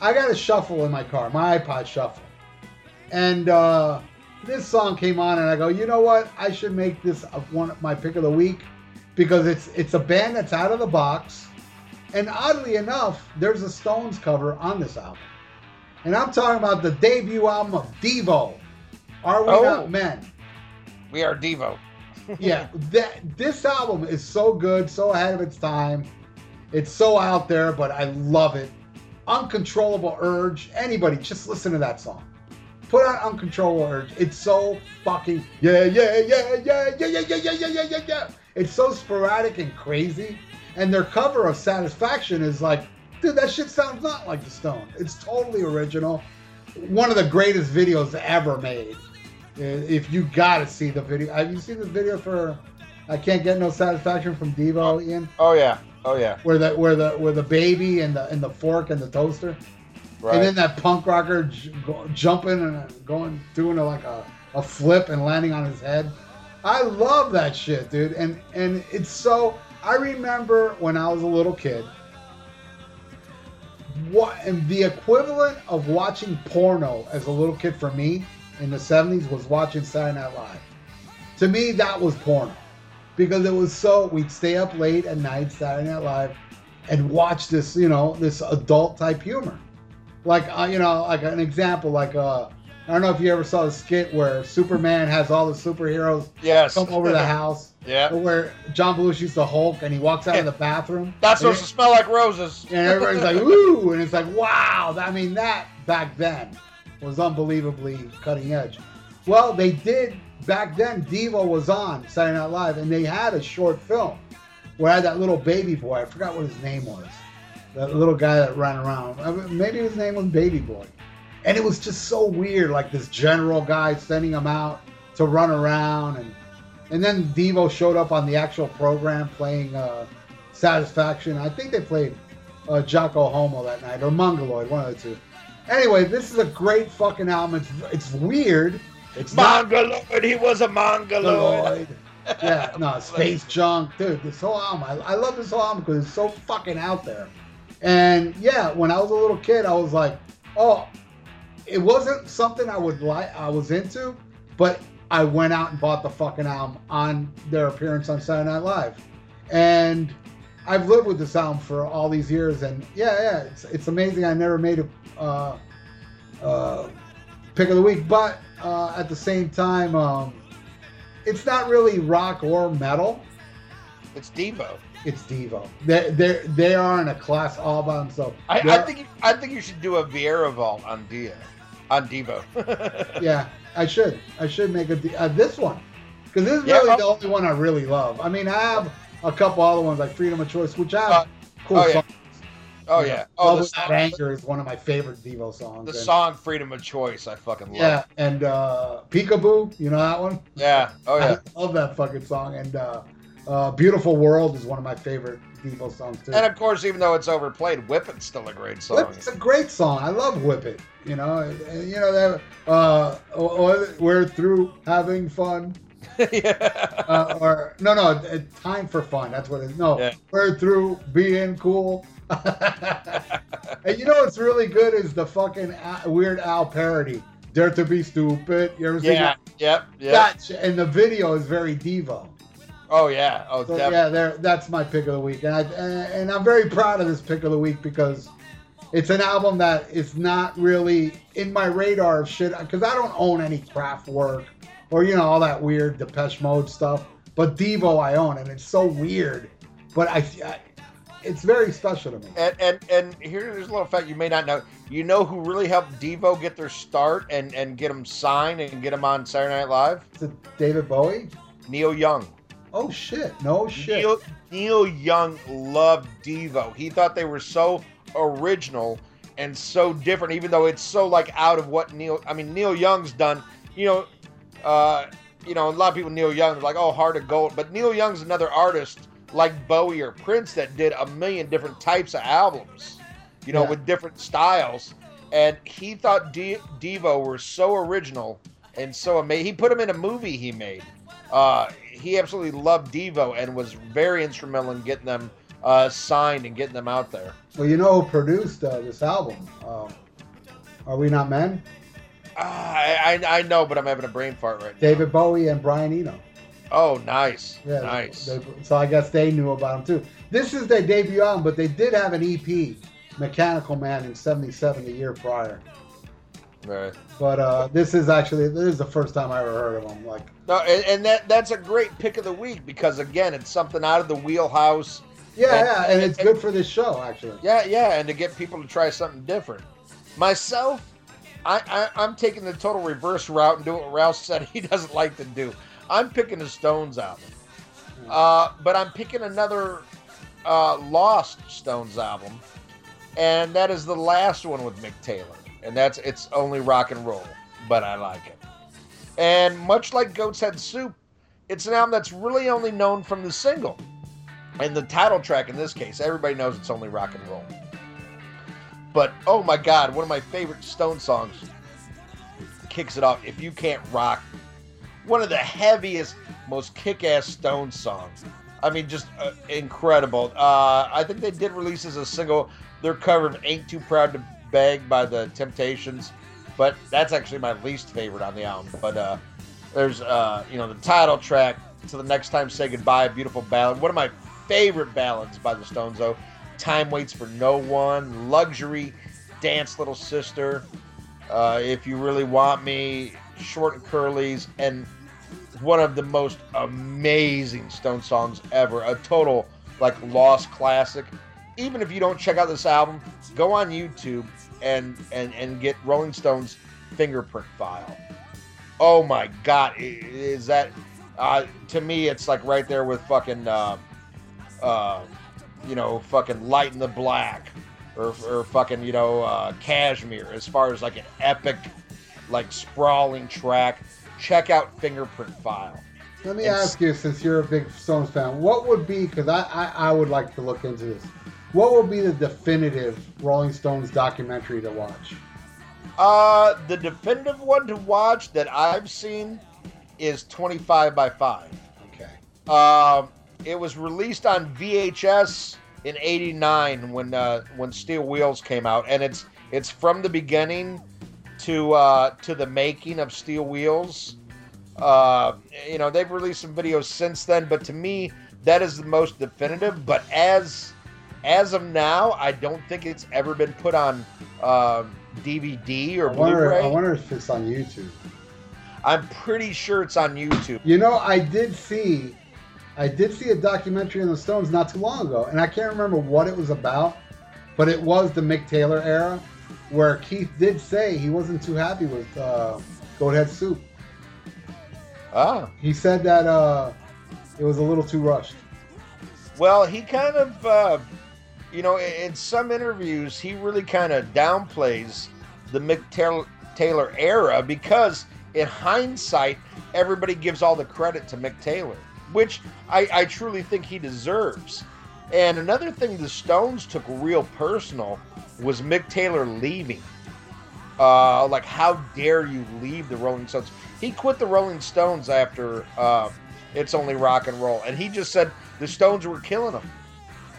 I got a shuffle in my car, my iPod shuffle. And uh, this song came on and I go, you know what? I should make this one my pick of the week because it's it's a band that's out of the box. And oddly enough, there's a Stones cover on this album. And I'm talking about the debut album of Devo. Are we Oh. not men? We are Devo. [laughs] yeah, that this album is so good, so ahead of its time. It's so out there, but I love it. Uncontrollable Urge. Anybody, just listen to that song. Put on Uncontrollable Urge. It's so fucking yeah, yeah, yeah, yeah, yeah, yeah, yeah, yeah, yeah, yeah, yeah. It's so sporadic and crazy. And their cover of Satisfaction is like, dude, that shit sounds not like the Stone. It's totally original. One of the greatest videos ever made. Uh, If you gotta see the video, have you seen this video for "I Can't Get No Satisfaction" from Devo, Ian? Oh yeah. Oh yeah. Where the where the where the baby and the and the fork and the toaster, Right. and then that punk rocker j- go, jumping and uh, going doing a, like a, a flip and landing on his head. I love that shit, dude. And and it's so. I remember when I was a little kid. What and the equivalent of watching porno as a little kid for me in the '70s was watching Saturday Night Live. To me, that was porno because it was so. We'd stay up late at night, Saturday Night Live, and watch this, you know, this adult type humor. Like, uh, you know, like an example, like uh, I don't know if you ever saw the skit where Superman has all the superheroes yes. come over the [laughs] house, yeah. where John Belushi's the Hulk and he walks out of the bathroom. That's supposed to smell like roses. [laughs] and everybody's like, [laughs] "Ooh!" and it's like, "Wow!" I mean, that back then was unbelievably cutting edge. Well, they did back then. Devo was on Saturday Night Live, and they had a short film where I had that little baby boy. I forgot what his name was. That little guy that ran around. I mean, Maybe his name was Baby Boy, and it was just so weird. Like this general guy sending him out to run around, and and then Devo showed up on the actual program playing uh, Satisfaction. I think they played uh, Jocko Homo that night or Mongoloid, one of the two. Anyway, this is a great fucking album. It's, it's weird. It's not Mongoloid. He was a mongoloid. Mongoloid. yeah, no, [laughs] Space Junk, dude. This whole album, I, I love this whole album because it's so fucking out there. And yeah, when I was a little kid, I was like, oh, it wasn't something I would like, I was into, but I went out and bought the fucking album on their appearance on Saturday Night Live, and I've lived with this album for all these years, and yeah, yeah, it's it's amazing. I never made a uh, uh, pick of the week, but uh, at the same time, um, it's not really rock or metal. It's Devo. It's Devo. They they they are in a class all by themselves. I, I think you- I think you should do a Vieira vault on Dia, on Devo. [laughs] yeah, I should I should make a uh, this one. Because this is Yeah, really oh. the only one I really love. I mean, I have a couple other ones like Freedom of Choice, which have Uh, cool oh, yeah. songs. Oh You know, yeah. Oh, Love the song, Anger is one of my favorite Devo songs. the and- song "Freedom of Choice" I fucking love. Yeah, and uh, Peekaboo, you know that one? Yeah. Oh yeah. I love that fucking song. And uh, uh, Beautiful World is one of my favorite Devo songs too. And of course, even though it's overplayed, "Whip It's still a great song. Whip, it's a great song. I love Whip It. You know, and, you know that uh, we're through having fun. Yeah. [laughs] Uh, or no, no, uh, time for fun. That's what it is. No, Yeah. we're through being cool. [laughs] and you know what's really good is the fucking Al- Weird Al parody. Dare to be stupid. You ever seen Yeah. that? Yep. Yep. That sh- and the video is very Devo. Oh yeah. Oh, So yeah, there. That's my pick of the week, and I and, and I'm very proud of this pick of the week because it's an album that is not really in my radar of shit because I don't own any Kraftwerk or you know all that weird Depeche Mode stuff. But Devo I own, and it's so weird, but I, I it's very special to me. And and and here's a little fact you may not know. You know who really helped Devo get their start and and get them signed and get them on Saturday Night Live? Is it David Bowie? Neil Young. Oh shit! No shit. Neil, Neil Young loved Devo. He thought they were so original and so different, even though it's so like out of what Neil. I mean, Neil Young's done. You know, uh, you know, a lot of people Neil Young like, oh, Heart of Gold, but Neil Young's another artist like Bowie or Prince that did a million different types of albums. You know, Yeah. with different styles, and he thought De- Devo were so original and so amazing. He put them in a movie he made. Uh, he absolutely loved Devo and was very instrumental in getting them uh, signed and getting them out there. Well, you know who produced uh, this album? Um, Are we not men? Ah, I, I I know, but I'm having a brain fart right now. David Bowie and Brian Eno. Oh, nice, Yeah, nice. they- so I guess they knew about him too. This is their debut album, but they did have an EP, Mechanical Man, in '77, the year prior. Right. But uh, this is actually this is the first time I ever heard of them. Like, No, and, and that that's a great pick of the week because again, it's something out of the wheelhouse. yeah, And- yeah, and it's good for this show actually. Yeah, yeah, and to get people to try something different. Myself, I, I I'm taking the total reverse route and doing what Ralph said he [laughs] doesn't like to do. I'm picking the Stones album, uh, but I'm picking another uh, Lost Stones album, and that is the last one with Mick Taylor, and that's it's only rock and roll, but I like it. And much like Goat's Head Soup, it's an album that's really only known from the single. And the title track in this case, everybody knows it's only rock and roll. But oh my god, one of my favorite Stone songs kicks it off. If you can't rock, one of the heaviest, most kick-ass Stone songs. I mean, just uh, incredible. Uh, I think they did release as a single. Their cover of "Ain't Too Proud to Beg" by the Temptations, but that's actually my least favorite on the album. But uh, there's, uh, you know, the title track. To the next time, say goodbye. Beautiful ballad. One of my favorite ballads by the Stones, though. Time waits for no one. Luxury, dance, little sister. Uh, if you really want me, short and curlies, and one of the most amazing Stone songs ever. A total like lost classic. Even if you don't check out this album, go on YouTube and and and get Rolling Stones fingerprint file. Oh my God, is that uh, to me? It's like right there with fucking uh, uh, you know fucking Light in the Black or, or fucking you know uh, Kashmir. As far as like an epic like sprawling track, check out fingerprint file. Let me It's- ask you, since you're a big Stones fan, what would be because I, I I would like to look into this. What would be the definitive Rolling Stones documentary to watch? Uh, the definitive one to watch that I've seen is 25 by 5. Okay. Um, it was released on VHS in '89 when uh, when Steel Wheels came out, and it's it's from the beginning to uh, to the making of Steel Wheels. Uh, you know, they've released some videos since then, but to me, that is the most definitive. But as as of now, I don't think it's ever been put on um DVD or I wonder. Blu-ray. I wonder if it's on YouTube. I'm pretty sure it's on YouTube. You know, I did see, I did see a documentary on the Stones not too long ago, and I can't remember what it was about, but it was the Mick Taylor era, where Keith did say he wasn't too happy with uh, Goathead Soup. Ah. He said that uh, it was a little too rushed. Well, he kind of, uh, you know, in some interviews, he really kind of downplays the Mick Taylor, Taylor era because, in hindsight, everybody gives all the credit to Mick Taylor, which I, I truly think he deserves. And another thing the Stones took real personal was Mick Taylor leaving. Uh, like, how dare you leave the Rolling Stones? He quit the Rolling Stones after uh, It's Only Rock and Roll, and he just said the Stones were killing him.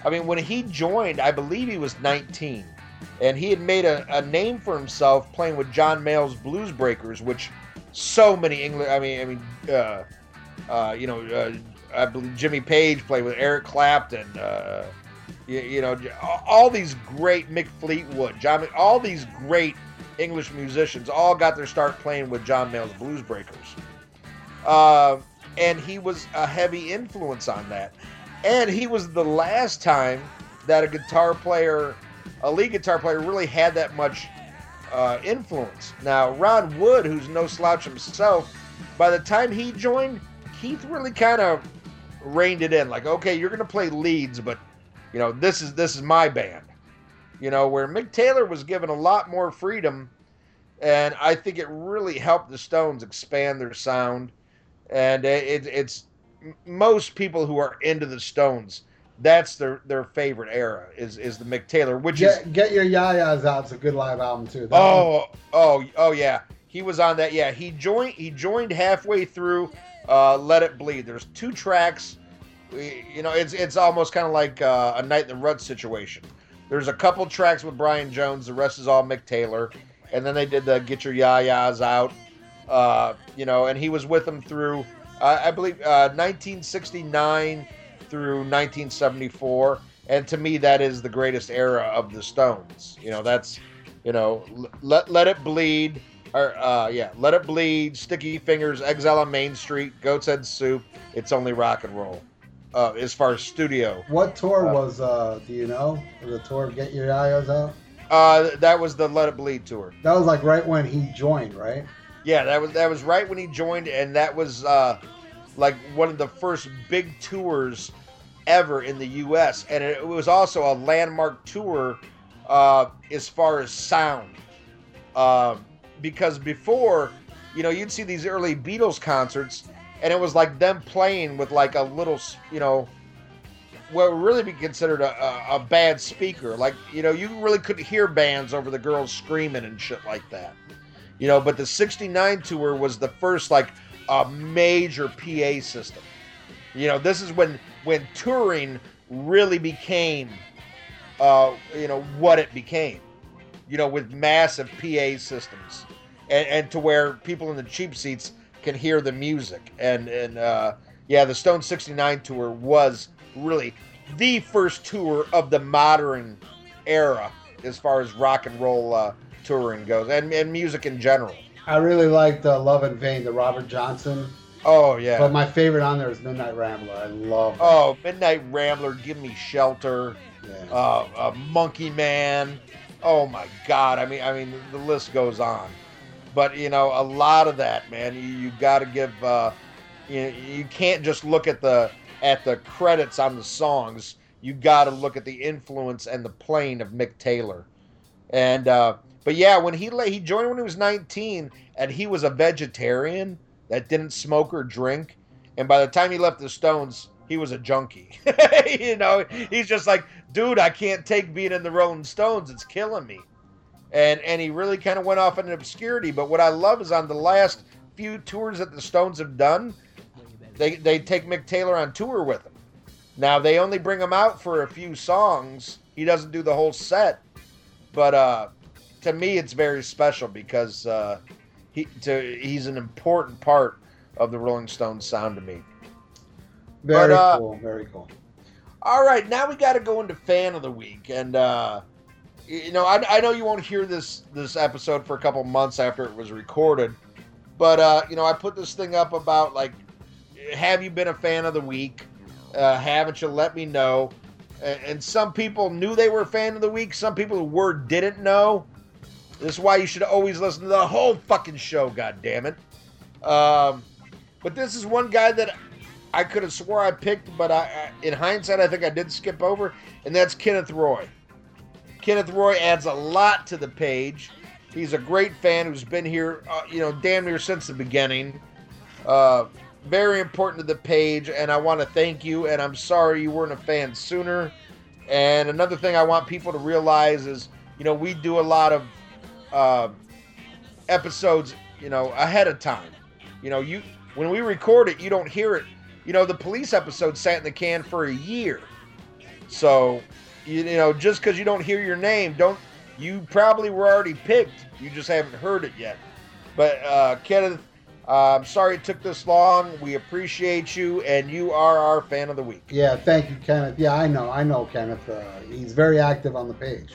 I mean, when he joined, I believe he was 19, and he had made a, a name for himself playing with John Mayall's Blues Breakers, which so many English. I mean, I mean, uh, uh, you know, uh, I believe Jimmy Page played with Eric Clapton. Uh, you, you, know, all these great Mick Fleetwood, John, all these great English musicians all got their start playing with John Mayall's Blues Breakers. Uh, and he was a heavy influence on that. And he was the last time that a guitar player, a lead guitar player, really had that much uh, influence. Now, Ron Wood, who's no slouch himself, by the time he joined, Keith really kind of reined it in. Like, okay, you're going to play leads, but you know, this is this is my band. You know, where Mick Taylor was given a lot more freedom, and I think it really helped the Stones expand their sound. And it, it's most people who are into the Stones, that's their their favorite era is is the Mick Taylor, which get, is get your Yayas out. It's a good live album too. That oh one. oh oh yeah, he was on that. Yeah, he joined he joined halfway through. Uh, Let It Bleed. There's two tracks. You know, it's it's almost kind of like uh, a Night in the Rut situation. There's a couple tracks with Brian Jones. The rest is all Mick Taylor. And then they did the Get Your Yayas Out. Uh, you know, and he was with them through uh, I believe, uh, 1969 through 1974. And to me, that is the greatest era of the Stones. You know, that's, you know, let, let it bleed. Or, uh, yeah, Let It Bleed, Sticky Fingers, Exile on Main Street, Goat's Head Soup. It's only rock and roll. Uh, as far as studio. What tour uh, was? uh Do you know the tour? Of Get your eyes out. Uh, that was the Let It Bleed tour. That was like right when he joined, right? Yeah, that was that was right when he joined, and that was uh, like one of the first big tours ever in the U.S. And it was also a landmark tour uh, as far as sound, uh, because before, you know, you'd see these early Beatles concerts, and it was like them playing with like a little, you know, what would really be considered a, a, a bad speaker. Like, you know, you really couldn't hear bands over the girls screaming and shit like that. You know, but the 69 tour was the first like a major PA system. You know, this is when when touring really became, uh, you know, what it became. You know, with massive PA systems, and, and to where people in the cheap seats can hear the music. And and uh, yeah, the Stone '69 tour was really the first tour of the modern era as far as rock and roll uh, touring goes, and, and music in general. I really liked uh, Love in Vain, the Robert Johnson. Oh yeah. But my favorite on there is Midnight Rambler. I love. That. Oh, Midnight Rambler, Give Me Shelter. Yeah. Uh, uh, Monkey Man. Oh my God. I mean, I mean, the list goes on. But you know, a lot of that, man. You, you got to give. Uh, you you can't just look at the at the credits on the songs. You got to look at the influence and the playing of Mick Taylor. And uh, but yeah, when he he joined when he was 19, and he was a vegetarian that didn't smoke or drink, and by the time he left the Stones, he was a junkie. [laughs] you know, he's just like, dude, I can't take being in the Rolling Stones; it's killing me. And and he really kind of went off into obscurity. But what I love is on the last few tours that the Stones have done, they they take Mick Taylor on tour with them. Now they only bring him out for a few songs. He doesn't do the whole set, but uh, to me, it's very special because uh, he to, he's an important part of the Rolling Stones sound to me. Very but, uh, cool. Very cool. All right, now we got to go into fan of the week, and uh, you know, I, I know you won't hear this this episode for a couple months after it was recorded, but uh, you know, I put this thing up about like, have you been a fan of the week? Uh, haven't you? Let me know. And, some people knew they were a fan of the week. Some people who were didn't know. This is why you should always listen to the whole fucking show, God damn it. Um, But this is one guy that I could have swore I picked, but I, I, in hindsight, I think I did skip over, and that's Kenneth Roy. Kenneth Roy adds a lot to the page. He's a great fan who's been here, uh, you know, damn near since the beginning. Uh, very important to the page, and I want to thank you. And I'm sorry you weren't a fan sooner. And another thing I want people to realize is, you know, we do a lot of uh, episodes, you know, ahead of time. You know, you when we record it, you don't hear it. You know, the police episode sat in the can for a year. So, you, you know, just because you don't hear your name, don't you probably were already picked. You just haven't heard it yet. But uh, Kenneth, uh, I'm sorry it took this long. We appreciate you, and you are our fan of the week. Yeah, thank you, Kenneth. Yeah, I know, I know Kenneth. Uh, he's very active on the page.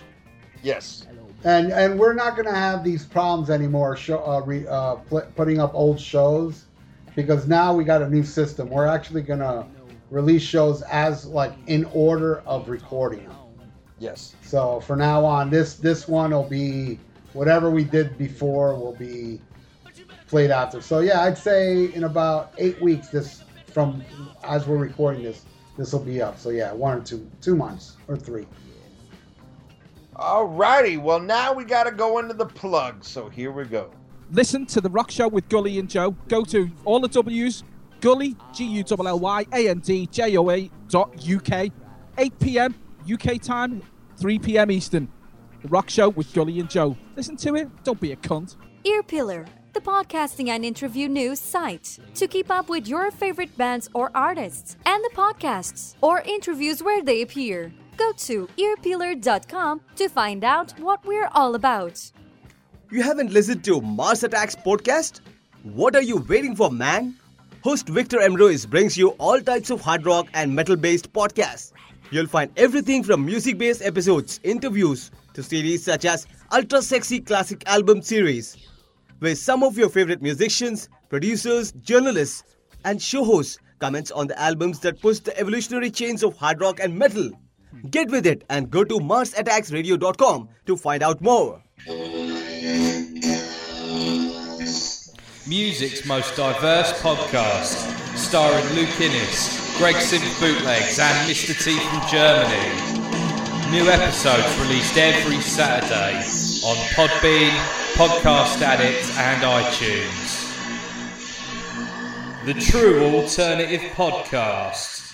Yes. And and we're not gonna have these problems anymore. Show, uh, re, uh, pl- putting up old shows because now we got a new system. We're actually gonna release shows as like in order of recording. Yes. So for now on, this this one will be whatever we did before will be played after. So yeah, I'd say in about eight weeks, this from as we're recording this, this will be up. So yeah, one or two two months or three. Alrighty. Well, now we got to go into the plug. So here we go. Listen to the Rock Show with Gully and Joe. Go to all the W's, Gully, G U L L Y A N D J O A dot UK, 8 p.m. UK time, 3 p.m. Eastern. The Rock Show with Gully and Joe. Listen to it. Don't be a cunt. Earpillar, the podcasting and interview news site. To keep up with your favorite bands or artists and the podcasts or interviews where they appear, go to earpillar.com to find out what we're all about. You haven't listened to Mars Attacks podcast? What are you waiting for, man? Host Victor Emroyce brings you all types of hard rock and metal based podcasts. You'll find everything from music based episodes, interviews, to series such as Ultra Sexy Classic Album Series, where some of your favorite musicians, producers, journalists, and show hosts comments on the albums that push the evolutionary chains of hard rock and metal. Get with it and go to MarsAttacksRadio.com to find out more. Music's most diverse podcast, starring Luke Innes, Greg Simp Bootlegs, and Mr. T from Germany. New episodes released every Saturday on Podbean, Podcast Addict, and iTunes. The True Alternative Podcast.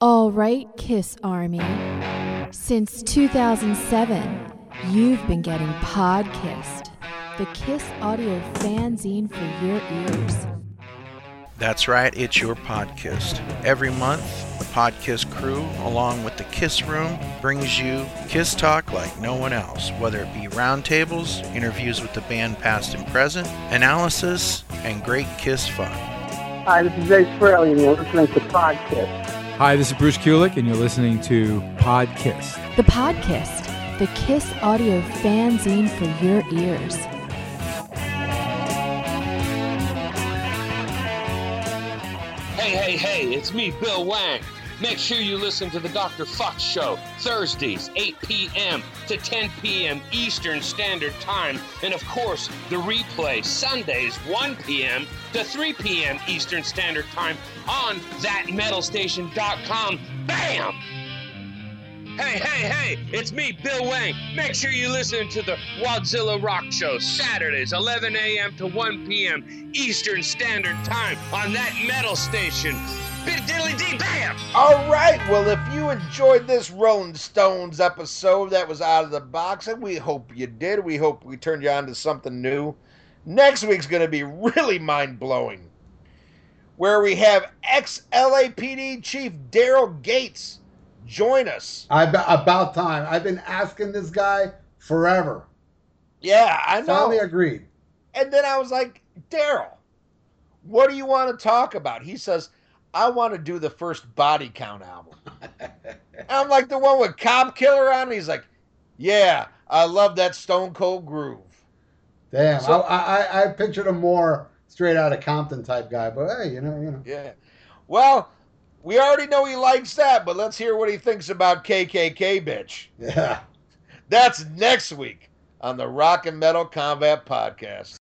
All right, Kiss Army. Since 2007, you've been getting Podkissed, the Kiss audio fanzine for your ears. That's right, it's your Podkiss. Every month, the Podkiss crew, along with the Kiss Room, brings you Kiss Talk like no one else, whether it be roundtables, interviews with the band past and present, analysis, and great Kiss fun. Hi, this is Ace Frehley, and you're listening to Podkiss. Hi, this is Bruce Kulick, and you're listening to Podkiss. The Podkissed, the Kiss audio fanzine for your ears. Hey, hey, hey, it's me, Bill Wang. Make sure you listen to the Dr. Fox Show Thursdays, 8 p.m. to 10 p.m. Eastern Standard Time. And of course, the replay Sundays, 1 p.m. to 3 p.m. Eastern Standard Time on thatmetalstation.com. Bam! Hey, hey, hey, it's me, Bill Wang. Make sure you listen to the Wadzilla Rock Show Saturdays, 11 a.m. to 1 p.m. Eastern Standard Time on that metal station. Big diddly dee bam! All right. Well, if you enjoyed this Rolling Stones episode that was out of the box, and we hope you did, we hope we turned you on to something new. Next week's going to be really mind blowing, where we have ex LAPD Chief Daryl Gates join us. I about time. I've been asking this guy forever. Yeah, I know. Finally agreed. And then I was like, Daryl, what do you want to talk about? He says, I want to do the first body count album. I'm like the one with Cop Killer on. it?" He's like, Yeah, I love that Stone Cold groove. Damn, So- I, I I pictured a more straight out of Compton type guy, but hey, you know, you know. Yeah. Well, we already know he likes that, but let's hear what he thinks about KKK bitch. Yeah. That's next week on the Rock and Metal Combat Podcast.